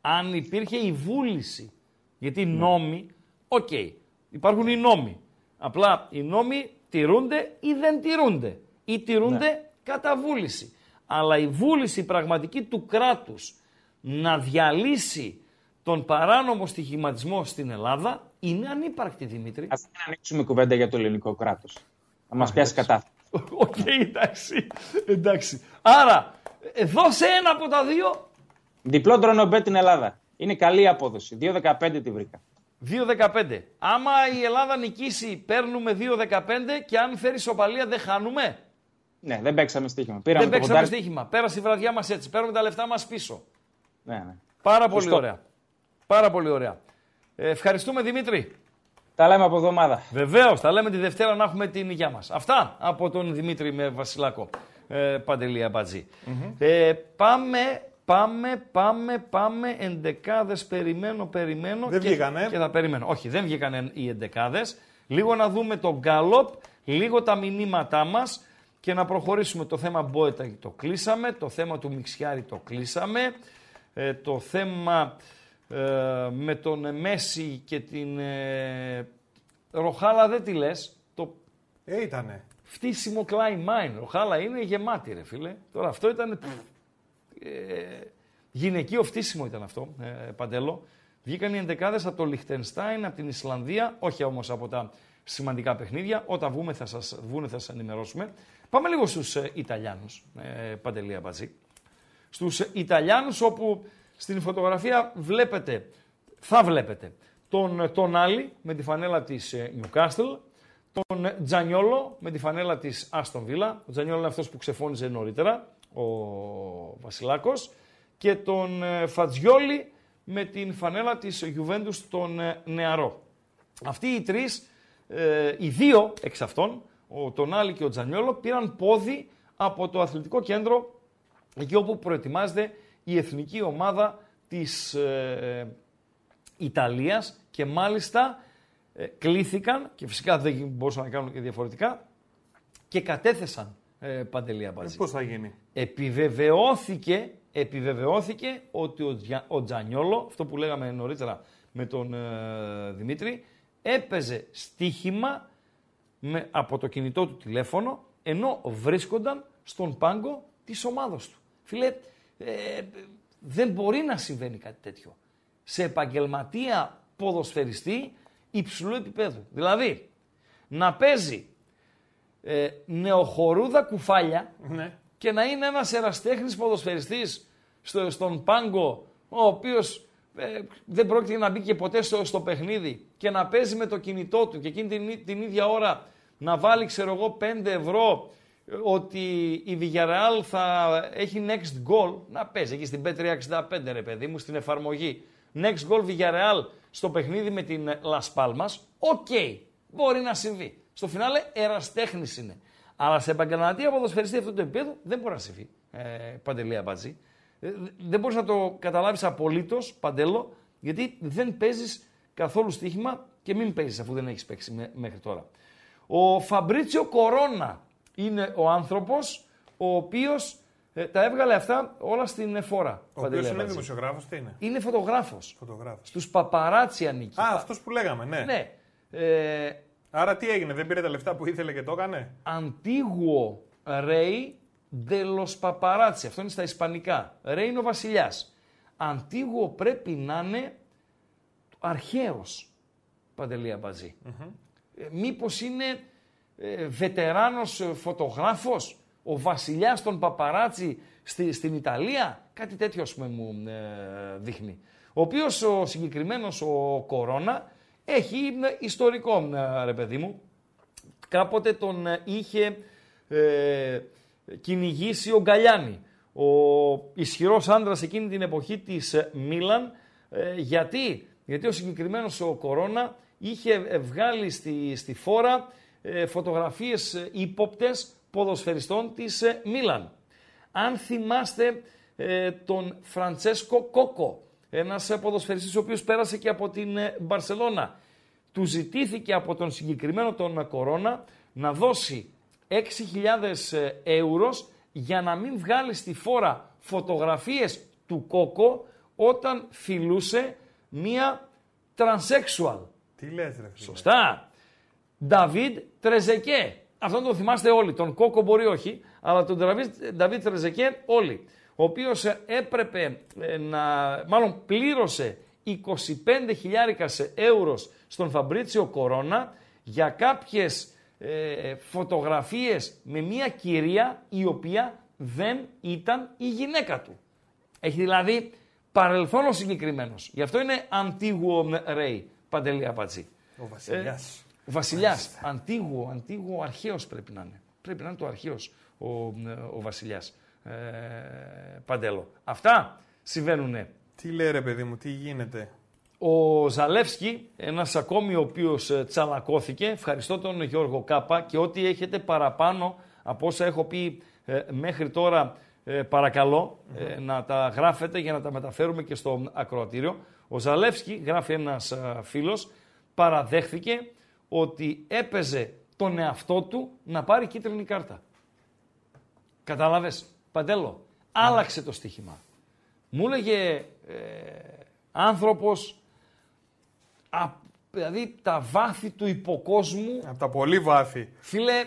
Αν υπήρχε η βούληση. Γιατί οι ναι. νόμοι, OK, okay, υπάρχουν οι νόμοι. Απλά οι νόμοι τηρούνται ή δεν τηρούνται. Ή τηρούνται ναι. κατά βούληση. Αλλά η βούληση πραγματική του κράτους να διαλύσει τον παράνομο στοιχηματισμό στην Ελλάδα είναι ανύπαρκτη, Δημήτρη. Ας μην ανοίξουμε κουβέντα για το ελληνικό κράτος. Θα μας πιάσει κατάθλιψη. Οκ, εντάξει. εντάξει. Άρα, ε, δώσε ένα από τα δύο. Διπλό draw no bet την Ελλάδα. Είναι καλή απόδοση. 2-15 τη βρήκα. 2-15. Άμα η Ελλάδα νικήσει, παίρνουμε 2-15 και αν φέρει σοπαλία δεν χάνουμε; Ναι, δεν παίξαμε στοίχημα. Πήραμε δεν παίξαμε στοίχημα. Πέρασε η βραδιά μας έτσι. Παίρνουμε τα λεφτά μας πίσω. Ναι, ναι. Πάρα πολύ ωραία. Πάρα πολύ ωραία. Ε, ευχαριστούμε Δημήτρη. Τα λέμε από εβδομάδα. Βεβαίως, τα λέμε τη Δευτέρα να έχουμε την υγεία μας. Αυτά από τον Δημήτρη με Βασιλάκο. Ε, Παντελία Ε, πάμε, πάμε, πάμε, πάμε. Εντεκάδες περιμένω, περιμένω. Δεν και, βγήκανε. Και θα περιμένω. Όχι, δεν βγήκαν οι εντεκάδες. Λίγο να δούμε τον γκάλοπ, λίγο τα μηνύματά μας και να προχωρήσουμε. Το θέμα Μπόετα το κλείσαμε, το θέμα του Μιξιάρη το κλείσαμε, ε, το θέμα ε, με τον Μέση και την ε, Ροχάλα δεν τη λες. Το ε, ήτανε. Φτύσιμο Klein Ροχάλα είναι γεμάτη ρε φίλε. Τώρα αυτό ήταν... Ε, γυναικείο φτύσιμο ήταν αυτό, ε, Παντέλο. Βγήκαν οι εντεκάδες από το Λιχτενστάιν, από την Ισλανδία, όχι όμως από τα σημαντικά παιχνίδια. Όταν βγούμε θα σας, βγούνε θα σας ενημερώσουμε. Πάμε λίγο στους ε, Ιταλιάνους, ε, Παντελία Μπατζή. Στους Ιταλιάνους όπου στην φωτογραφία βλέπετε, θα βλέπετε, τον, τον Άλλη με τη φανέλα της ε, Newcastle, τον Τζανιόλο με τη φανέλα της Aston Villa, ο Τζανιόλο είναι αυτός που ξεφώνησε νωρίτερα, ο Βασιλάκος, και τον ε, Φατζιόλι με την φανέλα της Juventus τον ε, Νεαρό. Αυτοί οι τρεις, οι δύο εξ αυτών, ο Τονάλι και ο Τζανιόλο, πήραν πόδι από το αθλητικό κέντρο εκεί όπου προετοιμάζεται η εθνική ομάδα της ε, Ιταλίας και μάλιστα ε, κλήθηκαν και φυσικά δεν μπορούσαν να κάνουν και διαφορετικά και κατέθεσαν ε, Παντελία Μπατζή. Πώς θα γίνει; Επιβεβαιώθηκε, επιβεβαιώθηκε ότι ο, ο Τζανιόλο, αυτό που λέγαμε νωρίτερα με τον ε, Δημήτρη, έπαιζε στοίχημα με, από το κινητό του τηλέφωνο ενώ βρίσκονταν στον πάγκο της ομάδος του. Φίλε, ε, δεν μπορεί να συμβαίνει κάτι τέτοιο. Σε επαγγελματία ποδοσφαιριστή υψηλού επίπεδου. Δηλαδή, να παίζει ε, Νεοχωρούδα Κουφάλια ναι. και να είναι ένας ερασιτέχνης ποδοσφαιριστής στο, στον πάγκο, ο οποίος ε, δεν πρόκειται να μπει και ποτέ στο, στο παιχνίδι και να παίζει με το κινητό του και εκείνη την, την ίδια ώρα να βάλει, ξέρω εγώ, 5 ευρώ ε, ότι η Villarreal θα έχει next goal, να παίζει εκεί στην Bet365 ρε παιδί μου, στην εφαρμογή. Next goal Villarreal στο παιχνίδι με την Las Palmas, OK, okay, μπορεί να συμβεί. Στο φινάλε εραστέχνη είναι. Αλλά σε επαγγελματία ποδοσφαιριστή αυτό το επίπεδο δεν μπορεί να συμβεί. Ε, παντελή Αμπατζή. Ε, δεν μπορείς να το καταλάβεις απολύτως, παντέλο, γιατί δεν παίζεις καθόλου στοίχημα και μην παίζεις αφού δεν έχεις παίξει μέχρι τώρα. Ο Φαμπρίτσιο Κορώνα είναι ο άνθρωπος ο οποίος ε, τα έβγαλε αυτά όλα στην εφόρα. Ο οποίος είναι δημοσιογράφος, τι είναι; Είναι φωτογράφος. Φωτογράφος. Στους παπαράτσι ανήκει. Α, αυτός που λέγαμε, ναι. ναι. Ε, Άρα τι έγινε, δεν πήρε τα λεφτά που ήθελε και το έκανε; Αντίγουο Ρέι Ντελος Παπαράτσι. Αυτό είναι στα Ισπανικά. Ρέι είναι ο βασιλιάς. Αντίγουο πρέπει να είναι αρχαίος. Παντελή Αμπατζή. Mm-hmm. Ε, μήπως είναι ε, βετεράνος φωτογράφος, ο βασιλιάς των παπαράτσι στη, στην Ιταλία, κάτι τέτοιο ας πούμε μου ε, δείχνει. Ο οποίος ο συγκεκριμένος ο Κορώνα έχει ιστορικό ρε παιδί μου. Κάποτε τον είχε ε, κυνηγήσει ο Γκαλιάνη, ο ισχυρός άντρας εκείνη την εποχή της Μίλαν. γιατί; Γιατί ο συγκεκριμένος ο Κορώνα είχε βγάλει στη, στη φόρα ε, φωτογραφίες ε, ύποπτες ποδοσφαιριστών της ε, Μίλαν. Αν θυμάστε ε, τον Φραντσέσκο Κόκο, ένας ποδοσφαιριστής ο οποίος πέρασε και από την Μπαρσελώνα, του ζητήθηκε από τον συγκεκριμένο τον Κορώνα να δώσει 6.000 ευρώ για να μην βγάλει στη φόρα φωτογραφίες του Κόκο όταν φιλούσε μία τρανσέξουαλ. Τι λες ρε Σωστά. Νταβίδ Τρεζεκέ. Αυτόν τον θυμάστε όλοι. Τον Κόκο μπορεί όχι, αλλά τον Νταβίδ Τρεζεκέ όλοι. Ο οποίος ε, έπρεπε ε, να, μάλλον πλήρωσε 25.000 ευρώ στον Φαμπρίτσιο Κορώνα για κάποιες ε, φωτογραφίες με μια κυρία η οποία δεν ήταν η γυναίκα του. Έχει δηλαδή παρελθόν ο συγκεκριμένος. Γι' αυτό είναι Αντίγουο Ρέι, Παντελή Απατζή. Ο Βασιλιάς. Ο Βασιλιάς. Αντίγουο, αντίγουο, αρχαίος πρέπει να είναι. Πρέπει να είναι το αρχαίος ο, ο Βασιλιάς. Ε, Παντέλο. Αυτά συμβαίνουν. Τι λέει ρε παιδί μου, τι γίνεται; Ο Ζαλεύσκι, ένας ακόμη ο οποίος ε, τσαλακώθηκε, ευχαριστώ τον Γιώργο Κάπα και ό,τι έχετε παραπάνω από όσα έχω πει ε, μέχρι τώρα ε, παρακαλώ να τα γράφετε για να τα μεταφέρουμε και στο ακροατήριο. Ο Ζαλεύσκι, γράφει ένας φίλος, παραδέχθηκε ότι έπαιζε τον εαυτό του να πάρει κίτρινη κάρτα. Κατάλαβες, Παντέλο, άλλαξε το στοίχημα. Μου έλεγε ε, άνθρωπος, α, δηλαδή τα βάθη του υποκόσμου... Από τα πολύ βάθη. Φίλε,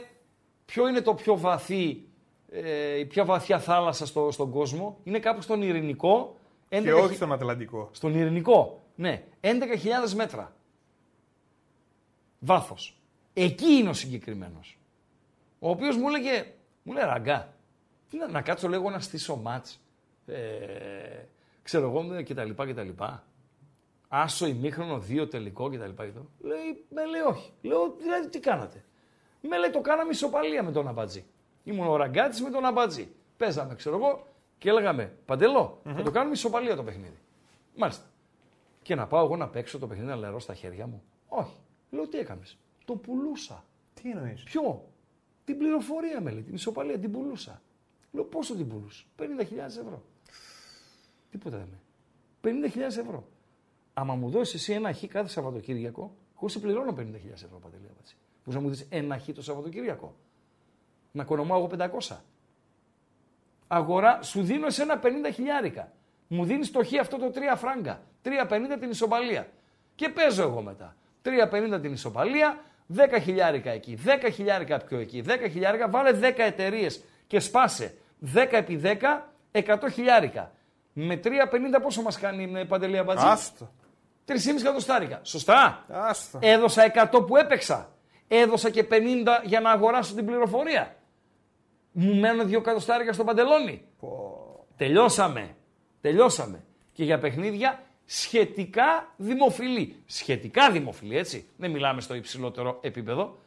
ποιο είναι το πιο βαθύ, ε, η πιο βαθιά θάλασσα στο, στον κόσμο; Είναι κάπου στον Ειρηνικό. Και όχι στον Ατλαντικό. Στον Ειρηνικό, ναι. 11.000 μέτρα βάθος. Εκεί είναι ο συγκεκριμένος. Ο οποίος μου έλεγε, μου λέει ραγκά, τι να, να κάτσω λέγω να στήσω μάτς, ε, ξέρω εγώ και τα λοιπά και τα λοιπά. Άσο ημίχρονο, δύο τελικό και τα λοιπά. Λέει, με λέει όχι. Λέω, δηλαδή τι κάνατε; Με λέει το κάναμε ισοπαλία με τον Αμπατζή. Ήμουν ο ραγκάτης με τον Αμπατζή. Παίζαμε, ξέρω εγώ, και έλεγαμε Παντελό, θα το κάνουμε ισοπαλία το παιχνίδι. Μάλιστα. Και να πάω εγώ να παίξω το παιχνίδι να λερώ στα χέρια μου. Όχι. Λέω τι έκανες; Το πουλούσα. Τι εννοείς; Ποιο; Την πληροφορία με λέει. Την ισοπαλία την πουλούσα. Λέω πόσο την πουλούσα. 50.000 ευρώ. Τίποτα δεν με. 50.000 ευρώ. Άμα μου δώσεις εσύ ένα χ κάθε Σαββατοκύριακο, εγώ σε πληρώνω 50.000 ευρώ παντελή απάτσι. Που να μου δεις ένα χ το Σαββατοκύριακο. Να κονομάω εγώ 500. Αγορά, σου δίνω εσένα 50 χιλιάρικα. Μου δίνεις το χ αυτό το 3 φράγκα. 3,50 την ισοπαλία. Και παίζω εγώ μετά. 3,50 την ισοπαλία, 10 χιλιάρικα εκεί, 10 χιλιάρικα πιο εκεί, 10 χιλιάρικα, βάλε 10 εταιρείες και σπάσε 10 επί 10, 100 χιλιάρικα. Με 3,50 πόσο μας κάνει με παντελία μπατζή; Άστο. 3,5 εκατοστάρικα. Σωστά. Άστο. Έδωσα 100 που έπαιξα. Έδωσα και 50 για να αγοράσω την πληροφορία. Μου μένουν δύο κατοστάρια στο παντελόνι. Τελειώσαμε. Τελειώσαμε. Και για παιχνίδια σχετικά δημοφιλή. Σχετικά δημοφιλή, έτσι. Δεν μιλάμε στο υψηλότερο επίπεδο.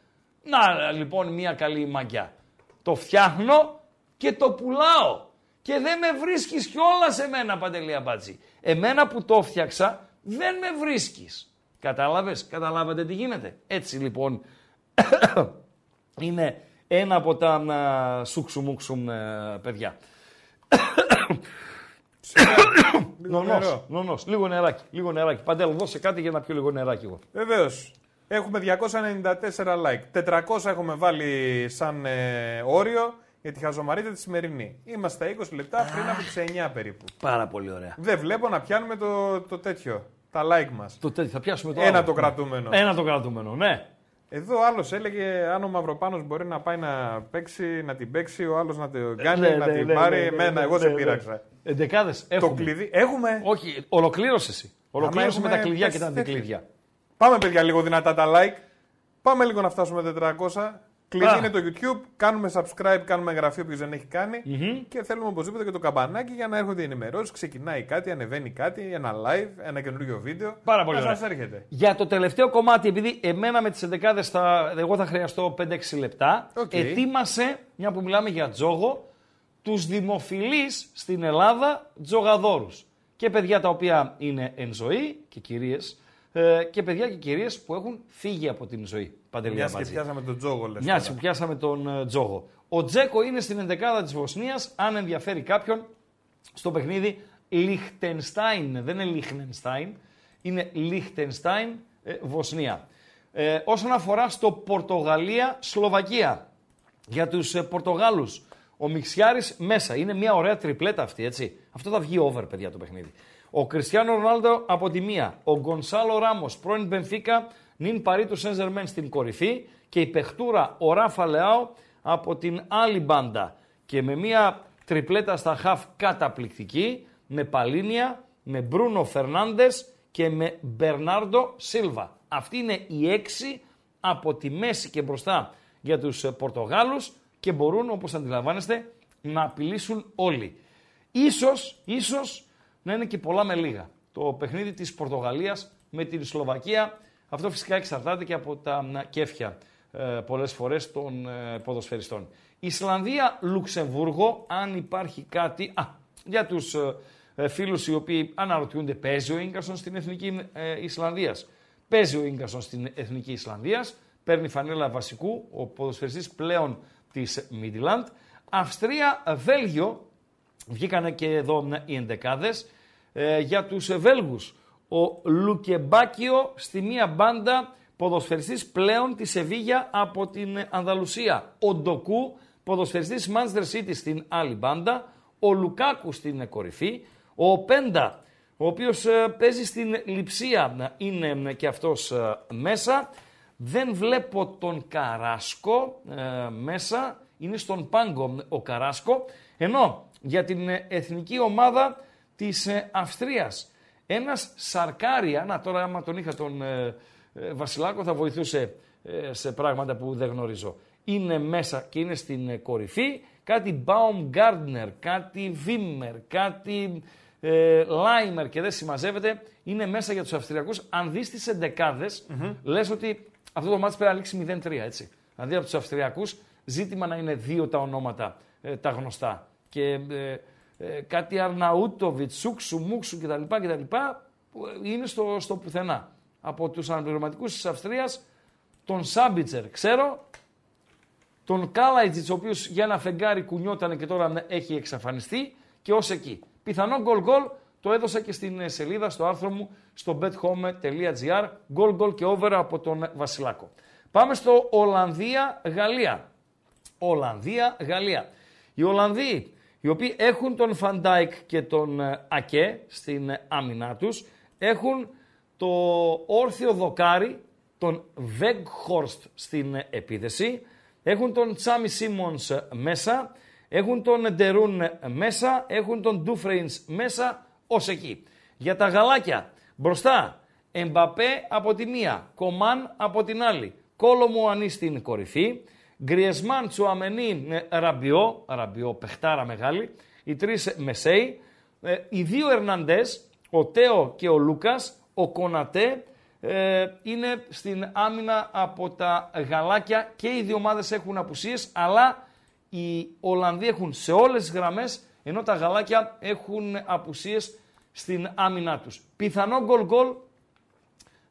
Να λοιπόν μια καλή μαγιά. Το φτιάχνω και το πουλάω. Και δεν με βρίσκεις κιόλας σε μένα, Παντελία Μπάτζη. Εμένα που το φτιάξα δεν με βρίσκεις. Κατάλαβες, καταλάβατε τι γίνεται; Έτσι λοιπόν είναι ένα από τα σουξουμούξουμ παιδιά. Νονός, νονός, λίγο νεράκι, λίγο νεράκι. Παντέλο, δώσε κάτι για να πιω λίγο νεράκι εγώ. Βεβαίως. Έχουμε 294 like. 400 έχουμε βάλει σαν ε, όριο για τη χαζομαρίτσα τη σημερινή. Είμαστε 20 λεπτά πριν από τις 9 περίπου. Πάρα πολύ ωραία. Δεν βλέπω να πιάνουμε το, το τέτοιο. Τα like μας. Το τέτοιο, θα πιάσουμε το Ένα άλλο. το κρατούμενο. Ένα το κρατούμενο, ναι. Εδώ άλλος έλεγε αν ο Μαυροπάνος μπορεί να πάει να παίξει, να την παίξει, ο άλλος να την κάνει, Ναι, να ναι, την ναι, πάρει. ναι, Εμένα, ναι, εγώ σε ναι, ναι. πείραξα. Εντεκάδες έχουμε. Το κλειδί. Έχουμε. Όχι, ολοκλήρωσες εσύ. Ολοκλήρωσε με έχουμε τα κλειδιά πες και τα τέτοια. αντικλείδια. Πάμε, παιδιά, λίγο δυνατά τα like. Πάμε λίγο να φτάσουμε 400. Κλειδί Α. είναι το YouTube. Κάνουμε subscribe, κάνουμε εγγραφή όποιος δεν έχει κάνει. Και θέλουμε οπωσδήποτε και το καμπανάκι για να έρχονται οι ενημερώσεις. Ξεκινάει κάτι, ανεβαίνει κάτι, ένα live, ένα καινούριο βίντεο. Πάρα πολύ Να ωραία. σας έρχεται. Για το τελευταίο κομμάτι, επειδή εμένα με τις 11 θα, εγώ θα χρειαστώ 5-6 λεπτά, Οκ. ετοίμασε, μια που μιλάμε για τζόγο, τους δημοφιλείς στην Ελλάδα τζογαδόρους. Και παιδιά τα οποία είναι εν ζωή και κυρίε, και παιδιά και κυρίες που έχουν φύγει από την ζωή. Παντελία Μιας και Μπατζή. πιάσαμε τον τζόγο, λες. Μιας που πιάσαμε τον ε, Τζόγο. Ο Τζέκο είναι στην 11η της Βοσνίας, αν ενδιαφέρει κάποιον, στο παιχνίδι Λιχτενστάιν. Δεν είναι Λιχνενστάιν, είναι Λιχτενστάιν, ε, Βοσνία. Ε, όσον αφορά στο Πορτογαλία-Σλοβακία, για τους ε, Πορτογάλους, ο Μιξιάρης μέσα. Είναι μια ωραία τριπλέτα αυτή, έτσι. Αυτό θα βγει over, παιδιά, το παιχνίδι. Ο Κριστιανό Ρονάλντο από τη μία. Ο Γκονσάλο Ράμος, πρώην Μπενφίκα, νυν παρή του Σένζερμεν στην κορυφή. Και η παιχτούρα ο Ράφα Λεάο από την άλλη μπάντα. Και με μια τριπλέτα στα χαφ καταπληκτική, με Παλίνια, με Μπρούνο Φερνάντες και με Μπερνάρντο Σίλβα. Αυτή είναι η έξι από τη μέση και μπροστά για τους ε, Πορτογάλους και μπορούν, όπως αντιλαμβάνεστε, να απειλήσουν όλοι. Ίσως, ίσως να είναι και πολλά με λίγα. Το παιχνίδι της Πορτογαλίας με την Σλοβακία, αυτό φυσικά εξαρτάται και από τα μ, κέφια ε, πολλές φορές των ε, ποδοσφαιριστών. Ισλανδία, Λουξεμβούργο, αν υπάρχει κάτι... Α, για τους ε, ε, φίλους οι οποίοι αναρωτιούνται, παίζει ο Ίγκασον στην Εθνική ε, Ισλανδίας. Παίζει ο Ίγκασον στην Εθνική Ισλανδίας, παίρνει φανέλα βασικού, ο ποδοσφαιριστής πλέον της Μίτιλαντ. Αυστρία, Βέλγιο, βγήκανε και εδώ μ, οι εντεκάδες. Ε, για τους ε, Βέλγους, ο Λουκεμπάκιο στη μία μπάντα ποδοσφαιριστής πλέον της Σεβίγια από την ε, Ανδαλουσία. Ο Ντοκού, ποδοσφαιριστής Manchester City στην άλλη μπάντα. Ο Λουκάκου στην ε, κορυφή. Ο Πέντα, ο οποίος ε, παίζει στην Λιψία, ε, είναι ε, και αυτός ε, μέσα. Δεν βλέπω τον Καράσκο ε, μέσα, είναι στον πάγκο ο Καράσκο. Ενώ για την ε, εθνική ομάδα της ε, Αυστρίας, ένας Σαρκάρια, να τώρα άμα τον είχα τον ε, ε, Βασιλάκο θα βοηθούσε ε, σε πράγματα που δεν γνωρίζω. Είναι μέσα και είναι στην ε, κορυφή. Κάτι Baumgartner, κάτι Βίμερ, κάτι ε, Λάιμερ και δεν συμμαζεύεται. Είναι μέσα για τους Αυστριακούς. Αν δεις τις εντεκαδες λες ότι αυτό το μάτς πρέπει να λήξει 0-3, έτσι. Δηλαδή από τους Αυστριακούς ζήτημα να είναι δύο τα ονόματα, ε, τα γνωστά. Και ε, ε, κάτι Αρναούτοβιτς, Σούξου, Μούξου κτλ. κτλ που είναι στο, στο πουθενά. Από τους αναπληρωματικούς της Αυστρίας, τον Σάμπιτσερ ξέρω, τον Κάλαϊτζιτς, ο οποίος για ένα φεγγάρι κουνιόταν και τώρα έχει εξαφανιστεί και ως εκεί. Πιθανό γκολ γκολ το έδωσα και στην ε, σελίδα στο άρθρο μου στο bethome.gr γκολ γκολ και over από τον Βασιλάκο. Πάμε στο Ολλανδία-Γαλλία. Ολλανδία-Γαλλία. Οι Ολλανδοί, οι οποίοι έχουν τον Φαν Ντάικ και τον ε, Ακέ στην ε, άμυνά τους, έχουν το όρθιο δοκάρι, τον Βεγχόρστ στην ε, επίθεση, έχουν τον Τσάβι Σίμονς ε, μέσα, έχουν τον Ντε Ρόον ε, μέσα, έχουν τον Ντούμφρις μέσα, ως εκεί. Για τα γαλάκια, μπροστά, Εμπαπέ από τη μία, Κομάν από την άλλη. Κόλομο Ανή στην κορυφή. Γκριεσμάν, Τσουαμενί, Ραμπιό, Ραμπιό, παιχτάρα μεγάλη. Οι τρεις Μεσέι. Ε, οι δύο Ερναντές, ο Τέο και ο Λούκας, ο Κονατέ, ε, είναι στην άμυνα από τα γαλάκια και οι δύο ομάδες έχουν απουσίες, αλλά οι Ολλανδοί έχουν σε όλες τις γραμμές, ενώ τα γαλάκια έχουν απουσίες στην άμυνά τους. Πιθανό γκολ γκολ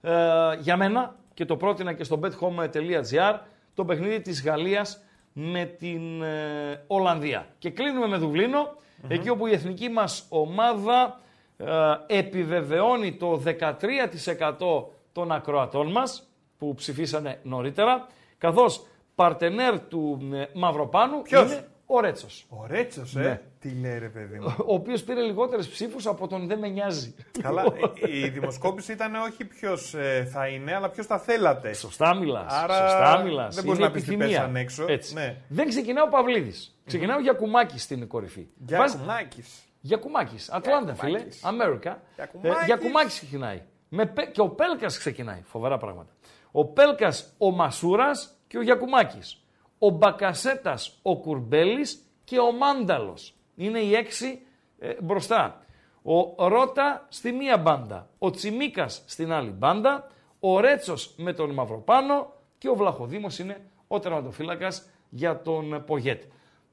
ε, για μένα και το πρότεινα και στο bethome.gr το παιχνίδι της Γαλλίας με την ε, Ολλανδία. Και κλείνουμε με δουβλινο εκεί όπου η εθνική μας ομάδα ε, επιβεβαιώνει το 13% των ακροατών μας που ψηφίσανε νωρίτερα, καθώς παρτενέρ του ε, Μαυροπάνου Ποιος; είναι ο Ρέτσος. Ο Ρέτσος, ε; Ναι. Τι λέει ρε παιδί μου; Ο οποίος πήρε λιγότερες ψήφους από τον δεν με νοιάζει. Καλά, η δημοσκόπηση ήταν όχι ποιος ε, θα είναι, αλλά ποιος θα θέλατε. Σωστά μιλάς. Άρα Σωστά μιλάς. δεν μπορείς Είναι να πεις τι επιθυμία. πέσαν έξω. Έτσι. Ναι. Δεν ξεκινάει ο Παυλίδης. Ξεκινάει ο Γιακουμάκης στην κορυφή. Για Βάζει- κουμνάκης. Γιακουμάκης. Ατλάντα, φίλε. Γιακουμάκης. America. Γιακουμάκης. Ε, Γιακουμάκης ξεκινάει. Με, Πε- και ο Πέλκας ξεκινάει. Φοβερά πράγματα. Ο Πέλκας, ο Μασούρας και ο Γιακουμάκης. Ο Μπακασέτας, ο Κουρμπέλης και ο Μάνταλος. Είναι οι έξι ε, μπροστά. Ο Ρότα στη μία μπάντα. Ο Τσιμίκας στην άλλη μπάντα. Ο Ρέτσος με τον Μαυροπάνο και ο Βλαχοδήμος είναι ο τερματοφύλακας για τον Πογέτ.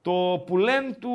Το πουλέν του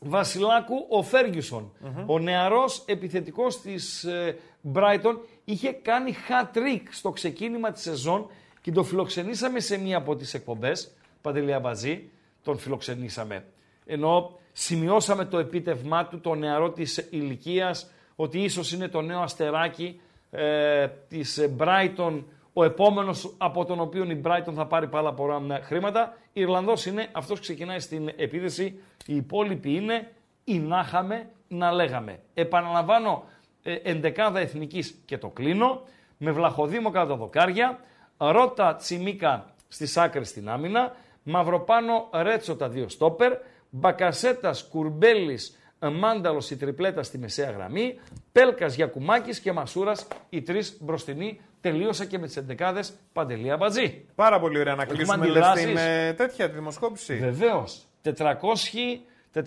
Βασιλάκου ο φεργισον Ο νεαρός επιθετικός της ε, Brighton είχε κάνει hat-trick στο ξεκίνημα της σεζόν και τον φιλοξενήσαμε σε μία από τις εκπομπές, Παντελία Μπαζή, τον φιλοξενήσαμε. Ενώ σημειώσαμε το επίτευμά του, το νεαρό της ηλικίας, ότι ίσως είναι το νέο αστεράκι ε, της ε, Brighton, ο επόμενος από τον οποίο η Brighton θα πάρει πάρα πολλά χρήματα. Ιρλανδός είναι, αυτός ξεκινάει στην επίδεση, οι υπόλοιποι είναι ή να είχαμε να λέγαμε. Επαναλαμβάνω, ε, εντεκάδα εθνικής και το κλείνω, με Βλαχοδήμο κατά τα δοκάρια, Ρότα Τσιμίκα στις άκρες στην άμυνα, Μαυροπάνο Ρέτσο τα δύο στόπερ, Μπακασέτας Κουρμπέλης Μάνταλος η τριπλέτα στη μεσαία γραμμή, Πέλκας Γιακουμάκης και Μασούρας οι τρεις μπροστινοί. Τελείωσα και με τις εντεκάδες Παντελία Μπατζή. Πάρα πολύ ωραία να κλείσουμε λες, αντιδράσεις. την ε, τέτοια τη δημοσκόπηση. Βεβαίως, 400, 464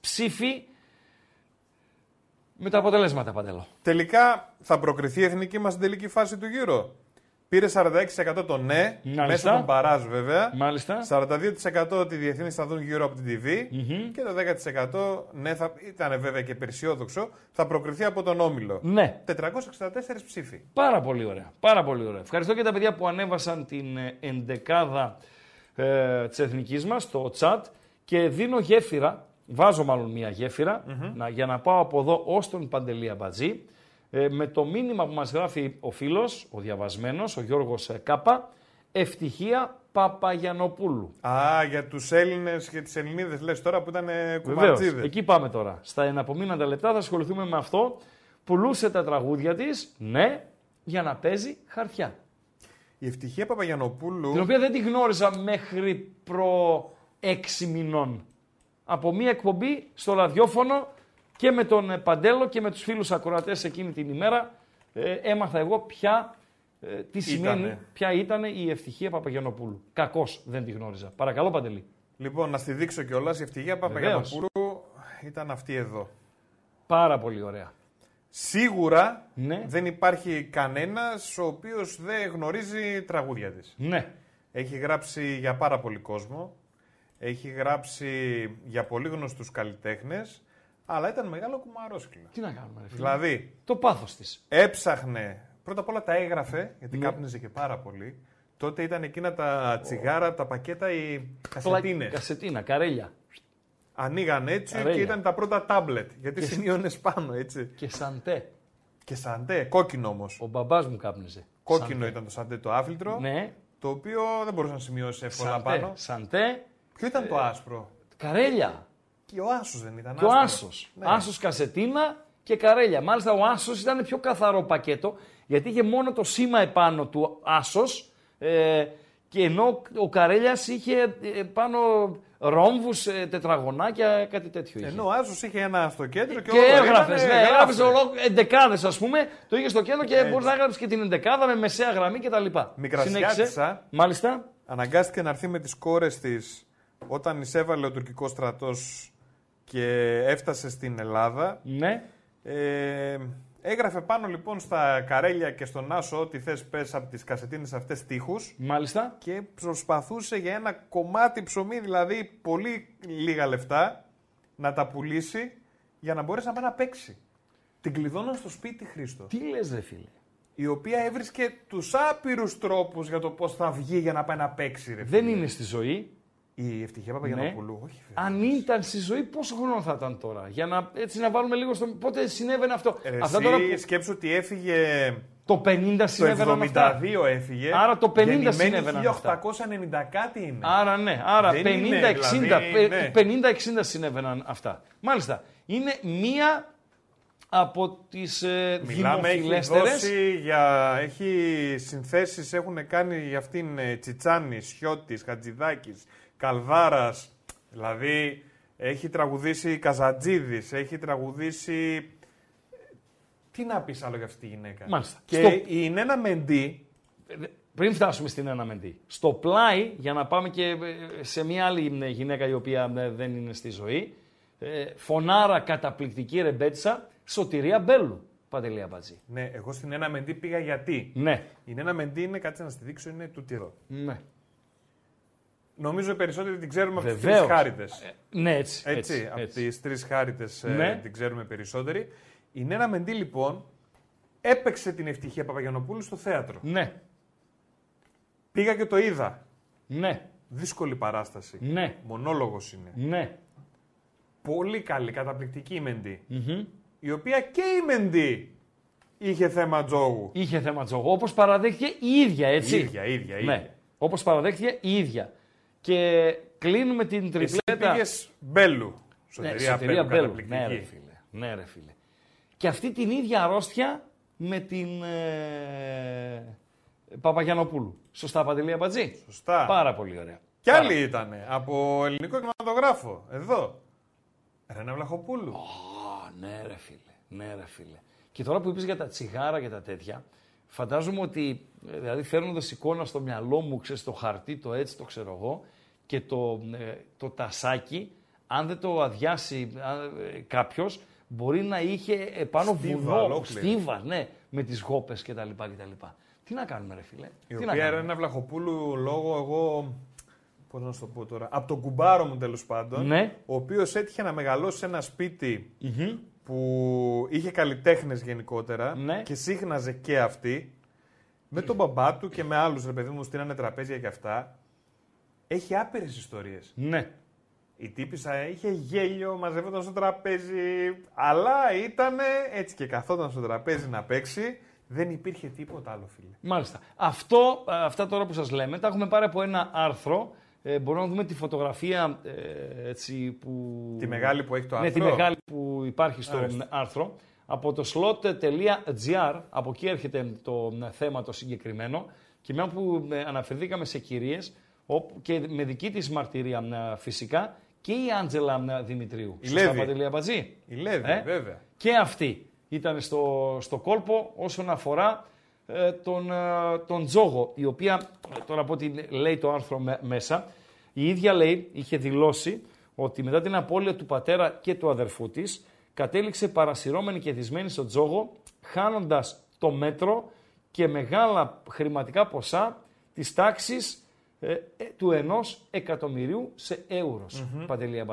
ψήφοι με τα αποτελέσματα, Παντελό. Τελικά θα προκριθεί η εθνική μας στην τελική φάση του γύρω. Πήρε 46% το ναι, Μάλιστα. μέσα τον παράζ βέβαια. Μάλιστα. 42% ότι οι διεθνείς θα δουν γύρω από την TV. Και το 10% ναι, θα, ήταν βέβαια και περισιόδοξο, θα προκριθεί από τον Όμιλο. Ναι. 464 ψήφοι. Πάρα πολύ ωραία. Πάρα πολύ ωραία. Ευχαριστώ και τα παιδιά που ανέβασαν την ε, εντεκάδα ε, της εθνικής μας στο chat και δίνω γέφυρα, βάζω μάλλον μία γέφυρα, να, για να πάω από εδώ ως τον Παντελία Μπατζή ε, με το μήνυμα που μας γράφει ο φίλος, ο διαβασμένος, ο Γιώργος ε, Κάπα, ευτυχία Παπαγιανοπούλου. Α, για τους Έλληνες και τις Ελληνίδες λες τώρα που ήταν Βεβαίως. κουμπατσίδε. Εκεί πάμε τώρα. Στα εναπομείναντα λεπτά θα ασχοληθούμε με αυτό. Πουλούσε τα τραγούδια της, ναι, για να παίζει χαρτιά. Η ευτυχία Παπαγιανοπούλου. Την οποία δεν τη γνώριζα μέχρι προ έξι μηνών. Από μία εκπομπή στο ραδιόφωνο και με τον ε, Παντέλο και με τους φίλους ακροατές εκείνη την ημέρα ε, έμαθα εγώ ποια, ε, τι σημαίνει, ποια ήταν η ευτυχία Παπαγιανοπούλου. Κακώς δεν τη γνώριζα. Παρακαλώ Παντελή. Λοιπόν, να στη δείξω κιόλας. Η ευτυχία Παπαγιανοπούλου ήταν αυτή εδώ. Πάρα πολύ ωραία. Σίγουρα Ναι. δεν υπάρχει κανένας ο οποίος δεν γνωρίζει τραγούδια της. Ναι. Έχει γράψει για πάρα πολύ κόσμο, έχει γράψει για πολύ γνωστούς καλλιτέχνες, αλλά ήταν μεγάλο κουμαρόσκυλο. Τι να κάνουμε ρε φίλε; Δηλαδή, Το πάθος της. έψαχνε, πρώτα απ' όλα τα έγραφε, γιατί Ναι. κάπνιζε και πάρα πολύ. Τότε ήταν εκείνα τα τσιγάρα, τα πακέτα, οι κασετίνες. Κασετίνα, καρέλια. Ανοίγαν έτσι Καρέλια. και ήταν τα πρώτα τάμπλετ, γιατί σημείωνες πάνω έτσι. Και σαντέ. Και σαντέ, κόκκινο όμως. Ο μπαμπάς μου κάπνιζε. Κόκκινο Σαντέ. ήταν το σαντέ το άφιλτρο, Ναι. το οποίο δεν μπορούσε να σημειώσει εύκολα Σαντέ. πάνω. Σαντέ. Ποιο ήταν το άσπρο; Καρέλια. Και ο άσος δεν ήταν Και ο άσπρος. Άσος. Ναι. Άσος κασετίνα και καρέλια. Μάλιστα ο Άσος ήταν πιο καθαρό πακέτο γιατί είχε μόνο το σήμα επάνω του Άσος ε, και ενώ ο Καρέλιας είχε ε, πάνω ρόμβους, ε, τετραγωνάκια, κάτι τέτοιο. Ενώ ο Άσος είχε ένα στο κέντρο και, και έγραφες. Ναι, έγραφες εντεκάδες, ας πούμε. Το είχε στο κέντρο και μπορείς να έγραψε και την εντεκάδα με μεσαία γραμμή κτλ. Μικρασιάτησα. Μάλιστα. Αναγκάστηκε να έρθει με τις κόρες της όταν εισέβαλε ο τουρκικός στρατός και έφτασε στην Ελλάδα. Ναι. Ε, έγραφε πάνω λοιπόν στα καρέλια και στον Άσο ό,τι θες πες από τις κασετίνες αυτές τείχους. Μάλιστα. Και προσπαθούσε για ένα κομμάτι ψωμί, δηλαδή πολύ λίγα λεφτά, να τα πουλήσει για να μπορέσει να πάει να παίξει. Την κλειδώναν στο σπίτι, Χρήστο. Τι λες ρε φίλε; Η οποία έβρισκε τους άπειρους τρόπους για το πώς θα βγει για να πάει να παίξει. Ρε, Δεν είναι στη ζωή. Η ευτυχία Παπαγιανοπούλου, ναι. όχι. Αν ήταν στη ζωή, πόσο χρόνο θα ήταν τώρα; Για να, έτσι, να βάλουμε λίγο στο. Πότε συνέβαινε αυτό. Ε, Αυτά τώρα που... σκέψου ότι έφυγε. Το 50 συνέβαινε. Το 72 έφυγε. Άρα το 50 συνέβαινε. 1890 κάτι είναι. Άρα ναι. Άρα 50-60 δηλαδή, ναι. συνέβαιναν αυτά. Μάλιστα. Είναι μία από τις ε, Μιλάμε, έχει για... Έχει συνθέσεις, έχουν κάνει για αυτήν ε, Τσιτσάνης, Σιώτης, Χατζηδάκης, Καλδάρας, δηλαδή έχει τραγουδήσει Καζατζίδης, έχει τραγουδήσει... Τι να πεις άλλο για αυτή τη γυναίκα. Μάλιστα. Και Στο... η Νένα Μεντή... Πριν φτάσουμε στην Νένα Μεντή, στο πλάι, για να πάμε και ε, σε μια άλλη γυναίκα η οποία δεν είναι στη ζωή, φωνάρα καταπληκτική ρεμπέτσα, Σωτηρία Μπέλου. Παντελία Μπατζή. Ναι, εγώ στην ένα μεντή πήγα γιατί. Ναι. Η ένα μεντή είναι, κάτσε να στη δείξω, είναι του τυρό. Ναι. Νομίζω οι περισσότεροι την ξέρουμε από τις τρεις χάριτες. Ε, ναι, έτσι. Έτσι, έτσι από τις τρεις χάριτες ναι. την ξέρουμε περισσότεροι. Η Νένα Μεντή λοιπόν έπαιξε την ευτυχία Παπαγιανοπούλου στο θέατρο. Ναι. Πήγα και το είδα. Ναι. Δύσκολη παράσταση. Ναι. Μονόλογος είναι. Ναι. Πολύ καλή, καταπληκτική η μεντη η οποία και η Μεντή είχε θέμα τζόγου. Είχε θέμα τζόγου. Όπως παραδέχτηκε η ίδια, έτσι. Η ίδια, ίδια. ίδια. Ναι. Όπως παραδέχτηκε η ίδια. Και κλείνουμε την τριπλέτα. Εσύ μπέλου. Σωτηρία, ναι, Μπέλου, Μπέλου. Ναι, ρε φίλε. Ναι, ρε φίλε. Και αυτή την ίδια αρρώστια με την ε, Παπαγιανοπούλου. Σωστά, Παντελία Μπατζή. Σωστά. Πάρα πολύ ωραία. Κι άλλοι ήταν από ελληνικό κινηματογράφο. Εδώ. Ρένα Βλαχοπούλου ναι ρε φίλε, ναι ρε φίλε. Και τώρα που είπες για τα τσιγάρα και τα τέτοια, φαντάζομαι ότι, ε, δηλαδή φέρνοντας εικόνα στο μυαλό μου, ξέρεις, το χαρτί, το έτσι, το ξέρω εγώ, και το, ε, το τασάκι, αν δεν το αδειάσει ε, κάποιος, μπορεί να είχε επάνω βουνό, στίβα, ναι, με τις γόπες κτλ. κτλ. Τι να κάνουμε ρε φίλε. Η Τι οποία ένα Βλαχοπούλου λόγω εγώ Πώς να σου το πω τώρα. Από τον κουμπάρο μου τέλος πάντων. Ναι. Ο οποίος έτυχε να μεγαλώσει σε ένα που είχε καλλιτέχνες γενικότερα ναι. και σύχναζε και αυτή. Με τον μπαμπά του και με άλλους ρε παιδί μου στείνανε τραπέζια και αυτά. Έχει άπειρες ιστορίες. Ναι. Η τύπησα είχε γέλιο, μαζεύονταν στο τραπέζι. Αλλά ήταν έτσι και καθόταν στο τραπέζι να παίξει. Δεν υπήρχε τίποτα άλλο, φίλε. Μάλιστα. Αυτό, αυτά τώρα που σας λέμε, τα έχουμε πάρει από ένα άρθρο ε, μπορούμε να δούμε τη φωτογραφία ε, έτσι, που... Τη μεγάλη που έχει το άρθρο. Ναι, τη μεγάλη που υπάρχει στο άρθρο. Από το slot.gr, από εκεί έρχεται το θέμα το συγκεκριμένο. Και μια που ε, αναφερθήκαμε σε κυρίες, και με δική της μαρτυρία ε, φυσικά, και η Άντζελα Δημητρίου. Η Σωστά, Παντελή Αμπατζή. Η Λέβη, ε; βέβαια. Και αυτή ήταν στο, στο κόλπο όσον αφορά ε, τον, ε, τον Τζόγο, η οποία, τώρα από ό,τι λέει το άρθρο μέσα, η ίδια λέει, είχε δηλώσει ότι μετά την απώλεια του πατέρα και του αδερφού της, κατέληξε παρασυρώμενη και δυσμένη στο Τζόγο, χάνοντας το μέτρο και μεγάλα χρηματικά ποσά της τάξης ε, του ενός εκατομμυρίου σε ευρως mm Παντελία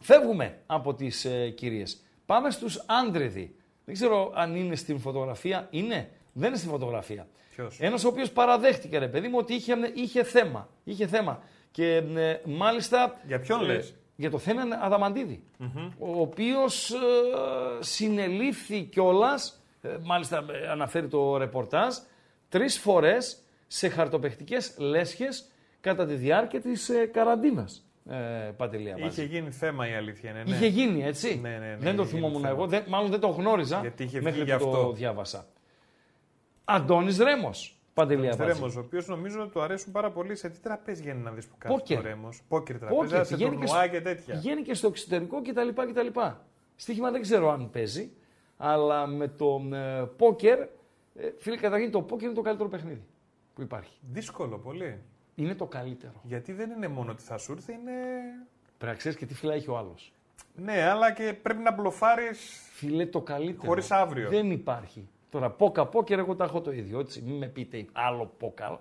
φεύγουμε από τις ε, κυρίες. Πάμε στους άντρεδοι. Δεν ξέρω αν είναι στην φωτογραφία. Είναι; Δεν είναι στην φωτογραφία. Ένας ο οποίος παραδέχτηκε, ρε παιδί μου, ότι είχε, είχε θέμα. Είχε θέμα. Και ε, μάλιστα. Για ποιον ε, λες; Για το θέμα Αδαμαντίδη. Ο οποίος ε, συνελήφθη κιόλας. Ε, μάλιστα αναφέρει το ρεπορτάζ. Τρεις φορές σε χαρτοπαιχτικές λέσχες κατά τη διάρκεια της ε, καραντίνας ε, Παντελία Είχε γίνει θέμα η αλήθεια. Ναι, ναι. Είχε γίνει έτσι. Ναι, ναι, ναι, δεν το θυμόμουν εγώ. μάλλον δεν το γνώριζα Γιατί είχε μέχρι που το διάβασα. Αντώνης Ρέμος. Παντελή Ρέμο, ο οποίος νομίζω ότι του αρέσουν πάρα πολύ. Σε τι τραπέζι γίνει να δεις που κάνει ο Ρέμος. Πόκερ τραπέζι, σε τουρνουά και, και τέτοια. Πηγαίνει και στο εξωτερικό κτλ. κτλ. Στοίχημα δεν ξέρω αν παίζει, αλλά με το ε, πόκερ, ε, φίλε, καταρχήν το πόκερ είναι το καλύτερο παιχνίδι που υπάρχει. Δύσκολο πολύ. Είναι το καλύτερο. Γιατί δεν είναι μόνο ότι θα σου έρθει, είναι. Πρέπει να ξέρεις και τι φυλά έχει ο άλλος. Ναι, αλλά και πρέπει να μπλοφάρεις. Φίλε, το καλύτερο. Χωρίς αύριο. Δεν υπάρχει. Τώρα, πόκα πόκερ, εγώ τα έχω το ίδιο. Έτσι. Μην με πείτε άλλο πόκα.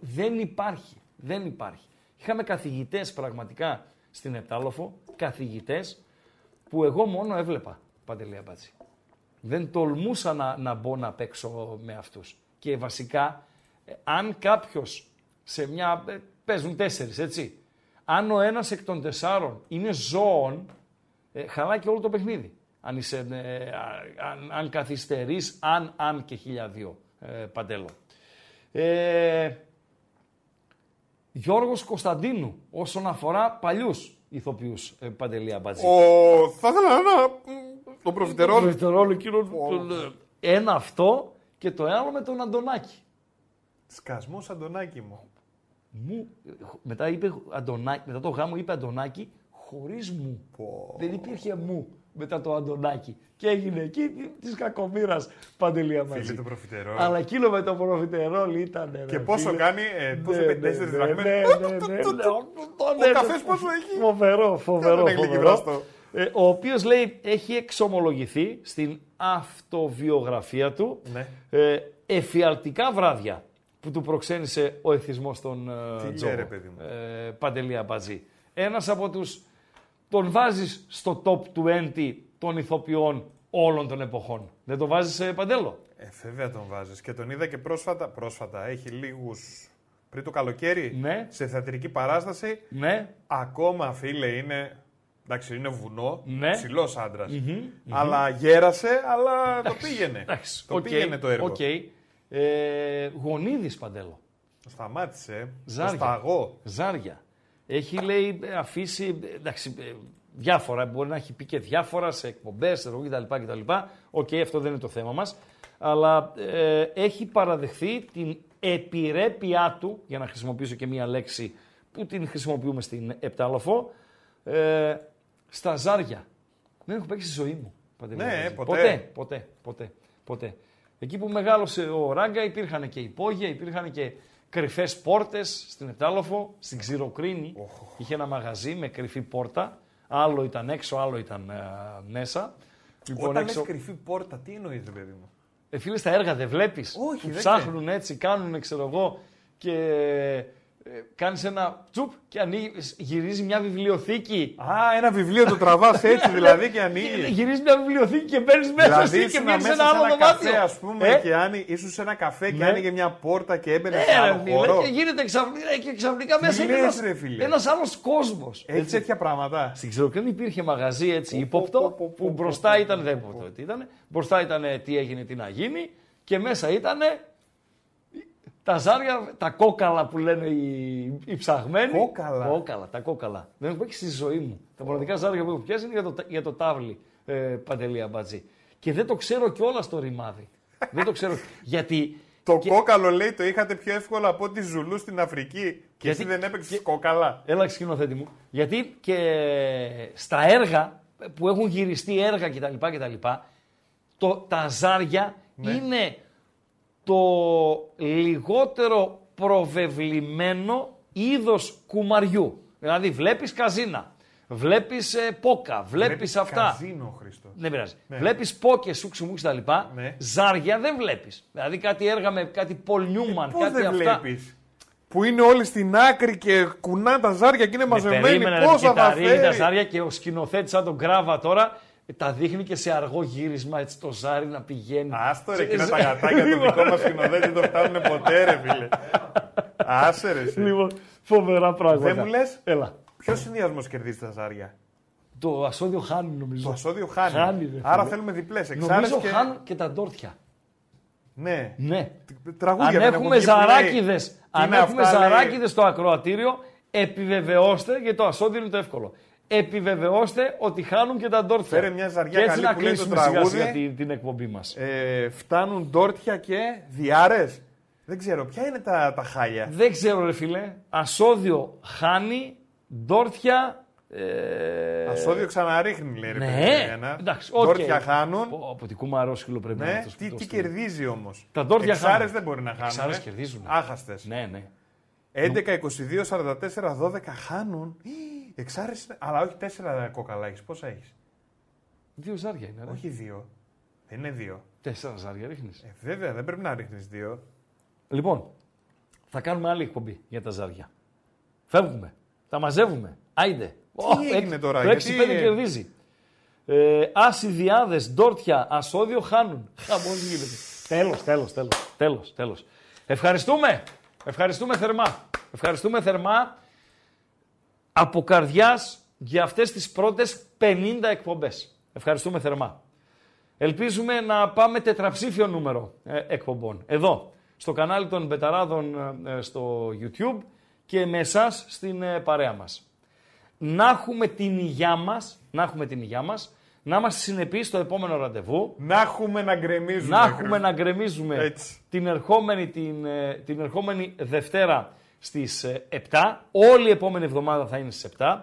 Δεν υπάρχει. Δεν υπάρχει. Είχαμε καθηγητές πραγματικά στην Επτάλοφο, καθηγητές που εγώ μόνο έβλεπα. Παντελεία Μπάτσι. Δεν τολμούσα να, να μπω να παίξω με αυτούς. Και βασικά, ε, αν κάποιος σε μια. Ε, παίζουν τέσσερις, έτσι. Αν ο ένας εκ των τεσσάρων είναι ζώων, ε, χαλάει και όλο το παιχνίδι αν, είσαι, ε, αν, αν καθυστερείς, αν, αν και χιλιαδίο, ε, Παντέλο. Ε, Γιώργος Κωνσταντίνου, όσον αφορά παλιούς ηθοποιούς, ε, Παντελή Αμπατζή. Ο, θα ήθελα ένα, το προφιτερόλ. Το προφιτερόλ εκείνο, ένα αυτό και το άλλο με τον Αντωνάκη. Σκασμός Αντωνάκη μου. Μου, μετά, είπε Αντωνάκη, μετά το γάμο είπε Αντωνάκη χωρίς μου. Δεν υπήρχε μου μετά το Αντωνάκη. Και έγινε εκεί της κακομήρα παντελία μαζί. Φίλε το προφιτερόλ. Αλλά εκείνο με το προφιτερόλ ήταν. Και πόσο κάνει, ε, πόσο ναι, ναι, τέσσερις ναι, δραχμές. Ναι, ναι, ναι. Ο καφές πόσο έχει; Φοβερό, φοβερό. φοβερό. Ε, ο οποίος λέει έχει εξομολογηθεί στην αυτοβιογραφία του ναι. ε, εφιαλτικά βράδια που του προξένησε ο εθισμός των ε, Τζο. Ε, Παντελία Μπατζή. Ένας από τους τον βάζεις στο top 20 των ηθοποιών όλων των εποχών. Δεν το βάζεις σε παντέλο; Ε, βέβαια τον βάζεις. Και τον είδα και πρόσφατα. Πρόσφατα έχει λίγους πριν το καλοκαίρι ναι. σε θεατρική παράσταση. Ναι. Ακόμα φίλε είναι. Εντάξει, είναι βουνό, ναι. ψηλός Αλλά γέρασε, αλλά το πήγαινε. Εντάξει, το okay, πήγαινε το έργο. Okay. Ε, γονίδης παντέλο. Σταμάτησε. Ζάρια. Το σταγό. Ζάρια. Έχει λέει αφήσει εντάξει, ε, διάφορα, μπορεί να έχει πει και διάφορα σε εκπομπές, σε ρογή κτλ. κτλ. OK, okay, αυτό δεν είναι το θέμα μας. Αλλά ε, έχει παραδεχθεί την επιρρέπειά του, για να χρησιμοποιήσω και μία λέξη που την χρησιμοποιούμε στην Επτάλοφο, ε, στα ζάρια. Δεν έχω παίξει στη ζωή μου. Ναι, ποτέ. ποτέ. Ποτέ, ποτέ, ποτέ. Εκεί που μεγάλωσε ο Ράγκα υπήρχαν και υπόγεια, υπήρχαν και κρυφές πόρτες στην Ετάλοφο, στην Ξηροκρίνη. Είχε ένα μαγαζί με κρυφή πόρτα. Άλλο ήταν έξω, άλλο ήταν ε, μέσα. Λοιπόν, Όταν έξω... κρυφή πόρτα, τι εννοεί, παιδί μου; Ε, φίλες, στα έργα δεν βλέπεις. Όχι, δεν Ψάχνουν έτσι, κάνουν, ξέρω εγώ, και ε, κάνεις ένα τσουπ και ανοίγει, γυρίζει μια βιβλιοθήκη. Α, ένα βιβλίο το τραβάς έτσι δηλαδή και ανοίγεις. γυρίζει μια βιβλιοθήκη και μπαίνεις μέσα δηλαδή, και μπαίνει σε ένα άλλο δωμάτιο. Καφέ, ας πούμε, ε; και άνοιγε, ήσουν σε ένα καφέ και ναι. άνοιγε μια πόρτα και έμπαινε σε άλλο χώρο. Και γίνεται ξαφνικά, και ξαφνικά μέσα ένα άλλος κόσμος. Έτσι τέτοια πράγματα. Στην Ξεροκρίνη υπήρχε μαγαζί έτσι ύποπτο που μπροστά ήταν, δεν ήταν, μπροστά ήταν τι έγινε, τι να γίνει και μέσα ήταν τα ζάρια, τα κόκαλα που λένε οι, οι ψαγμένοι. Κόκαλα. Κόκαλα, τα κόκαλα. Δεν έχω παίξει στη ζωή μου. Τα μοναδικά ζάρια που έχω πιάσει είναι για το, για το τάβλι ε, παντελή αμπατζή. Και δεν το ξέρω κιόλας το ρημάδι. δεν το ξέρω. Γιατί. Το και... κόκαλο λέει το είχατε πιο εύκολο από τη Ζουλού στην Αφρική. Και εσύ δεν έπαιξες και... κόκαλα. Έλα σκηνοθέτη μου. Γιατί και στα έργα που έχουν γυριστεί έργα κτλ. κτλ το, τα ζάρια ναι. είναι το λιγότερο προβεβλημένο είδος κουμαριού. Δηλαδή βλέπεις καζίνα, βλέπεις ε, πόκα, βλέπεις, βλέπεις αυτά. καζίνο, Χριστός. Δεν πειράζει. Ναι. Βλέπεις πόκες, σούξου μου τα λοιπά. Ναι. Ζάρια δεν βλέπεις. Δηλαδή κάτι έργα με κάτι Πολ Νιούμαν, ε, κάτι δεν αυτά. βλέπεις; Που είναι όλοι στην άκρη και κουνά τα ζάρια και είναι μαζεμένοι. Πόσα θα φέρει. τα ζάρια και ο σκηνοθέτης σαν τον Κράβα τώρα τα δείχνει και σε αργό γύρισμα έτσι το ζάρι να πηγαίνει. Άστο ρε, εκείνα τα γατάκια του δικό μας σκηνοθέτη δεν το φτάνουν ποτέ, ρε φίλε. Άσε ρε. Λοιπόν, φοβερά πράγματα. Δεν μου λες; Έλα. Ποιος συνδυασμός κερδίζει τα ζάρια; Το ασώδιο χάνει νομίζω. Το ασώδιο χάνει. χάνει ρε, Άρα θέλουμε διπλές. Νομίζω και... χάνουν και τα ντόρτια. Ναι. ναι. Τραγούδια αν έχουμε ζαράκιδες αν έχουμε ζαράκιδες στο ακροατήριο, επιβεβαιώστε γιατί το ασώδιο είναι το εύκολο επιβεβαιώστε ότι χάνουν και τα ντόρτια. Φέρε μια ζαριά και καλή που λέει το τραγούδι. Για την, την εκπομπή μας. Ε, φτάνουν ντόρτια και διάρες. Δεν ξέρω, ποια είναι τα, τα χάλια. Δεν ξέρω, ρε φίλε. Ασώδιο χάνει, Ντόρτια. Ε... Ασώδιο ξαναρίχνει, λέει. Ναι, ρε, εντάξει, okay. Ντόρτια χάνουν. Από την κουμαρόσκυλο πρέπει ναι, να είναι. Τι, τι κερδίζει όμως. Τα Ντόρτια χάνουν. δεν μπορεί να χάνουν. Εξάρες κερδίζουν. Άχαστες. Ναι, ναι. 11, 22, 44, 12 χάνουν. Εξάρε, αλλά όχι 4 κόκαλα έχεις. Πόσα έχεις; Δύο ζάρια είναι. Ρε. Όχι δύο. Δεν είναι δύο. Τέσσερα ζάρια ρίχνεις. Ε, βέβαια, δεν πρέπει να ρίχνεις δύο. Λοιπόν, θα κάνουμε άλλη εκπομπή για τα ζάρια. Φεύγουμε. Τα μαζεύουμε. Άιντε. Τι έγινε τώρα, το 6-5 κερδίζει. Ε, Άσοι Ντόρτια, Ασώδιο χάνουν. Χαμός γίνεται. Τέλος, τέλος, τέλος, τέλος, τέλος. Ευχαριστούμε. Ευχαριστούμε θερμά. Ευχαριστούμε θερμά από καρδιάς για αυτές τις πρώτες 50 εκπομπές. Ευχαριστούμε θερμά. Ελπίζουμε να πάμε τετραψήφιο νούμερο ε, εκπομπών. Εδώ, στο κανάλι των Μπεταράδων ε, ε, στο YouTube και με εσάς στην παρέα μας. Να έχουμε την υγειά μας, να έχουμε την υγειά μας, να είμαστε συνεπείς στο επόμενο ραντεβού. Να έχουμε να γκρεμίζουμε. Να έχουμε να γκρεμίζουμε την ερχόμενη, την, την ερχόμενη Δευτέρα στις 7. Όλη η επόμενη εβδομάδα θα είναι στις 7.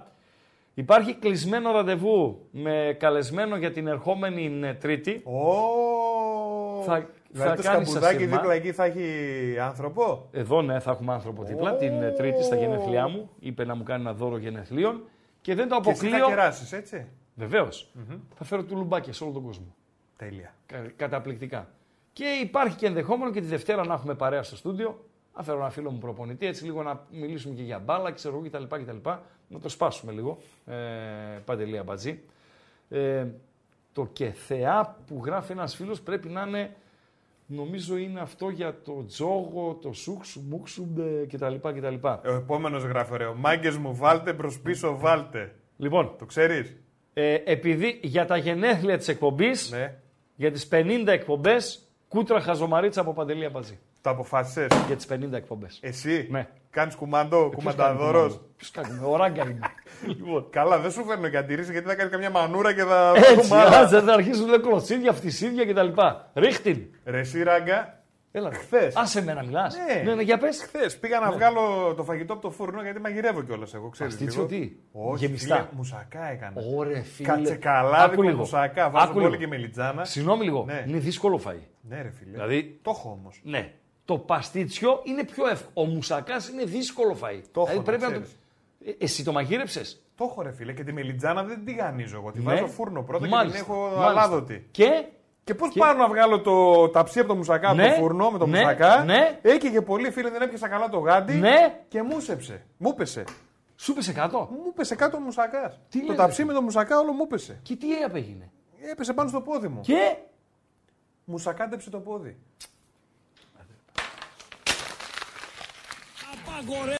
Υπάρχει κλεισμένο ραντεβού με καλεσμένο για την ερχόμενη Τρίτη. Oh. Θα, δηλαδή θα το σκαμπουδάκι δίπλα εκεί θα έχει άνθρωπο; Εδώ ναι, θα έχουμε άνθρωπο δίπλα. Την ε, Τρίτη στα γενέθλιά μου. Είπε να μου κάνει ένα δώρο γενεθλίων. Και δεν το αποκλείω. Και θα κεράσεις, έτσι; Βεβαίως. Mm-hmm. Θα φέρω τουλουμπάκια σε όλο τον κόσμο. Τέλεια. Κα, καταπληκτικά. Και υπάρχει και ενδεχόμενο και τη Δευτέρα να έχουμε παρέα στο στούντιο. Να φέρω ένα φίλο μου προπονητή, έτσι λίγο να μιλήσουμε και για μπάλα, ξέρω κτλ. κτλ. Να το σπάσουμε λίγο. Ε, Παντελή Αμπατζή. Ε, το και θεά που γράφει ένας φίλος πρέπει να είναι, νομίζω είναι αυτό για το τζόγο, το σούξου, μουξουμπε κτλ. κτλ. Ο επόμενος γράφει ωραίο. Μάγκες μου βάλτε προς πίσω βάλτε. Λοιπόν. Το ξέρεις; Ε, επειδή για τα γενέθλια της εκπομπής, ναι. για τις 50 εκπομπές, κούτρα χαζομαρίτσα από Παντελή Αμπατζή. Το αποφάσισες; Για τις 50 εκπομπές. Εσύ; Ναι. Κάνεις κουμάντο, ε, κουμανταδόρος; Ποιος κάνει, ο ράγκα είναι. λοιπόν. Καλά, δεν σου φέρνω για γιατί θα κάνει καμιά μανούρα και θα. Έτσι, άσε, θα αρχίσουν κλωτσίδια, φτισίδια κτλ. Ρίχτην. Ρε, εσύ ράγκα. Έλα, χθες. Άσε με να μιλάς. Ναι. ναι, ναι, για πες. Χθες πήγα να ναι. βγάλω το φαγητό από το φούρνο γιατί μαγειρεύω κιόλας εγώ. Ξέρεις, λίγο. τι. Όχι, Γεμιστά. Φίλε, μουσακά έκανα. Ωρε, φίλε. Κατσεκαλάδι με μουσακά. Βάζω πολύ και μελιτζάνα. Συγγνώμη λίγο. Ναι. Είναι δύσκολο φαΐ. Ναι, ρε φίλε. Δηλαδή... Το έχω όμως. Ναι. Το παστίτσιο είναι πιο εύκολο. Ο μουσακάς είναι δύσκολο φαΐ. Το έχω, δηλαδή, πρέπει να, το... Ε, εσύ το μαγείρεψες; Το έχω ρε φίλε και τη μελιτζάνα δεν τη γανίζω εγώ. Τη ναι. βάζω φούρνο πρώτα μάλιστα, και την έχω αλάδοτη. Και; Και πώς και... πάω να βγάλω το ταψί από το μουσακά ναι, από το φούρνο με το ναι, μουσακά. Ναι. Έκαιγε πολύ, φίλε, δεν έπιασα καλά το γάντι. Ναι. Και μου έσεψε. Μου πέσε. Σου πέσε κάτω; Μου πέσε κάτω ο μουσακάς. Τι το ταψί με το μουσακά όλο μου πέσε. Και τι έγινε. Έπεσε πάνω στο πόδι μου. Και; Μουσακάντεψε το πόδι. Agora é...